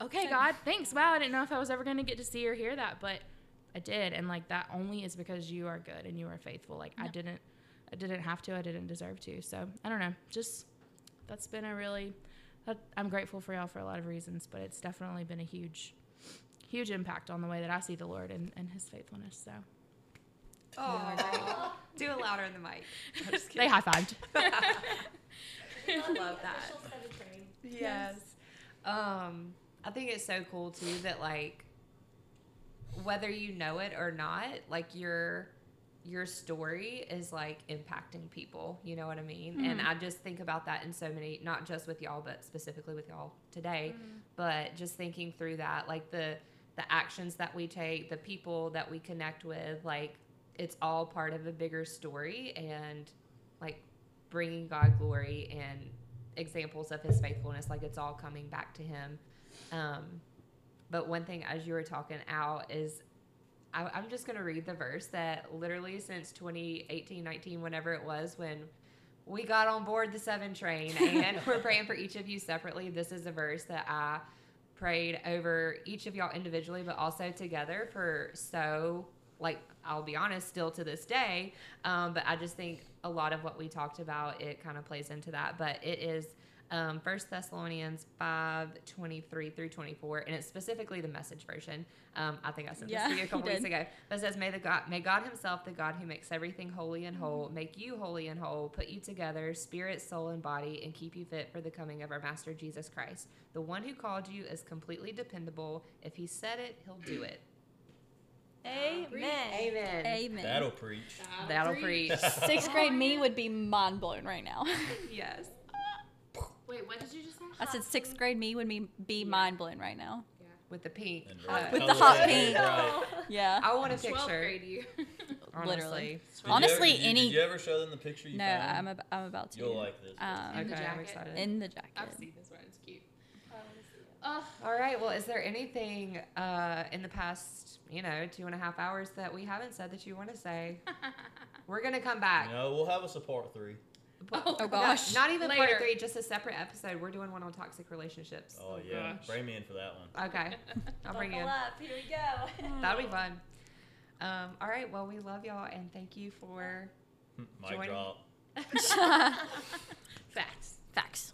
[SPEAKER 3] okay, God, thanks. Wow, I didn't know if I was ever going to get to see or hear that, but I did, and like that only is because you are good and you are faithful. Like I didn't, I didn't have to, I didn't deserve to. So I don't know, just that's been a really, that, I'm grateful for y'all for a lot of reasons, but it's definitely been a huge, huge impact on the way that I see the Lord and, and His faithfulness. So
[SPEAKER 1] Oh, do it louder in the mic. I'm just
[SPEAKER 3] They high fived.
[SPEAKER 1] I love that.
[SPEAKER 5] Official seventh grade.
[SPEAKER 1] Yes. Um, I think it's so cool too that like whether you know it or not, like your your story is like impacting people. You know what I mean? And I just think about that in so many, not just with y'all, but specifically with y'all today. But just thinking through that, like the the actions that we take, the people that we connect with, like it's all part of a bigger story and like bringing God glory and examples of his faithfulness like it's all coming back to him. Um, but one thing as you were talking out is I, i'm just going to read the verse that literally since 2018 19 whenever it was when we got on board the seven train and we're praying for each of you separately this is a verse that i prayed over each of y'all individually but also together for so like i'll be honest still to this day um, but i just think a lot of what we talked about it kind of plays into that. But it is um, 1 thessalonians 5 23 through 24 and it's specifically the message version. Um, i think i sent
[SPEAKER 4] Yeah,
[SPEAKER 1] this to you a couple weeks ago but it says may the god may god himself the god who makes everything holy and whole make you holy and whole put you together spirit soul and body and keep you fit for the coming of our master jesus christ the one who called you is completely dependable. If he said it he'll do it
[SPEAKER 5] Amen.
[SPEAKER 1] amen
[SPEAKER 4] Amen.
[SPEAKER 2] That'll preach.
[SPEAKER 1] that'll preach
[SPEAKER 4] Sixth grade me would be mind blown right now.
[SPEAKER 1] yes
[SPEAKER 3] Wait, what did you just say?
[SPEAKER 4] I said sixth grade me would be, be mind blown right now.
[SPEAKER 1] with the pink
[SPEAKER 2] right.
[SPEAKER 4] With the hot
[SPEAKER 2] red,
[SPEAKER 4] pink.
[SPEAKER 2] right.
[SPEAKER 4] Yeah.
[SPEAKER 1] i want a
[SPEAKER 3] 12th
[SPEAKER 1] picture
[SPEAKER 3] grade you.
[SPEAKER 1] honestly
[SPEAKER 4] Literally.
[SPEAKER 2] Did you
[SPEAKER 4] Honestly,
[SPEAKER 2] ever-
[SPEAKER 4] any-
[SPEAKER 2] Did you ever show them the picture you
[SPEAKER 4] No,
[SPEAKER 2] found?
[SPEAKER 4] I'm, ab- I'm about to.
[SPEAKER 2] You'll like this.
[SPEAKER 4] Um,
[SPEAKER 3] In the
[SPEAKER 1] okay i'm
[SPEAKER 3] jacket.
[SPEAKER 1] excited
[SPEAKER 4] in the jacket.
[SPEAKER 3] I've seen this one. It's cute. Oh,
[SPEAKER 1] All right. Well, is there anything uh, in the past, you know, two and a half hours that we haven't said that you want to say? We're gonna come back.
[SPEAKER 2] No, we'll have a support three.
[SPEAKER 3] Oh,
[SPEAKER 4] Oh
[SPEAKER 1] not-
[SPEAKER 4] gosh.
[SPEAKER 1] Not, even part three, just a separate episode. We're doing one on toxic relationships.
[SPEAKER 2] Oh,
[SPEAKER 3] Oh,
[SPEAKER 2] yeah,
[SPEAKER 3] gosh.
[SPEAKER 2] bring me in for that one.
[SPEAKER 1] Okay. I'll bring you. In.
[SPEAKER 5] up. Here we go.
[SPEAKER 1] That'll be fun. Um, all right. Well, we love y'all and thank you for.
[SPEAKER 2] Mic
[SPEAKER 1] Join-
[SPEAKER 2] drop.
[SPEAKER 3] facts.